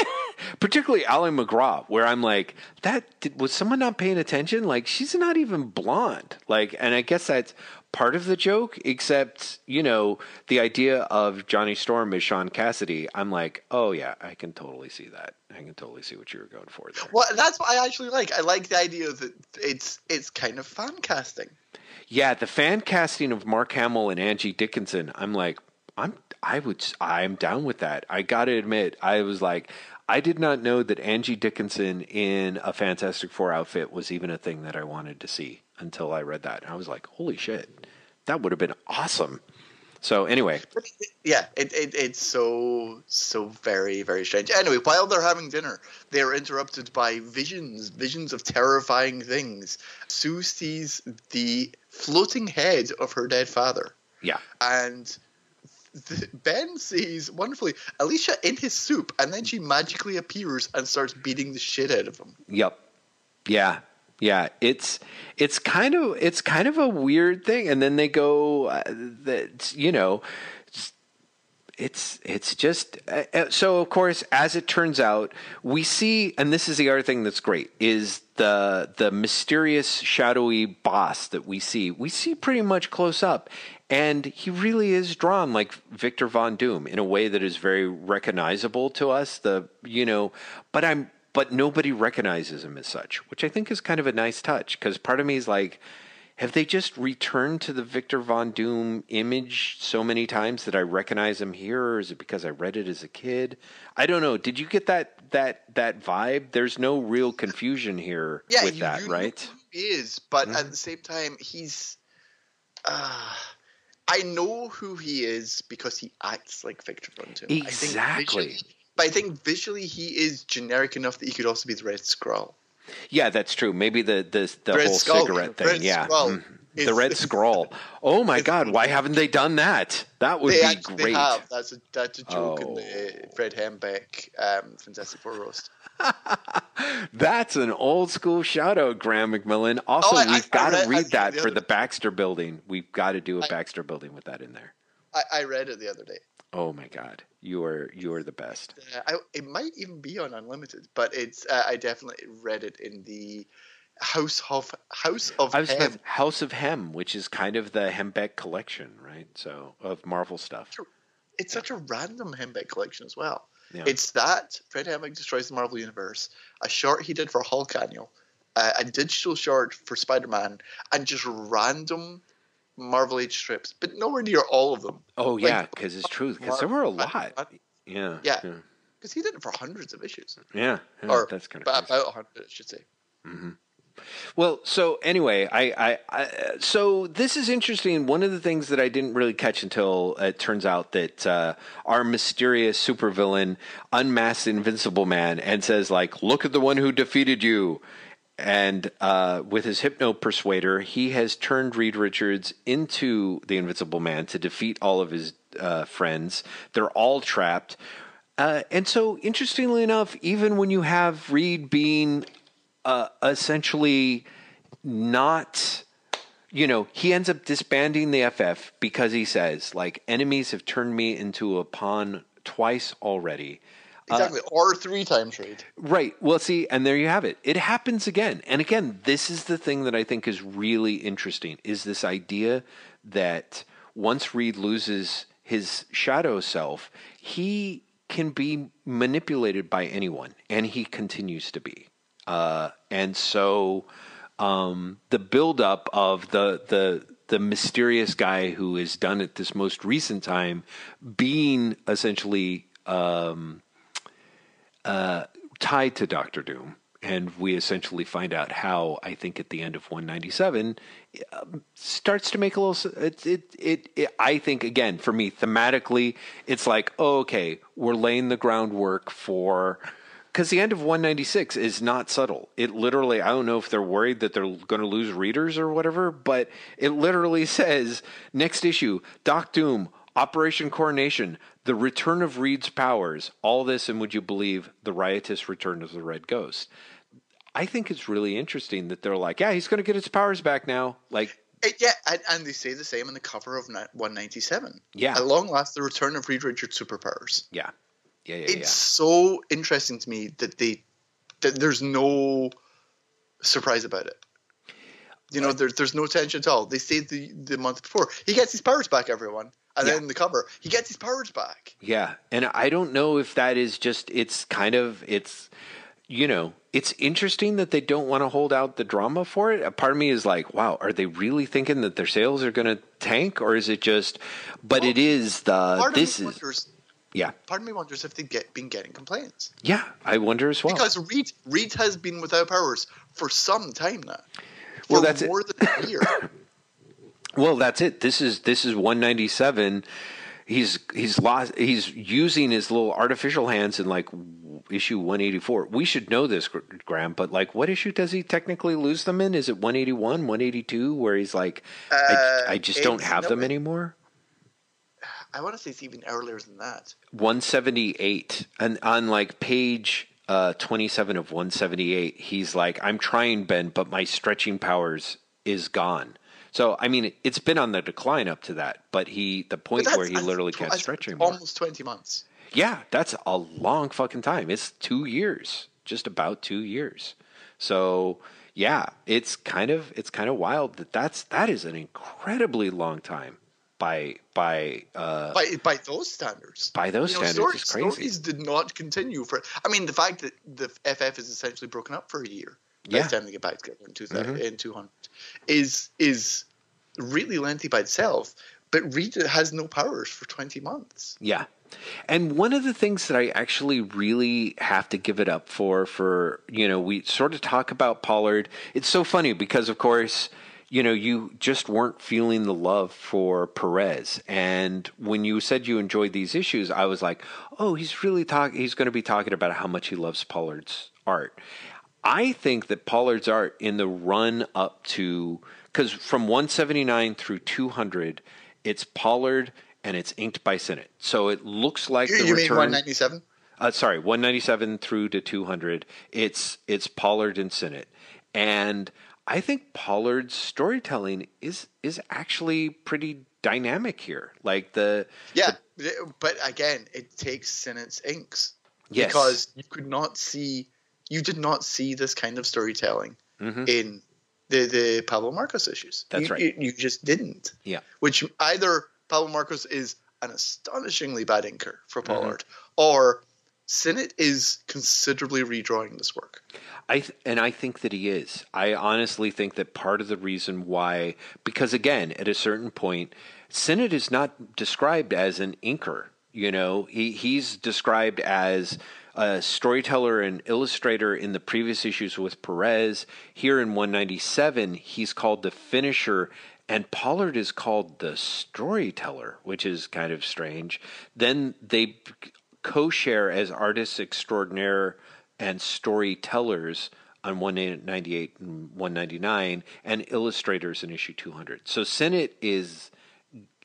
B: particularly Ali MacGraw, where I'm like, that did, was someone not paying attention? Like, she's not even blonde. Like, and I guess that's part of the joke. Except, you know, the idea of Johnny Storm as Shaun Cassidy. I'm like, oh yeah, I can totally see that. I can totally see what you were going for there.
A: Well, that's what I actually like. I like the idea that it's it's kind of fan casting.
B: Yeah, the fan casting of Mark Hamill and Angie Dickinson. I'm like, I'm I would I'm down with that. I got to admit, I was like, I did not know that Angie Dickinson in a Fantastic Four outfit was even a thing that I wanted to see until I read that. And I was like, holy shit, that would have been awesome. So anyway,
A: Yeah, it, it it's so so very very strange. Anyway, while they're having dinner, they are interrupted by visions, visions of terrifying things. Sue sees the floating head of her dead father,
B: yeah,
A: and Ben sees wonderfully Alicia in his soup, and then she magically appears and starts beating the shit out of him.
B: Yep. Yeah. Yeah, it's it's kind of it's kind of a weird thing, and then they go uh, that you know, it's it's just uh, uh, so of course as it turns out we see and this is the other thing that's great is the the mysterious shadowy boss that we see we see pretty much close up and he really is drawn like Victor Von Doom in a way that is very recognizable to us the you know but I'm but nobody recognizes him as such which I think is kind of a nice touch cuz part of me is like have they just returned to the Victor Von Doom image so many times that I recognize him here, or is it because I read it as a kid? I don't know. Did you get that that that vibe? There's no real confusion here
A: yeah,
B: with
A: you,
B: that,
A: you
B: right?
A: He is, but mm-hmm. at the same time, he's. Uh, I know who he is because he acts like Victor Von Doom.
B: Exactly.
A: I but I think visually he is generic enough that he could also be the Red Skrull.
B: Yeah, that's true. Maybe the the, the whole
A: Skull,
B: cigarette thing.
A: Red
B: yeah. Mm. The Red [LAUGHS] Scroll. Oh my God! Why haven't they done that? That would
A: they
B: be great.
A: Have. That's a that's a joke
B: Oh.
A: in the Fred Hembeck um, Fantastic Four roast.
B: That's an old school shout out, Graeme McMillan. Also,
A: Oh, I-
B: we've got to
A: read- I
B: read
A: read
B: that
A: the
B: for the Baxter building. We've got to do a
A: I-
B: Baxter building with that in there.
A: I, I read it the other day.
B: Oh my God, you are you are the best.
A: Uh, I, it might even be on Unlimited, but it's uh, I definitely read it in the House of House of
B: I was
A: Hem.
B: House of Hem, which is kind of the Hembeck collection, right? So of Marvel stuff.
A: It's such a random Hembeck collection as well.
B: Yeah.
A: It's that Fred Hembeck destroys the Marvel Universe, a short he did for Hulk Annual, uh, a digital short for Spider Man, and just random Marvel Age strips, but nowhere near all of them.
B: oh yeah, because it's true. Because there were a lot. Yeah.
A: Yeah.
B: Yeah.
A: Because he did it for hundreds of issues,
B: Yeah. yeah,
A: or
B: that's kind of crazy.
A: about hundred, I should say. Hmm.
B: Well, so anyway, I, I, I, so this is interesting. One of the things that I didn't really catch until it turns out that uh, our mysterious supervillain unmasks Invincible Man and says, like, "Look at the one who defeated you." And uh, with his hypno persuader, he has turned Reed Richards into the Invincible Man to defeat all of his uh, friends. They're all trapped. Uh, and so, interestingly enough, even when you have Reed being uh, essentially not you know he ends up disbanding the ff because he says like enemies have turned me into a pawn twice already
A: Exactly, or three times Reed.
B: right. Well see and there you have it. It happens again. And again this is the thing that i think is really interesting is this idea that once reed loses his shadow self he can be manipulated by anyone and he continues to be. Uh, and so um, the buildup of the the the mysterious guy who has done it this most recent time being essentially um, uh, tied to Doctor Doom. And we essentially find out how I think at the end of 197 um, starts to make a little. It, it, it, it, I think again for me thematically, it's like oh, okay, we're laying the groundwork for because the end of 196 is not subtle. It literally, I don't know if they're worried that they're going to lose readers or whatever, but it literally [LAUGHS] says next issue Doc Doom, Operation Coronation, the return of Reed's powers, all this, and would you believe the riotous return of the Red Ghost? I think it's really interesting that they're like, yeah, he's going to get his powers back now. Like,
A: yeah, and, and they say the same in the cover of ni- 197.
B: Yeah.
A: At long last, the return of Reed Richards' superpowers.
B: yeah, yeah, yeah,
A: It's
B: yeah.
A: so interesting to me that they that there's no surprise about it. You know, there's there's no tension at all. They say the the month before he gets his powers back, everyone, and
B: Yeah.
A: then the cover he gets his powers back.
B: Yeah, and I don't know if that is just it's kind of it's you know, it's interesting that they don't want to hold out the drama for it. A part of me is like, wow, are they really thinking that their sales are going to tank or is it just but
A: Well,
B: it is the
A: Part
B: this
A: of me
B: is
A: wonders.
B: yeah.
A: Part of me wonders if they've get, been getting complaints
B: Yeah, I wonder as well.
A: because Reed Reed has been without powers for some time now. For
B: Well, that's it.
A: more than a year. [LAUGHS]
B: Well, that's it. This is this is 197. He's he's lost. He's using his little artificial hands in like issue 184. We should know this, Gr- Graeme. But like, what issue does he technically lose them in? Is it 181, 182, where he's like, I,
A: Uh,
B: I just don't have
A: no,
B: them anymore.
A: I want to say it's even earlier than that.
B: 178, and on like page uh, 27 of 178, he's like, I'm trying, Ben, but my stretching powers is gone. So I mean, it's been on the decline up to that, but he the point where he literally can't stretch anymore.
A: Almost twenty months.
B: Yeah, that's a long fucking time. It's two years, just about two years. So yeah, it's kind of it's kind of wild that that's that is an incredibly long time by by uh,
A: by by those standards.
B: By those you know, standards, stories, crazy.
A: Stories did not continue for. I mean, the fact that the FF is essentially broken up for a year yeah. the time they get back together in, 2000, mm-hmm. in 200 is is really lengthy by itself. But Reed has no powers for 20 months.
B: Yeah. And one of the things that I actually really have to give it up for, for, you know, we sort of talk about Pollard. It's so funny because, of course, you know, you just weren't feeling the love for Perez. And when you said you enjoyed these issues, I was like, oh, he's really talking, he's going to be talking about how much he loves Pollard's art. I think that Pollard's art in the run up to, because from 179 through 200, it's Pollard and it's inked by Sinnott. So it looks like
A: you,
B: the
A: you
B: return.
A: 197?
B: Uh, sorry, 197 through to 200. It's it's Pollard and Sinnott. And I think Pollard's storytelling is is actually pretty dynamic here. Like the
A: yeah, the, but again, it takes Sinnott's inks
B: yes.
A: because you could not see, you did not see this kind of storytelling mm-hmm. in the the Pablo Marcos issues.
B: That's
A: you,
B: right.
A: You, you, just didn't.
B: Yeah.
A: Which either Pablo Marcos is an astonishingly bad inker for. Pollard, mm-hmm. or Sinnott is considerably redrawing this work.
B: I th- and I think that he is. I honestly think that part of the reason why, because again, at a certain point, Sinnott is not described as an inker. You know, he he's described as a storyteller and illustrator in the previous issues with Perez. Here in 197, he's called the finisher and Pollard is called the storyteller, which is kind of strange. Then they co-share as artists extraordinaire and storytellers on 198 and 199 and illustrators in issue 200. So Sinnott is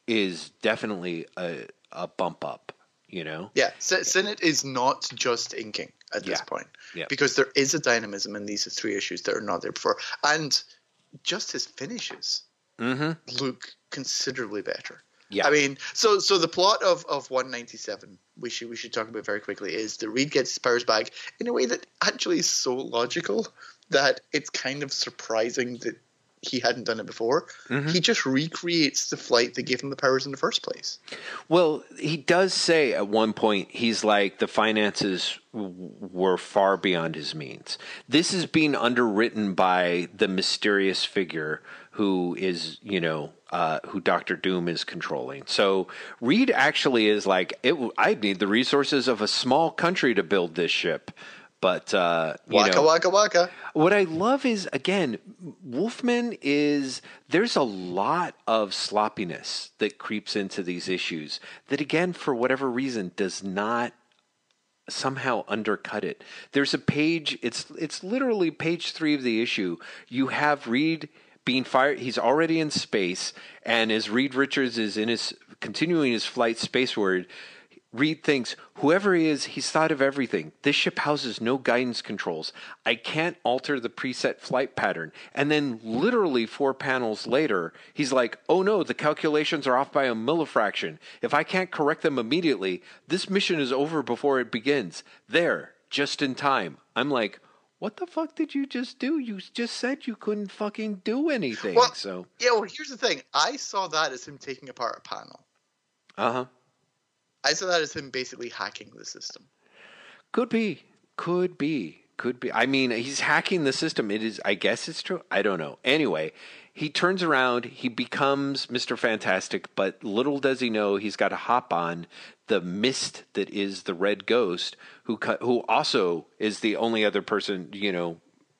B: is definitely a, a bump up, you know?
A: Yeah, Sinnott is not just inking at this point.
B: Yeah.
A: Because there is a dynamism in these three issues that are not there before. And just his finishes
B: mm-hmm.
A: look considerably better.
B: Yeah.
A: I mean, so so the plot of, of 197 we should we should talk about very quickly is that Reed gets his powers back in a way that actually is so logical that it's kind of surprising that he hadn't done it before. Mm-hmm. He just recreates the flight that gave him the powers in the first place.
B: Well, he does say at one point he's like the finances were far beyond his means. This is being underwritten by the mysterious figure who is, you know, uh, who Doctor Doom is controlling. So Reed actually is like, it, I need the resources of a small country to build this ship. But uh,
A: waka
B: know,
A: waka waka.
B: What I love is again, Wolfman is there's a lot of sloppiness that creeps into these issues that again, for whatever reason, does not somehow undercut it. There's a page. It's it's literally page three of the issue. You have Reed being fired. He's already in space, and as Reed Richards is in his continuing his flight spaceward, Reed thinks, whoever he is, he's thought of everything. This ship houses no guidance controls. I can't alter the preset flight pattern. And then, literally four panels later, he's like, oh no, the calculations are off by a millifraction. If I can't correct them immediately, this mission is over before it begins. There, just in time. I'm like, what the fuck did you just do? You just said you couldn't fucking do anything.
A: Well,
B: so
A: yeah, well, here's the thing. I saw that as him taking apart a panel.
B: Uh huh.
A: I saw that as him basically hacking the system.
B: Could be. Could be. Could be. I mean, he's hacking the system. It is. I guess it's true. I don't know. Anyway, he turns around. He becomes Mister Fantastic, but little does he know he's got to hop on the mist that is the Red Ghost, who who also is the only other person you know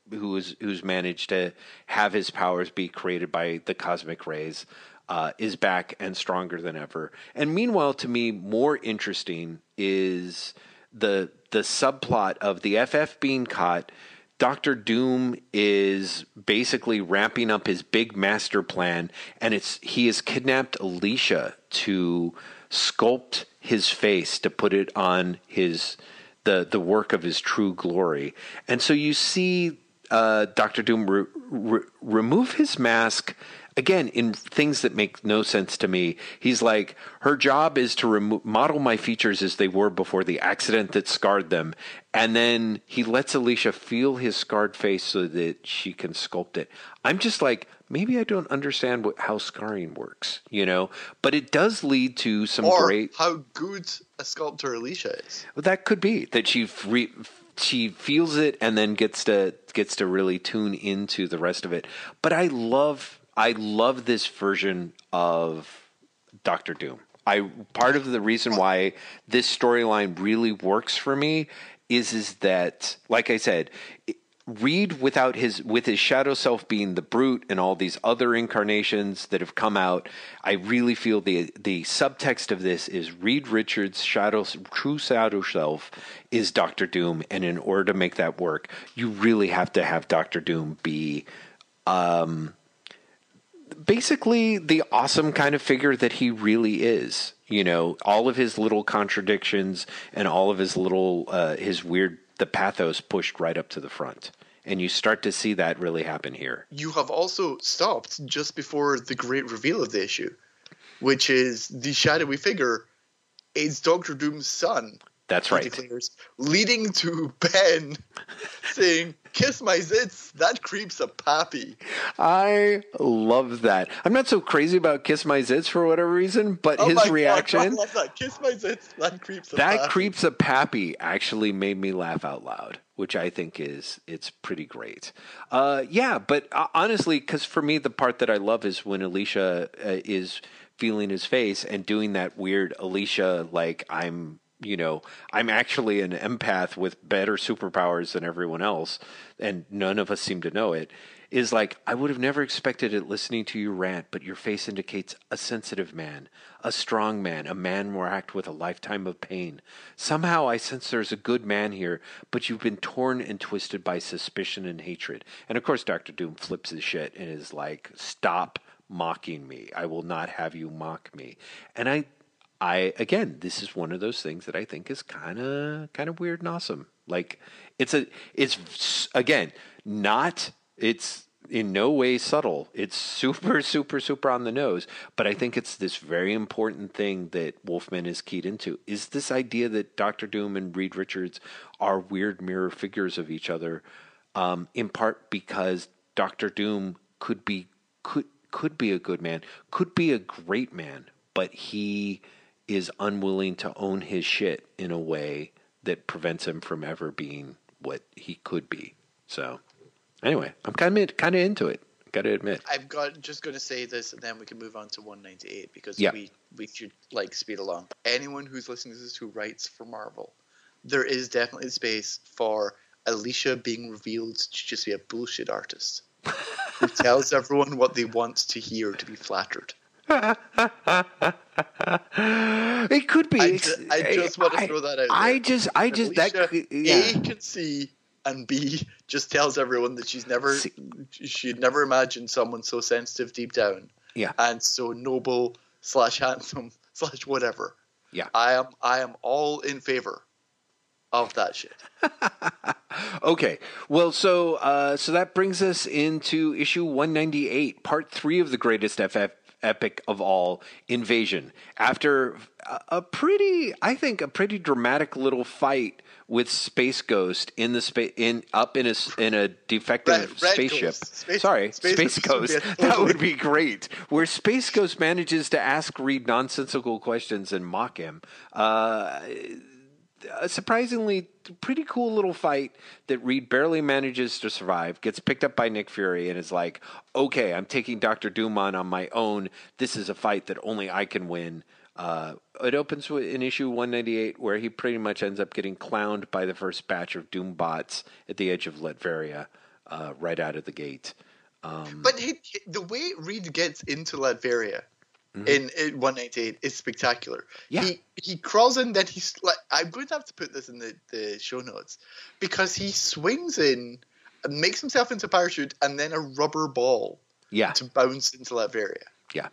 B: who is who's managed to have his powers be created by the cosmic rays uh, is back and stronger than ever. And meanwhile, to me, more interesting is the the subplot of the FF being caught. Doctor Doom is basically ramping up his big master plan, and it's he has kidnapped Alicia to sculpt his face to put it on his the the work of his true glory. And so you see uh, Doctor Doom re- re- remove his mask again in things that make no sense to me he's like her job is to remo- model my features as they were before the accident that scarred them and then he lets alicia feel his scarred face so that she can sculpt it i'm just like maybe i don't understand what, how scarring works you know but it does lead to some
A: or
B: great
A: how good a sculptor Alicia is.
B: well, that could be that she re- she feels it and then gets to gets to really tune into the rest of it. But I love I love this version of Doctor Doom. I part of the reason why this storyline really works for me is is that like I said, Reed without his with his shadow self being the brute and all these other incarnations that have come out, I really feel the the subtext of this is Reed Richards' shadow true shadow self is Doctor Doom, and in order to make that work, you really have to have Doctor Doom be um, basically the awesome kind of figure that he really is. You know, all of his little contradictions and all of his little uh, his weird the pathos pushed right up to the front. And you start to see that really happen here.
A: You have also stopped just before the great reveal of the issue, which is the shadowy figure is Doctor Doom's son.
B: That's right.
A: Declares, leading to Ben [LAUGHS] saying, "Kiss my zits, that creeps a pappy."
B: I love that. I'm not so crazy about Kiss My Zits for whatever reason, but
A: Oh
B: his
A: God,
B: reaction
A: I love that. Kiss my zits, that creeps a
B: that
A: pappy.
B: creeps a pappy actually made me laugh out loud which i think is it's pretty great uh, yeah but uh, honestly because for me the part that i love is when alicia uh, is feeling his face and doing that weird alicia like i'm you know i'm actually an empath with better superpowers than everyone else and none of us seem to know it is like I would have never expected it listening to you rant, but your face indicates a sensitive man, a strong man, a man racked with a lifetime of pain. Somehow I sense there's a good man here, but you've been torn and twisted by suspicion and hatred. And of course, Doctor Doom flips his shit and is like, "Stop mocking me. I will not have you mock me." And I I again, this is one of those things that I think is kind of kind of weird and awesome. Like it's a it's again not it's in no way subtle. It's super [LAUGHS] super super on the nose, but I think it's this very important thing that Wolfman is keyed into. Is this idea that Doctor Doom and Reed Richards are weird mirror figures of each other um, in part because Doctor Doom could be could could be a good man, could be a great man, but he is unwilling to own his shit in a way that prevents him from ever being what he could be. So, anyway, I'm kind of kind of into it. Got to admit.
A: I've got just going to say this, and then we can move on to 198 because
B: Yeah.
A: we we should like speed along. Anyone who's listening to this who writes for Marvel, there is definitely space for Alicia being revealed to just be a bullshit artist who [LAUGHS] tells everyone what they want to hear to be flattered. [LAUGHS]
B: It could be.
A: I, ju- I just want to throw that out. there.
B: I just, I just that.
A: Alicia,
B: could- Yeah.
A: A can see and B just tells everyone that she's never
B: See-
A: she'd never imagined someone so sensitive deep down
B: Yeah.
A: and so noble slash handsome [LAUGHS] slash whatever.
B: Yeah.
A: I am I am all in favor of that shit. [LAUGHS]
B: Okay. Well, so uh, so that brings us into issue 198, part three of the greatest FF epic of all, Invasion. After a, pretty, I think, a pretty dramatic little fight with Space Ghost in the space in up in a in a defective
A: Red- Red
B: spaceship.
A: Space-
B: Sorry,
A: Space
B: Space,
A: Ghost.
B: That would be great. Where Space Ghost manages to ask Reed nonsensical questions and mock him. Uh, a surprisingly pretty cool little fight that Reed barely manages to survive, gets picked up by Nick Fury, and is like, okay, I'm taking Doctor Doom on on my own. This is a fight that only I can win. Uh, it opens with in issue 198 where he pretty much ends up getting clowned by the first batch of Doom bots at the edge of Latveria uh, right out of the gate. Um,
A: But he- the way Reed gets into Latveria
B: Mhm.
A: in, in 198 is spectacular.
B: Yeah.
A: He he crawls in, then he's like, I'm going to have to put this in the, the show notes because he swings in, and makes himself into a parachute, and then a rubber ball
B: yeah,
A: to bounce into Latveria.
B: yeah.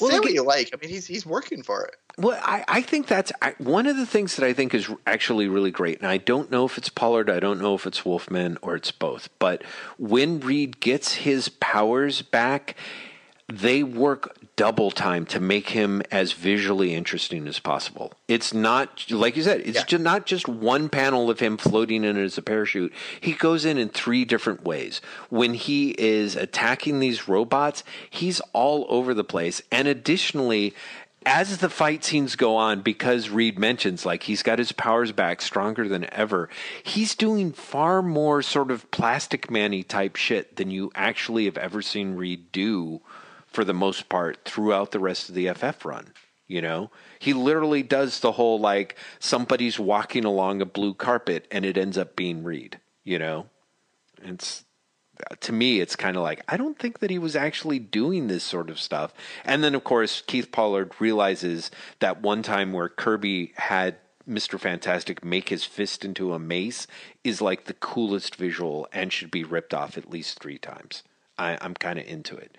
A: Well, Say
B: look
A: what
B: at-
A: you like. I mean, he's he's working for it.
B: Well, I, I think that's I, one of the things that I think is actually really great. And I don't know if it's Pollard, I don't know if it's Wolfman, or it's both. But when Reed gets his powers back, they work double time to make him as visually interesting as possible. It's not like you said, it's
A: Yeah.
B: just not just one panel of him floating in as a parachute. He goes in in three different ways. When he is attacking these robots, he's all over the place. And additionally, as the fight scenes go on, because Reed mentions like he's got his powers back stronger than ever, he's doing far more sort of plastic manny type shit than you actually have ever seen Reed do for the most part throughout the rest of the FF run. You know, he literally does the whole like somebody's walking along a blue carpet and it ends up being Reed. You know, it's to me, it's kind of like I don't think that he was actually doing this sort of stuff. And then, of course, Keith Pollard realizes that one time where Kirby had Mr. Fantastic make his fist into a mace is like the coolest visual and should be ripped off at least three times. I, I'm kind of into it.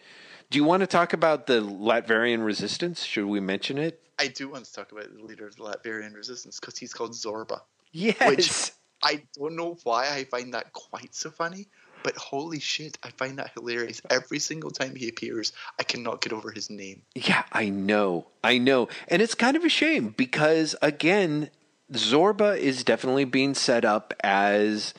B: Do you want to talk about the Latvian resistance? Should we mention it?
A: I do want to talk about the leader of the Latvian resistance because he's called Zorba.
B: Yes.
A: Which I don't know why I find that quite so funny, but holy shit, I find that hilarious. Every single time he appears, I cannot get over his name.
B: Yeah, I know. I know. And it's kind of a shame because, again, Zorba is definitely being set up as.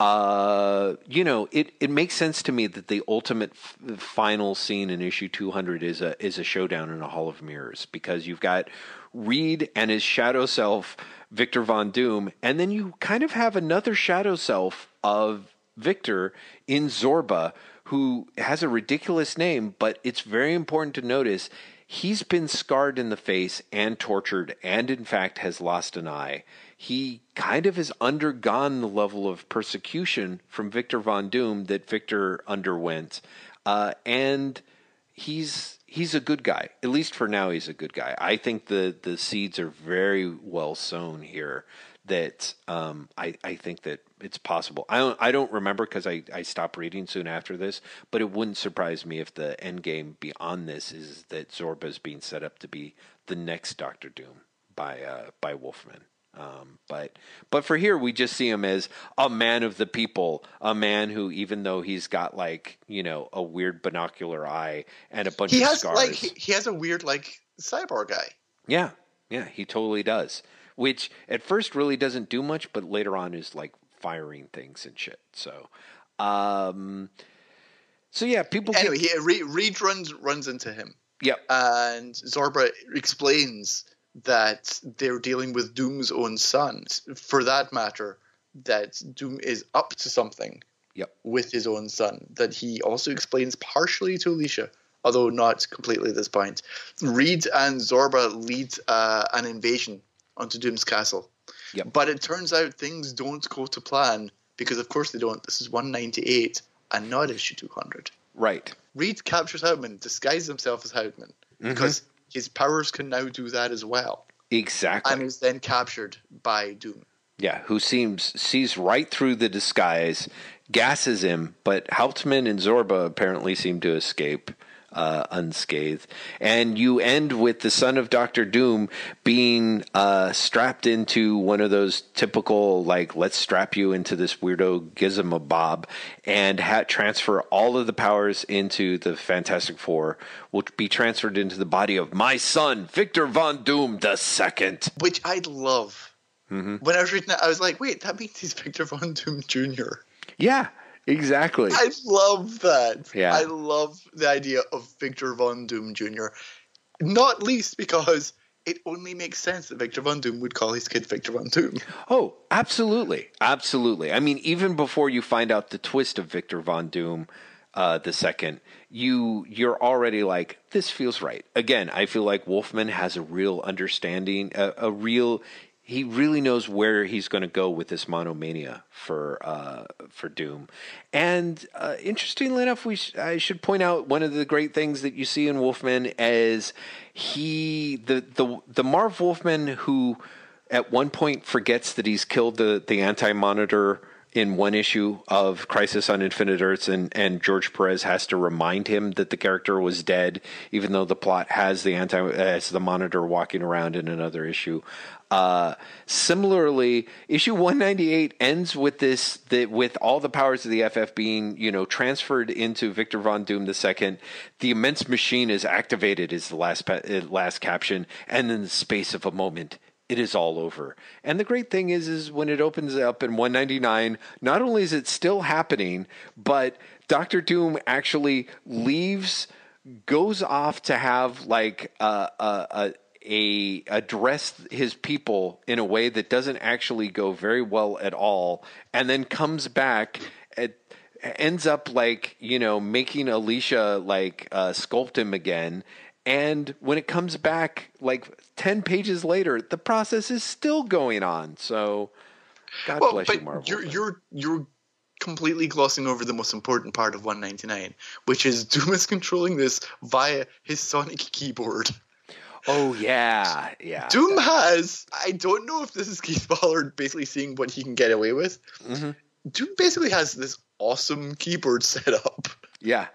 B: Uh, you know, it, it makes sense to me that the ultimate f- final scene in issue 200 is a is a showdown in a hall of mirrors because you've got Reed and his shadow self Victor Von Doom, and then you kind of have another shadow self of Victor in Zorba, who has a ridiculous name, but it's very important to notice he's been scarred in the face and tortured, and in fact has lost an eye. He kind of has undergone the level of persecution from Victor Von Doom that Victor underwent, uh, and he's he's a good guy. At least for now, he's a good guy. I think the the seeds are very well sown here. That um, I I think that it's possible. I don't I don't remember because I I stopped reading soon after this, but it wouldn't surprise me if the end game beyond this is that Zorba is being set up to be the next Doctor Doom by uh, by Wolfman. Um, but but for here, we just see him as a man of the people, a man who, even though he's got like you know a weird binocular eye and a bunch
A: He
B: of
A: has
B: scars,
A: like he, has a weird like cyborg guy.
B: yeah, yeah, he totally does. Which at first really doesn't do much, but later on is like firing things and shit. So, um, so yeah, people.
A: Anyway,
B: get,
A: he, Reed, Reed runs runs into him,
B: yep,
A: and Zorba explains that they're dealing with Doom's own son. For that matter, that Doom is up to something
B: yep,
A: with his own son. That he also explains partially to Alicia, although not completely at this point. Reed and Zorba lead uh, an invasion onto Doom's castle.
B: Yep.
A: But it turns out things don't go to plan because, of course, they don't. This is 198 and not issue 200.
B: right,
A: Reed captures Hauptmann, disguises himself as Hauptmann because his powers can now do that as well,
B: exactly.
A: and is then captured by Doom.
B: Yeah, who seems sees right through the disguise, gasses him, but Hauptmann and Zorba apparently seem to escape uh, unscathed. And you end with the son of Doctor Doom being uh, strapped into one of those typical like let's strap you into this weirdo gizmo bob and ha- transfer all of the powers into the Fantastic Four, will be transferred into the body of my son Victor Von Doom the second.
A: which I love.
B: Mm-hmm.
A: When I was reading it, I was like, wait, that means he's Victor Von Doom Jr.
B: Yeah, exactly.
A: I love that.
B: Yeah.
A: I love the idea of Victor Von Doom Jr. Not least because it only makes sense that Victor Von Doom would call his kid Victor Von Doom.
B: Oh, absolutely, absolutely. I mean, even before you find out the twist of Victor Von Doom, uh, the second, you you're already like, this feels right. Again, I feel like Wolfman has a real understanding, a, a real. He really knows where he's going to go with this monomania for uh, for Doom, and uh, interestingly enough, we sh- I should point out one of the great things that you see in Wolfman is he the the the Marv Wolfman who at one point forgets that he's killed the the anti monitor in one issue of Crisis on Infinite Earths, and, and George Perez has to remind him that the character was dead, even though the plot has the anti as the Monitor walking around in another issue. Uh, similarly, issue 198 ends with this with all the powers of the FF being you know transferred into Victor Von Doom II. The immense machine is activated is the last last caption, and in the space of a moment it is all over. And the great thing is, is when it opens up in 199, not only is it still happening, but Doctor Doom actually leaves, goes off to have like a, a, a a address his people in a way that doesn't actually go very well at all, and then comes back. At, ends up like you know making Alicia like uh, sculpt him again, and when it comes back, like 10 pages later, the process is still going on. So, God well, bless you, Marvel.
A: You're, you're, you're completely glossing over the most important part of 199, which is Doom is controlling this via his sonic keyboard. [LAUGHS]
B: Oh yeah, yeah.
A: Doom has. I don't know if this is Keith Pollard basically seeing what he can get away with. Mm-hmm. Doom basically has this awesome keyboard [LAUGHS] setup.
B: Yeah,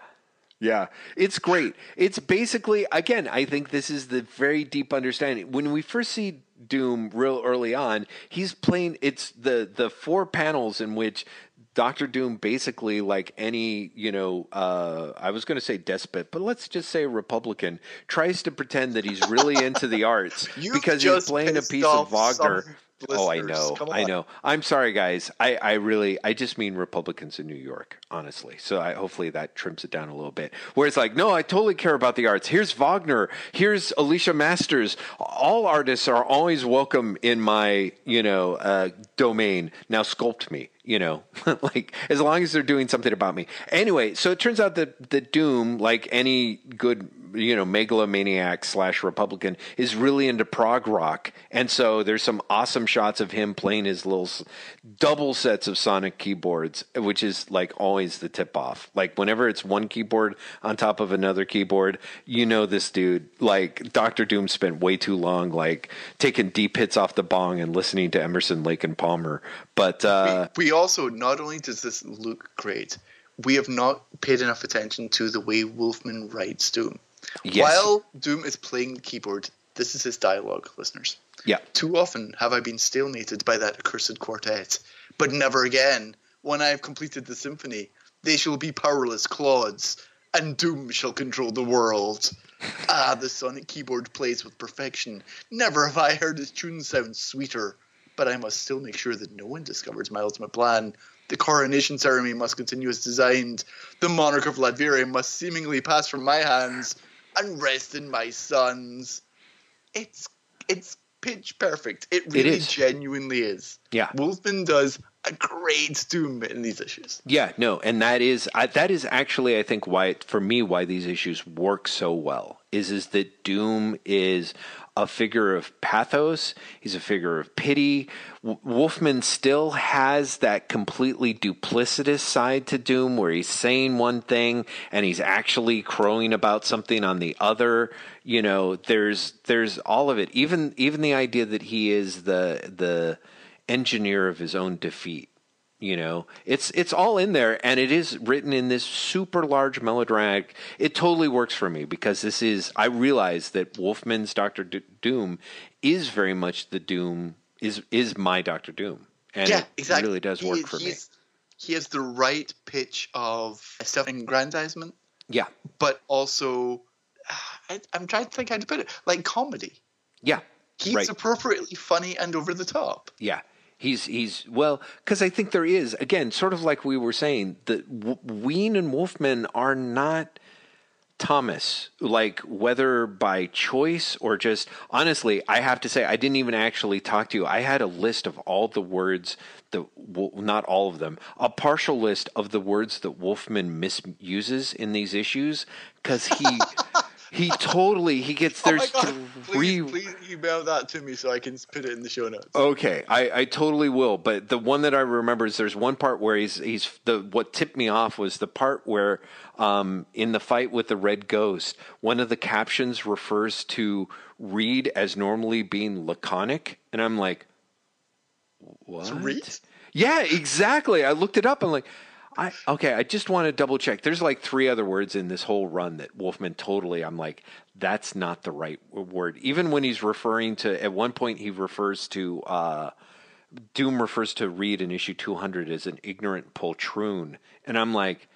B: yeah, it's great. It's basically again, I think this is the very deep understanding. When we first see Doom real early on, he's playing it's the the four panels in which Doctor Doom basically like any, you know, uh, I was going to say despot, but let's just say a Republican tries to pretend that he's really into the arts [LAUGHS] because he's playing a piece of Wagner. Some Oh, I know. I know. I'm sorry, guys. I, I really, I just mean Republicans in New York, honestly. So I, hopefully that trims it down a little bit. Where it's like, no, I totally care about the arts. Here's Wagner. Here's Alicia Masters. All artists are always welcome in my, you know, uh, domain. Now sculpt me you know, [LAUGHS] like as long as they're doing something about me. Anyway, so it turns out that the Doom, like any good, you know, megalomaniac slash Republican, is really into prog rock, and so there's some awesome shots of him playing his little double sets of sonic keyboards, which is like always the tip off. Like whenever it's one keyboard on top of another keyboard, you know this dude. Like Doctor Doom spent way too long like taking deep hits off the bong and listening to Emerson, Lake and Palmer. But uh,
A: we, we also not only does this look great, we have not paid enough attention to the way Wolfman writes Doom. Yes. While Doom is playing the keyboard, this is his dialogue, listeners.
B: Yeah.
A: Too often have I been stalemated by that accursed quartet, but never again. When I have completed the symphony, they shall be powerless clods, and Doom shall control the world. ah, the sonic keyboard plays with perfection. Never have I heard his tune sound sweeter but I must still make sure that no one discovers my ultimate plan. The coronation ceremony must continue as designed. The monarch of Latveria must seemingly pass from my hands and rest in my sons. It's it's pitch perfect. It really it genuinely is.
B: Yeah.
A: Wolfman does a great Doom in these issues.
B: Yeah, no, and that is I, that is actually I think why for me why these issues work so well is is that Doom is a figure of pathos. He's a figure of pity. W- Wolfman still has that completely duplicitous side to Doom where he's saying one thing and he's actually crowing about something on the other. You know, there's there's all of it. Even even the idea that he is the the engineer of his own defeat you know it's it's all in there and it is written in this super large melodramatic it totally works for me because this is i realize that wolfman's dr doom is very much the doom is is my dr doom and yeah, exactly. it really does work he, for me.
A: he has the right pitch of self-aggrandizement
B: yeah.
A: but also I, am trying to think how to put it like comedy.
B: Yeah
A: he's right. appropriately funny and over the top.
B: Yeah He's he's well because I think there is again sort of like we were saying that w- Wein and Wolfman are not Thomas like whether by choice or just honestly I have to say I didn't even actually talk to you. I had a list of all the words that not all of them a partial list of the words that Wolfman misuses in these issues because he [LAUGHS] He totally he gets [LAUGHS] oh there's oh
A: three. Please, please email that to me so I can put it in the show notes.
B: Okay, I, I totally will. But the one that I remember is there's one part where he's he's the what tipped me off was the part where um, in the fight with the red ghost, one of the captions refers to Reed as normally being laconic, and I'm like, what?
A: Reed?
B: Yeah, exactly. I looked it up. I'm like, I okay. I just want to double check. There's like three other words in this whole run that Wolfman totally. I'm like, that's not the right word. Even when he's referring to, at one point he refers to. uh Doom refers to Reed in issue 200 as an ignorant poltroon, and I'm like,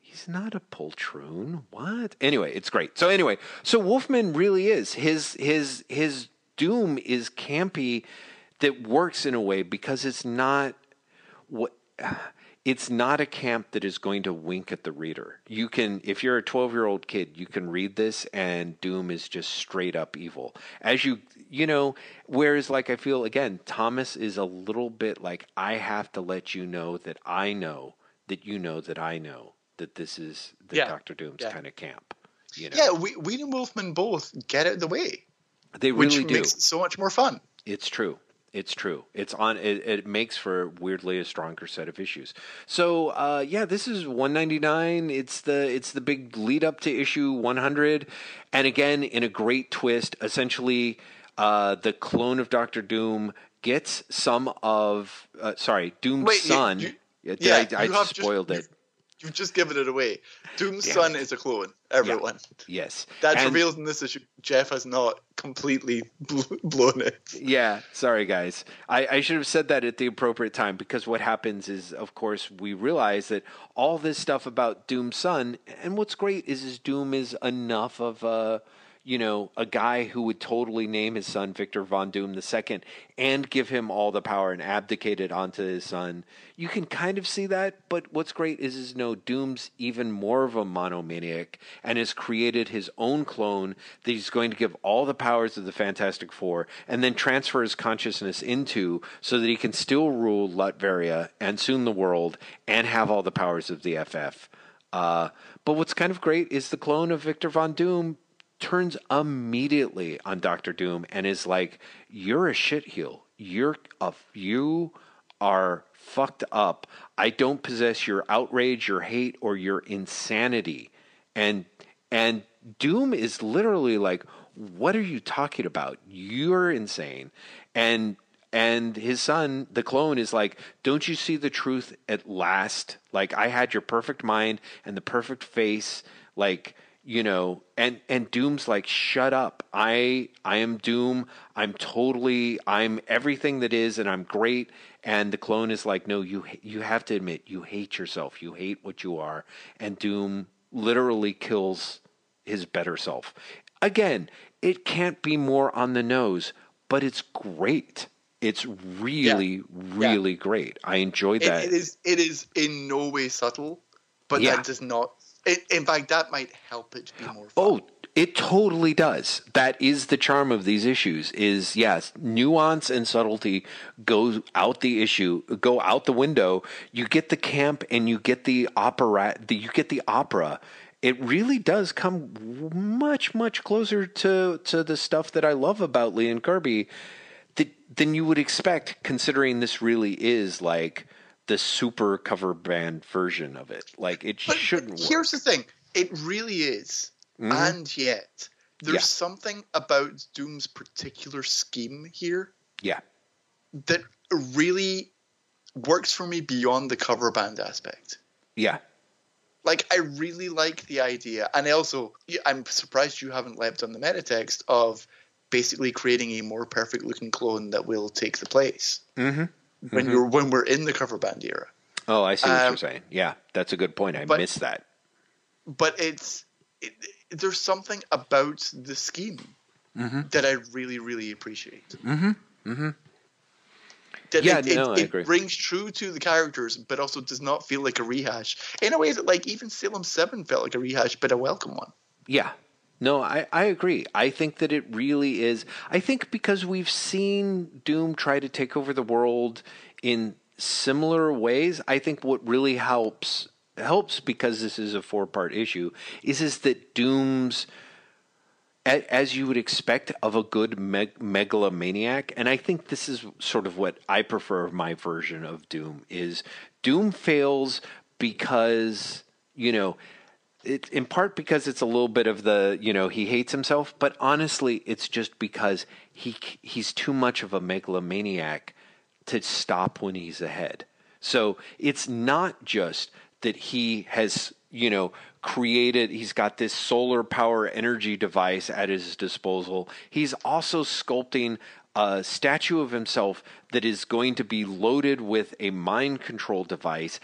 B: he's not a poltroon. What? Anyway, it's great. So anyway, so Wolfman really is his his his Doom is campy that works in a way because it's not what it's not a camp that is going to wink at the reader. You can, if you're a 12 year old kid, you can read this and Doom is just straight up evil. As you, you know, whereas like I feel again, Thomas is a little bit like, I have to let you know that I know that you know that I know that this is the
A: Yeah.
B: Doctor Doom's
A: Yeah.
B: kind of camp. You know,
A: Yeah, we, Wein and Wolfman both get out of the way,
B: they
A: which
B: really do.
A: makes it so much more fun.
B: It's true. It's true. It's on. It, it makes for weirdly a stronger set of issues. So uh, yeah, this is 199. It's the it's the big lead up to issue 100, and again in a great twist. Essentially, uh, the clone of Doctor Doom gets some of uh, sorry Doom's
A: Wait,
B: son.
A: you-
B: Yeah,
A: yeah,
B: I, I
A: you have
B: spoiled it.
A: You've just given it away. Doom's
B: Damn
A: son is a clone. Everyone.
B: Yes,
A: That's
B: And-
A: revealed in this issue. Jeff has not completely [LAUGHS] blown it.
B: Yeah, sorry guys. I, I should have said that at the appropriate time because what happens is, of course, we realize that all this stuff about Doom's son, and what's great is, is Doom is enough of a, you know, a guy who would totally name his son Victor Von Doom II and give him all the power and abdicate it onto his son. You can kind of see that, but what's great is, is no, Doom's even more of a monomaniac and has created his own clone that he's going to give all the powers of the Fantastic Four and then transfer his consciousness into so that he can still rule Latveria and soon the world and have all the powers of the FF. Uh, but what's kind of great is the clone of Victor Von Doom turns immediately on Doctor Doom and is like, "You're a shitheel. You're a you are fucked up. I don't possess your outrage, your hate, or your insanity." And and Doom is literally like, "What are you talking about? You're insane." And and his son, the clone, is like, "Don't you see the truth at last? Like I had your perfect mind and the perfect face, like." You know and and doom's like shut up. I i am doom. I'm totally i'm everything that is and i'm great. And the clone is like no you you have to admit you hate yourself. You hate what you are. And doom literally kills his better self. Again it can't be more on the nose but it's great. It's really really great. I enjoyed
A: It,
B: that.
A: it is. It is in no way subtle, but
B: Yeah.
A: that does not. It, in fact, that might help it be more. Oh, fun.
B: Oh, it totally does. That is the charm of these issues. Is yes, nuance and subtlety go out the issue, go out the window. You get the camp and you get the opera. The, you get the opera. It really does come much much closer to to the stuff that I love about Lee and Kirby than you would expect, considering this really is like the super cover band version of it. Like it
A: But
B: shouldn't work.
A: here's the thing: it really is,
B: Mhm.
A: and yet there's
B: Yeah.
A: something about Doom's particular scheme here
B: Yeah.
A: that really works for me beyond the cover band aspect.
B: Yeah.
A: Like I really like the idea, and I also I'm surprised you haven't leapt on the meta text of basically creating a more perfect looking clone that will take the place
B: Mm-hmm.
A: When
B: Mhm.
A: you're when we're in the cover band era.
B: Oh, I see what
A: Um,
B: you're saying. Yeah, that's a good point. I
A: but-
B: missed that.
A: But it's it, there's something about the scheme
B: Mm-hmm.
A: that I really really appreciate.
B: Mm-hmm. Mm-hmm.
A: That
B: Yeah,
A: it, it,
B: no, I
A: it
B: agree.
A: rings true to the characters, but also does not feel like a rehash in a way that like even Salem Seven felt like a rehash, but a welcome one.
B: Yeah. No, I, I agree. I think that it really is. I think because we've seen Doom try to take over the world in similar ways, I think what really helps helps because this is a four part issue is is that Doom's as you would expect of a good meg- megalomaniac and i think this is sort of what i prefer of my version of doom is doom fails because you know it's in part because it's a little bit of the you know he hates himself but honestly it's just because he he's too much of a megalomaniac to stop when he's ahead So it's not just that he has, you know, created, he's got this solar power energy device at his disposal. He's also sculpting a statue of himself that is going to be loaded with a mind control device.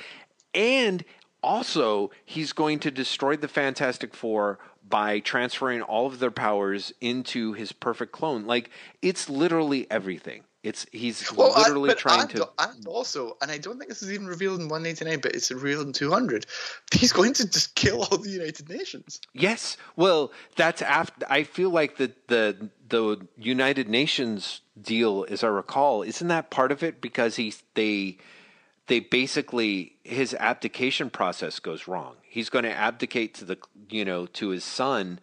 B: And also, he's going to destroy the Fantastic Four by transferring all of their powers into his perfect clone. Like, it's literally everything. It's he's well, literally I, trying
A: and,
B: to.
A: And also, and I don't think this is even revealed in 189, but it's revealed in 200. He's going to just kill all the United Nations.
B: Yes, well, that's after. I feel like the the the United Nations deal, as I recall, isn't that part of it because he they they basically his abdication process goes wrong. He's going to abdicate to the you know to his son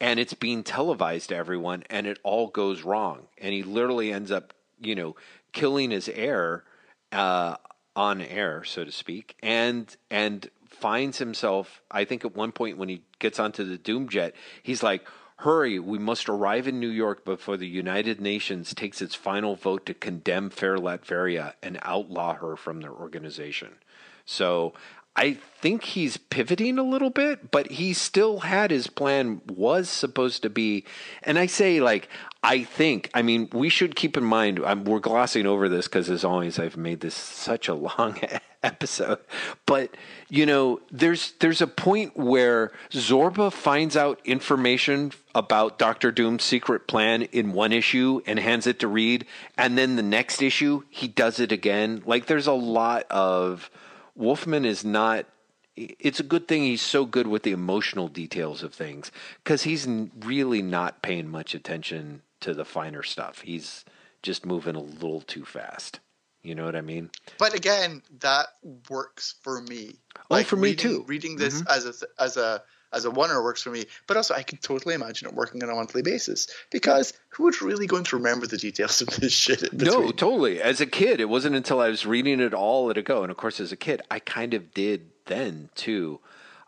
B: and it's being televised to everyone and it all goes wrong and he literally ends up you know, killing his heir uh, on air, so to speak, and and finds himself. I think at one point when he gets onto the Doom jet, he's like, "Hurry! We must arrive in New York before the United Nations takes its final vote to condemn Fair Latveria and outlaw her from their organization." So I think he's pivoting a little bit, but he still had his plan was supposed to be. And I say, like, I think, I mean, we should keep in mind, I'm, we're glossing over this because, as always, I've made this such a long [LAUGHS] [LAUGHS] episode. But, you know, there's, there's a point where Zorba finds out information about Doctor Doom's secret plan in one issue and hands it to Reed. And then the next issue, he does it again. Like, there's a lot of Wolfman is not it's a good thing he's so good with the emotional details of things because he's really not paying much attention to the finer stuff. He's just moving a little too fast. You know what I mean?
A: But again, that works for me.
B: Oh, like for me
A: reading,
B: too.
A: Reading this mm-hmm. as a as a as a oneer works for me, but also I can totally imagine it working on a monthly basis because who is really going to remember the details of this [LAUGHS] shit?
B: No, totally. As a kid, it wasn't until I was reading it all at a go, and of course, as a kid, I kind of did then too.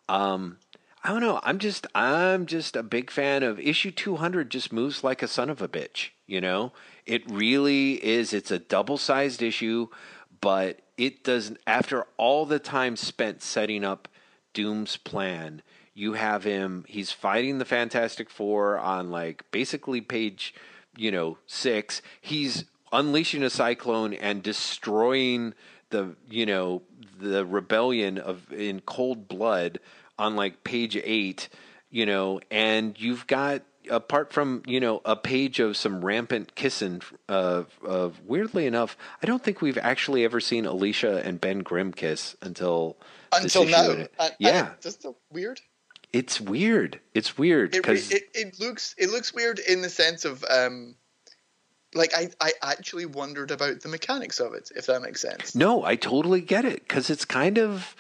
B: Um, I don't know. I'm just I'm just a big fan of issue 200. Just moves like a son of a bitch. You know, it really is. It's a double sized issue, but it doesn't. After all the time spent setting up Doom's plan you have him, he's fighting the Fantastic Four on like basically page, you know, six. He's unleashing a cyclone and destroying the, you know, the rebellion of in cold blood on like page eight, you know, and you've got apart from you know a page of some rampant kissing of, of weirdly enough i don't think we've actually ever seen alicia and ben grimm kiss until
A: until now
B: yeah
A: I, just weird
B: it's weird. It's weird because
A: it, it, it, looks it looks weird in the sense of um, like I I actually wondered about the mechanics of it, if that makes sense.
B: No, I totally get it because it's kind of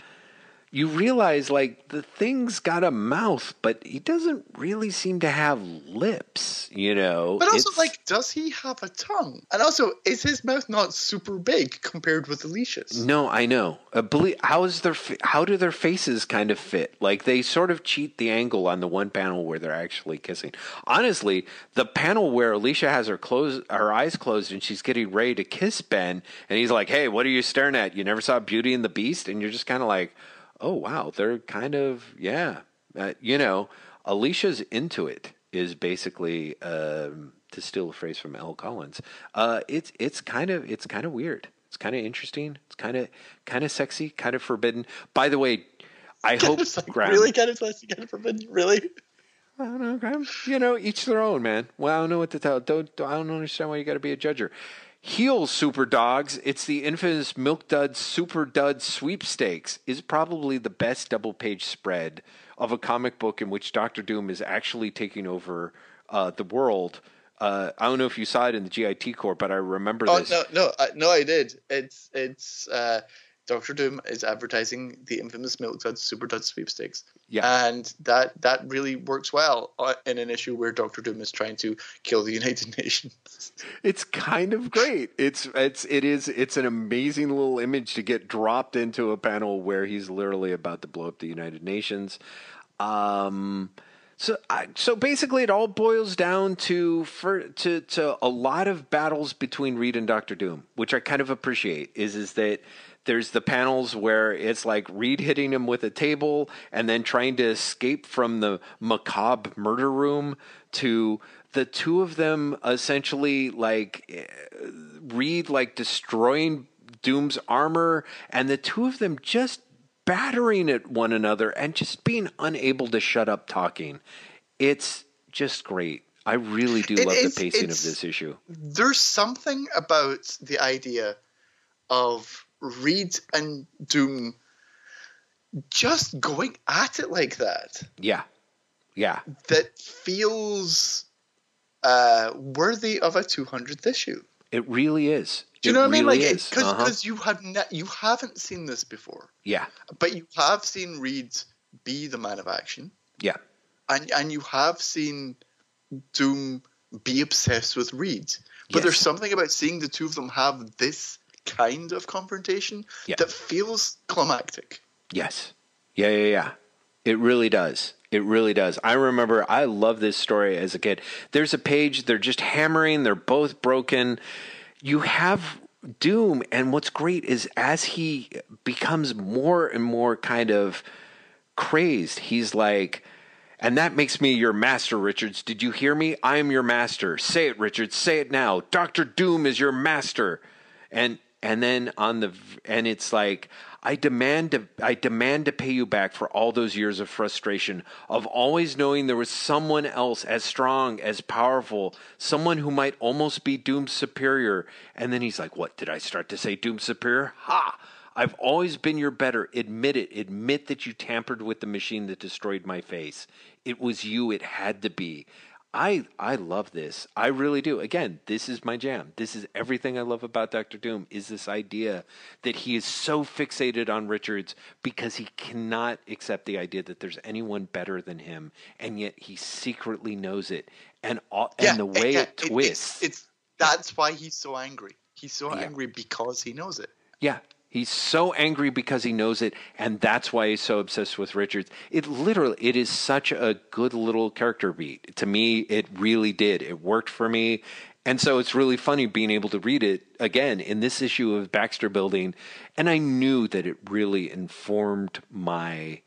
B: you realize like the thing's got a mouth, but he doesn't really seem to have lips, you know.
A: But also, it's... like, does he have a tongue? And also, is his mouth not super big compared with Alicia's?
B: No, I know. Uh, believe, how is their how do their faces kind of fit? Like they sort of cheat the angle on the one panel where they're actually kissing. Honestly, the panel where Alicia has her close her eyes closed and she's getting ready to kiss Ben, and he's like, "Hey, what are you staring at? You never saw Beauty and the Beast?" And you're just kind of like oh wow, they're kind of yeah, uh, you know, Alicia's into it is basically um, to steal a phrase from Elle Collins. Uh, it's it's kind of it's kind of weird. It's kind of interesting. It's kind of kind of sexy, kind of forbidden. By the way, I [LAUGHS] hope
A: like, Graeme, really kind of sexy, kind of forbidden. Really.
B: I don't know, Graeme. You know, each their own, man. Well, I don't know what to tell. Don't, I don't understand why you got to be a judger. Heel Super Dogs, it's the infamous Milk Dud Super Dud sweepstakes, is probably the best double page spread of a comic book in which Doctor Doom is actually taking over uh, the world. Uh, I don't know if you saw it in the GIT Corp, but I remember
A: oh,
B: this.
A: No, no, I, no, I did. It's it's uh, Doctor Doom is advertising the infamous Milk Dud Super Dud sweepstakes.
B: Yeah,
A: and that that really works well uh, in an issue where Doctor Doom is trying to kill the [LAUGHS] United Nations.
B: It's kind of great. It's it's it is it's an amazing little image to get dropped into a panel where he's literally about to blow up the United Nations. Um, So, I, so basically, it all boils down to for to to a lot of battles between Reed and Doctor Doom, which I kind of appreciate. Is is that there's the panels where it's like Reed hitting him with a table and then trying to escape from the macabre murder room to the two of them essentially like eh, Reed like destroying Doom's armor and the two of them just battering at one another and just being unable to shut up talking. It's just great. I really do love the pacing of this issue.
A: There's something about the idea of Reed and Doom just going at it like that
B: Yeah. Yeah.
A: that feels uh, worthy of a 200th issue.
B: It really is.
A: Do you
B: It
A: know what I mean? Like, because.
B: Uh-huh.
A: you have ne- you haven't seen this before,
B: Yeah.
A: but you have seen Reed be the man of action,
B: Yeah.
A: and and you have seen Doom be obsessed with Reed. But
B: Yes.
A: there's something about seeing the two of them have this kind of confrontation
B: Yeah.
A: that feels climactic.
B: Yes. Yeah, yeah, yeah. It really does. It really does. I remember I love this story as a kid. There's a page, they're just hammering, they're both broken. You have Doom, and what's great is as he becomes more and more kind of crazed, he's like, and that makes me your master, Richards. Did you hear me? I am your master. Say it, Richards. Say it now. Doctor Doom is your master. And and then on the and it's like I demand to I demand to pay you back for all those years of frustration of always knowing there was someone else as strong, as powerful, someone who might almost be Doom's superior. And then he's like, "What did I start to say Doom's superior? Ha! I've always been your better. Admit it. Admit that you tampered with the machine that destroyed my face. It was you. It had to be. I I love this. I really do. Again, this is my jam. This is everything I love about Doctor Doom is this idea that he is so fixated on Richards because he cannot accept the idea that there's anyone better than him and yet he secretly knows it. And all, and the way
A: yeah,
B: it
A: it-
B: twists.
A: it's, it's that's why he's so angry. He's so
B: Yeah.
A: angry because he knows it.
B: Yeah. He's so angry because he knows it, and that's why he's so obsessed with Richards. It literally, it is such a good little character beat. To me, it really did. It worked for me. And so it's really funny being able to read it again in this issue of Baxter Building. And I knew that it really informed my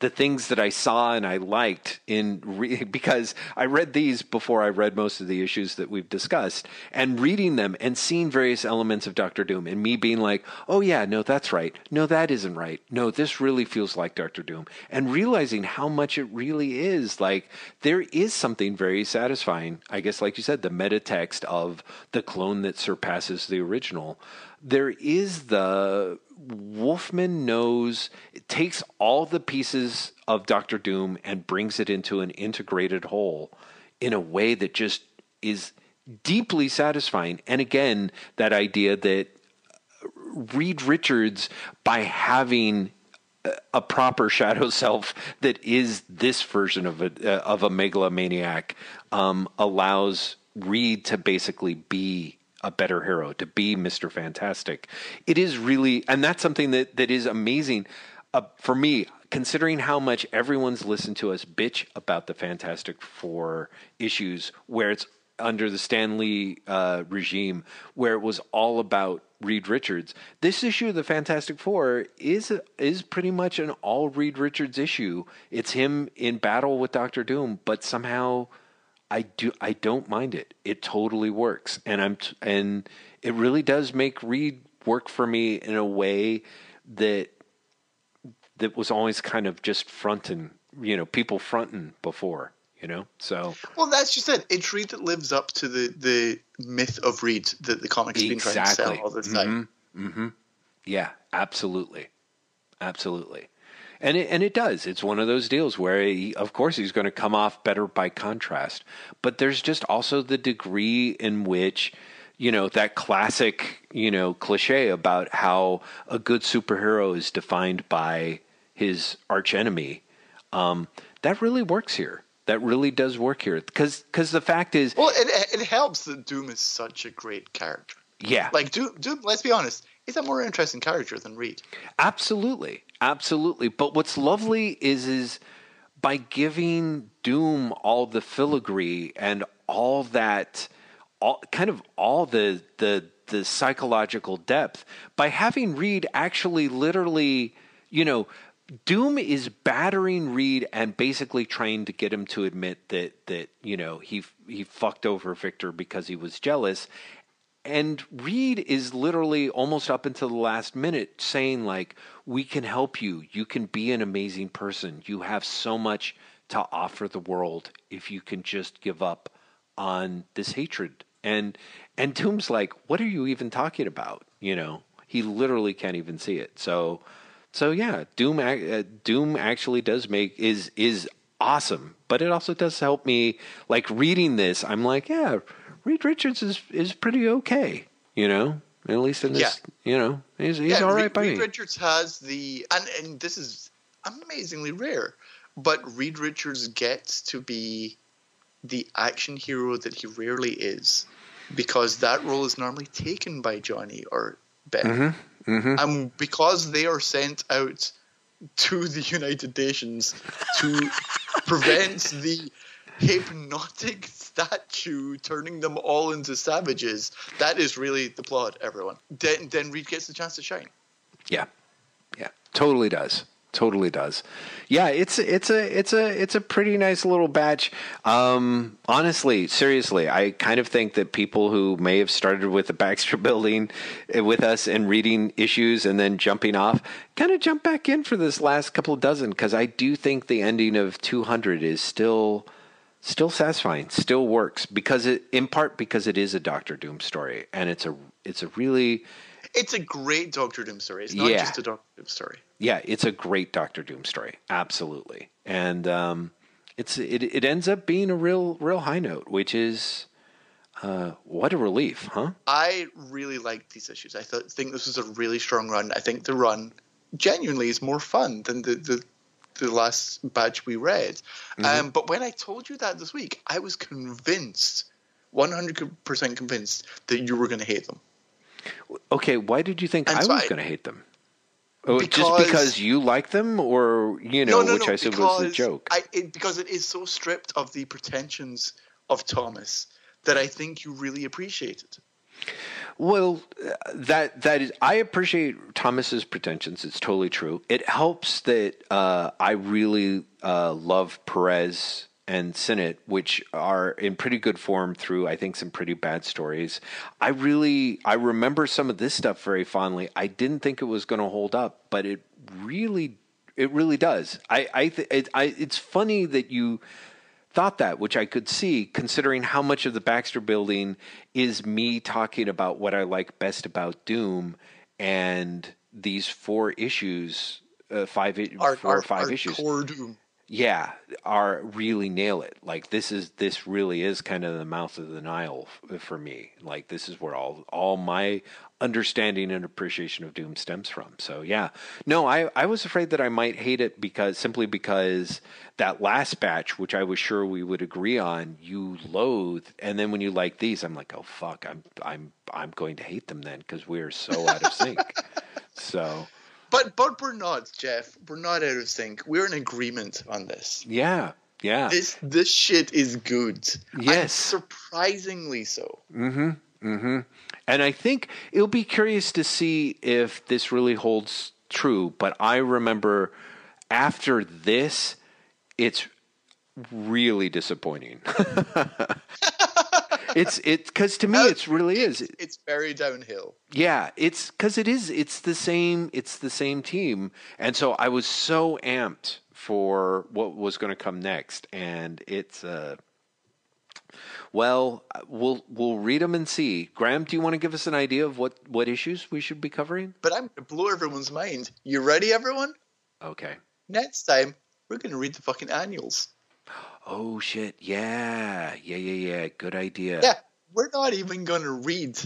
B: the things that I saw and I liked in re- [LAUGHS] because I read these before I read most of the issues that we've discussed and reading them and seeing various elements of Doctor Doom and me being like, "Oh yeah, no that's right. No that isn't right. No, this really feels like Doctor Doom." And realizing how much it really is like there is something very satisfying. I guess like you said, the meta text of the clone that surpasses the original. There is the Wolfman knows it takes all the pieces of Doctor Doom and brings it into an integrated whole in a way that just is deeply satisfying. And again, that idea that Reed Richards, by having a- proper shadow [LAUGHS] self that is this version of a uh, of a megalomaniac, um, allows Reed to basically be a better hero, to be Mister Fantastic. It is really, and that's something that that is amazing uh, for me. Considering how much everyone's listened to us bitch about the Fantastic Four issues, where it's under the Stan Lee uh, regime, where it was all about Reed Richards. This issue of the Fantastic Four is is pretty much an all Reed Richards issue. It's him in battle with Doctor Doom, but somehow I do I don't mind it. It totally works, and I'm t- and it really does make Reed work for me in a way that that was always kind of just fronting, you know, people fronting before, you know. So
A: Well, that's just it. It's Reed that lives up to the, the myth of Reed that the comics has been trying to sell all this time.
B: Mm-hmm. Yeah, absolutely, absolutely, and it and it does. It's one of those deals where, he, of course, he's going to come off better by contrast, but there's just also the degree in which. You know, that classic, you know, cliche about how a good superhero is defined by his archenemy. Um, that really works here. That really does work here. Because the fact is,
A: Well, it, it helps that Doom is such a great character.
B: yeah.
A: Like, Doom, Doom, let's be honest, is a more interesting character than Reed.
B: Absolutely, absolutely. But what's lovely is is by giving Doom all the filigree and all that, all kind of all the the the psychological depth by having Reed actually literally, you know, Doom is battering Reed and basically trying to get him to admit that that you know he he fucked over Victor because he was jealous, and Reed is literally almost up until the last minute saying like, "We can help you. You can be an amazing person. You have so much to offer the world if you can just give up on this hatred." And and Doom's like, "What are you even talking about?" You know, he literally can't even see it. So so yeah, Doom uh, Doom actually does make is is awesome, but it also does help me like reading this. I'm like, yeah, Reed Richards is is pretty okay, you know. At least in this, yeah. you know, he's he's yeah, all right Reed, by
A: Reed
B: me.
A: Richards has the and and this is amazingly rare, but Reed Richards gets to be the action hero that he rarely is, because that role is normally taken by Johnny or Ben. Mm-hmm. Mm-hmm. And because they are sent out to the United Nations to [LAUGHS] prevent the hypnotic statue turning them all into savages, that is really the plot, everyone. Then, then Reed gets the chance to shine.
B: Yeah. Yeah. Totally does totally does. Yeah, it's it's a it's a it's a pretty nice little batch. Um, honestly, seriously, I kind of think that people who may have started with the Baxter [LAUGHS] Building eh, with us and reading issues and then jumping off, kind of jump back in for this last couple dozen because I do think the ending of 200 is still still satisfying, still works because it in part because it is a Doctor Doom story and it's a it's a really
A: it's a great Doctor Doom story. It's not yeah. just a Doctor Doom story.
B: Yeah, it's a great Doctor Doom story. Absolutely, and um, it's it it ends up being a real real high note, which is. Uh, what a relief, huh?
A: I really liked these issues. I th- think this was a really strong run. I think the run genuinely is more fun than the, the the last batch we read. Mm-hmm. Um, but when I told you that this week, I was convinced, 100% convinced, that you were going to hate them.
B: Okay, why did you think and I so was going to hate them? Oh, because, just because you like them, or you know, no, no, which no, I said was a joke.
A: I, it, because it is so stripped of the pretensions of Thomas that I think you really appreciate it.
B: Well, that that is, I appreciate Thomas's pretensions. It's totally true. It helps that uh, I really uh, love Perez and Sinnott, which are in pretty good form through, I think, some pretty bad stories. I really, I remember some of this stuff very fondly. I didn't think it was going to hold up, but it really, it really does. I, I, th- it, I, it's funny that you thought that, which I could see, considering how much of the Baxter building is me talking about what I like best about Doom and these four issues, uh, five,
A: our,
B: four
A: our,
B: or five issues.
A: Core Doom
B: yeah, are really nail it. Like this is this really is kind of the mouth of the Nile f- for me. Like this is where all all my understanding and appreciation of Doom stems from. So yeah, no, I I was afraid that I might hate it because simply because that last batch, which I was sure we would agree on, you loathe, and then when you like these, I'm like, oh fuck, I'm I'm I'm going to hate them then because we're so out of sync. [LAUGHS] So
A: but but we're not, Jeff. We're not out of sync. We're in agreement on this.
B: Yeah. Yeah.
A: This this shit is good.
B: Yes.
A: surprisingly so.
B: Mm-hmm. Mm-hmm. And I think it'll be curious to see if this really holds true. But I remember after this, it's really disappointing. [LAUGHS] it's it because to me it's really is.
A: It's very downhill.
B: Yeah, it's because it is. It's the same. It's the same team, and so I was so amped for what was going to come next, and it's. Uh, well, uh, we'll we'll read them and see. Graeme, do you want to give us an idea of what what issues we should be covering?
A: But I'm going to blow everyone's mind. You ready, everyone?
B: Okay.
A: Next time we're going to read the fucking annuals.
B: Oh shit! Yeah, yeah, yeah, yeah. Good idea.
A: Yeah, we're not even going to read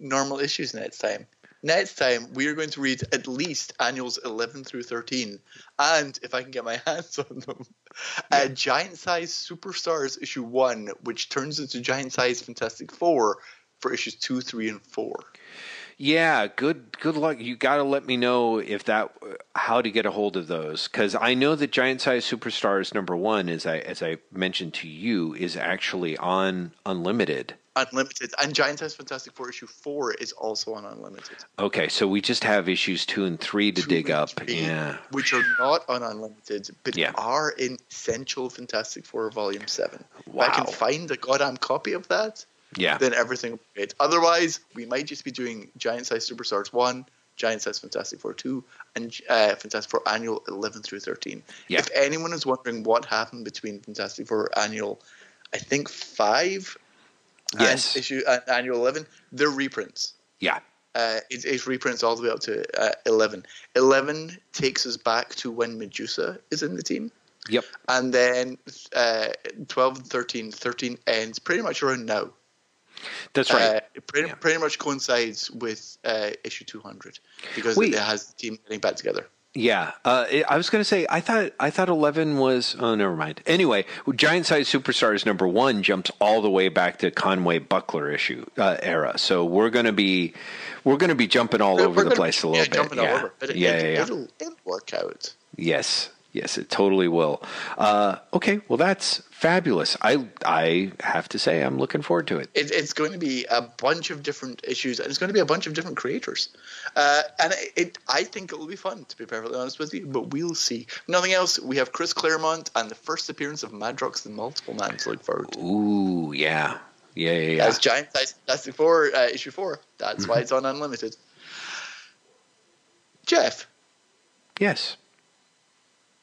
A: normal issues next time. Next time, we are going to read at least annuals 11 through 13. And if I can get my [LAUGHS] hands on them, yeah. uh, Giant Size Superstars issue 1, which turns into Giant Size Fantastic Four for issues 2, 3, and 4.
B: Yeah, good good luck. You got to let me know if that how to get a hold of those cuz I know that Giant Size Superstars number 1 as I as I mentioned to you is actually on Unlimited.
A: Unlimited and Giant Size Fantastic Four issue 4 is also on Unlimited.
B: Okay, so we just have issues 2 and 3 to
A: Two
B: dig up.
A: three,
B: Yeah.
A: Which are not on Unlimited, but
B: Yeah.
A: are in Essential Fantastic Four Volume 7. If I can find a goddamn copy of that,
B: Yeah.
A: then everything will be great. Otherwise, we might just be doing Giant Size Superstars 1, Giant Size Fantastic Four 2, and uh, Fantastic Four Annual 11 through 13.
B: Yeah.
A: If anyone is wondering what happened between Fantastic Four Annual, I think 5
B: Yes.
A: and issue uh, Annual 11, they're reprints.
B: Yeah.
A: Uh, it's, it's reprints all the way up to uh, 11. 11 takes us back to when Medusa is in the team.
B: Yep.
A: And then uh, 12 and 13, 13 ends pretty much around now.
B: That's right.
A: Uh, it pretty,
B: Yeah.
A: pretty much coincides with uh, issue 200 because
B: Wait.
A: it has the team getting back together.
B: Yeah, uh, I was going to say I thought I thought eleven was. Oh, never mind. Anyway, Giant Size Superstars number one jumps all the way back to Conway Buckler issue uh, era. So we're going to be we're going to be jumping all
A: We're
B: over the
A: gonna-
B: place a
A: yeah,
B: little bit.
A: jumping
B: yeah.
A: all over. But it,
B: yeah,
A: it,
B: yeah, yeah.
A: It'll, it'll work out.
B: Yes, yes, it totally will. Uh, okay, well that's fabulous. I I have to say I'm looking forward to it.
A: It, it's going to be a bunch of different issues, and it's going to be a bunch of different creators. Uh, and it, it, I think it will be fun, to be perfectly honest with you. But we'll see. If Nothing else. We have Chris Claremont and the first appearance of Madrox the Multiple Man to look forward to.
B: Ooh, yeah, yeah, yeah, yeah.
A: As Giant Size Fantastic Four uh, issue four. That's why it's on Unlimited. Jeff,
B: Yes.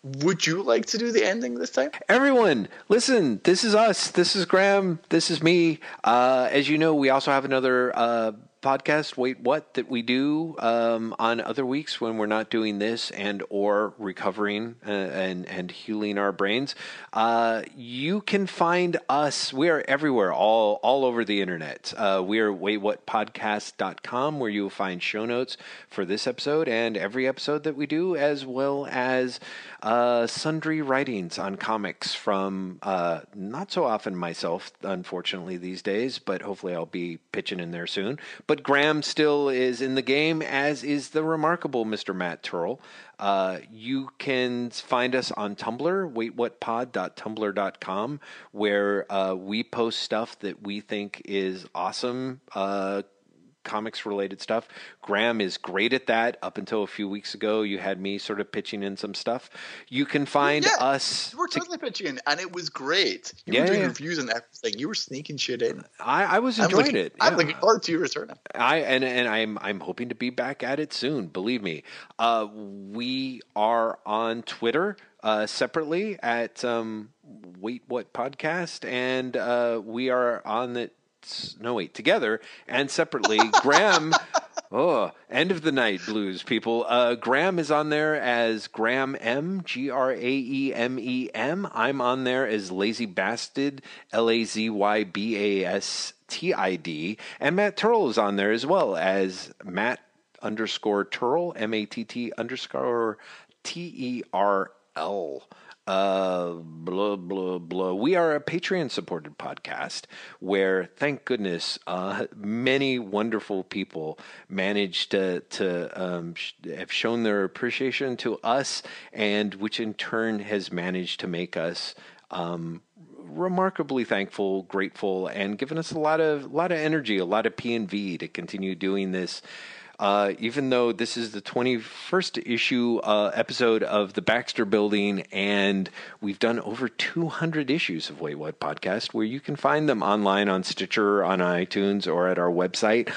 A: Would you like to do the ending this time?
B: Everyone, listen. This is us. This is Graeme. This is me. Uh, as you know, we also have another uh, podcast. Wait, what? That we do um, on other weeks when we're not doing this and or recovering uh, and and healing our brains. Uh, you can find us. We are everywhere, all all over the internet. Uh, we are waitwhatpodcast.com where you'll find show notes for this episode and every episode that we do, as well as uh, sundry writings on comics from uh, not so often myself, unfortunately, these days, but hopefully I'll be pitching in there soon. But Graeme still is in the game, as is the remarkable Mr. Matt Terl. Uh, you can find us on Tumblr, waitwhatpod.tumblr.com, where uh, we post stuff that we think is awesome. Uh, comics related stuff. Graeme is great at that. Up until a few weeks ago, you had me sort of pitching in some stuff. You can find
A: Yeah,
B: us.
A: You were
B: to-
A: totally pitching in, and it was great. You
B: Yeah,
A: were doing
B: yeah.
A: reviews and everything. You were sneaking shit in.
B: I, I was
A: I'm
B: enjoying
A: looking,
B: it.
A: I'm looking forward to your return.
B: I and and I'm I'm hoping to be back at it soon. Believe me. Uh, we are on Twitter uh, separately at um, Wait What Podcast, and uh, we are on the no wait together and separately. [LAUGHS] Graeme. Oh, end of the night blues, people. Uh, Graeme is on there as Graeme M, G R A E M E M. I'm on there as Lazy Bastard, L A Z Y B A S T I D. And Matt Terl is on there as well as Matt underscore Terl, M A T T underscore T E R L. Uh, blah, blah, blah. We are a Patreon supported podcast where, thank goodness, uh, many wonderful people managed to, to um, sh- have shown their appreciation to us, and which in turn has managed to make us um, remarkably thankful, grateful, and given us a lot of lot of energy, a lot of P and V to continue doing this. Uh, even though this is the 21st issue uh, episode of the Baxter Building, and we've done over 200 issues of Wait What podcast, where you can find them online on Stitcher, on iTunes, or at our website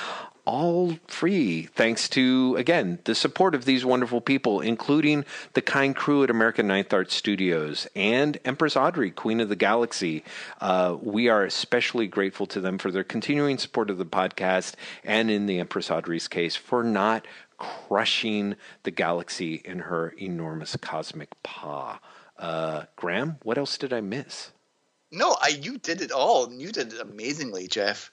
B: all free thanks to again the support of these wonderful people including the kind crew at american ninth art studios and empress audrey queen of the galaxy. Uh, we are especially grateful to them for their continuing support of the podcast and in the empress audrey's case for not crushing the galaxy in her enormous cosmic paw. Uh, graeme what else did i miss
A: No, I you did it all, and you did it amazingly, Jeff.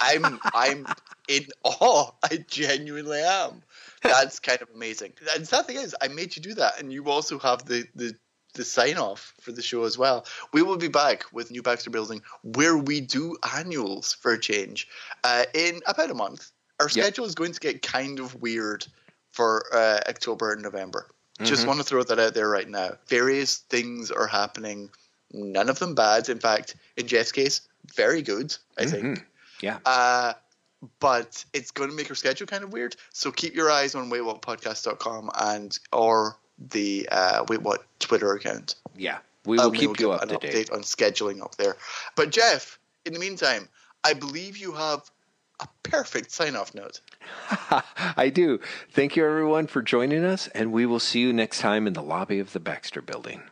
A: I'm [LAUGHS] I'm in awe. I genuinely am. That's kind of amazing. And the sad thing is, I made you do that, and you also have the the the sign off for the show as well. We will be back with New Baxter Building, where we do annuals for a change uh, in about a month. our schedule is going to get kind of weird for uh, October and November. Just
B: Mm-hmm.
A: want to throw that out there right now. Various things are happening. None of them bad. In fact, in Jeff's case, very good. I think.
B: Mhm. Yeah.
A: Uh, but it's going to make our schedule kind of weird. So keep your eyes on waitwhatpodcast.com and or the uh, Wait What Twitter account.
B: Yeah. We will
A: And
B: keep
A: will
B: you up to date.
A: on scheduling up there. But Jeff, in the meantime, I believe you have a perfect sign-off note. [LAUGHS]
B: I do. Thank you, everyone, for joining us, and we will see you next time in the lobby of the Baxter Building.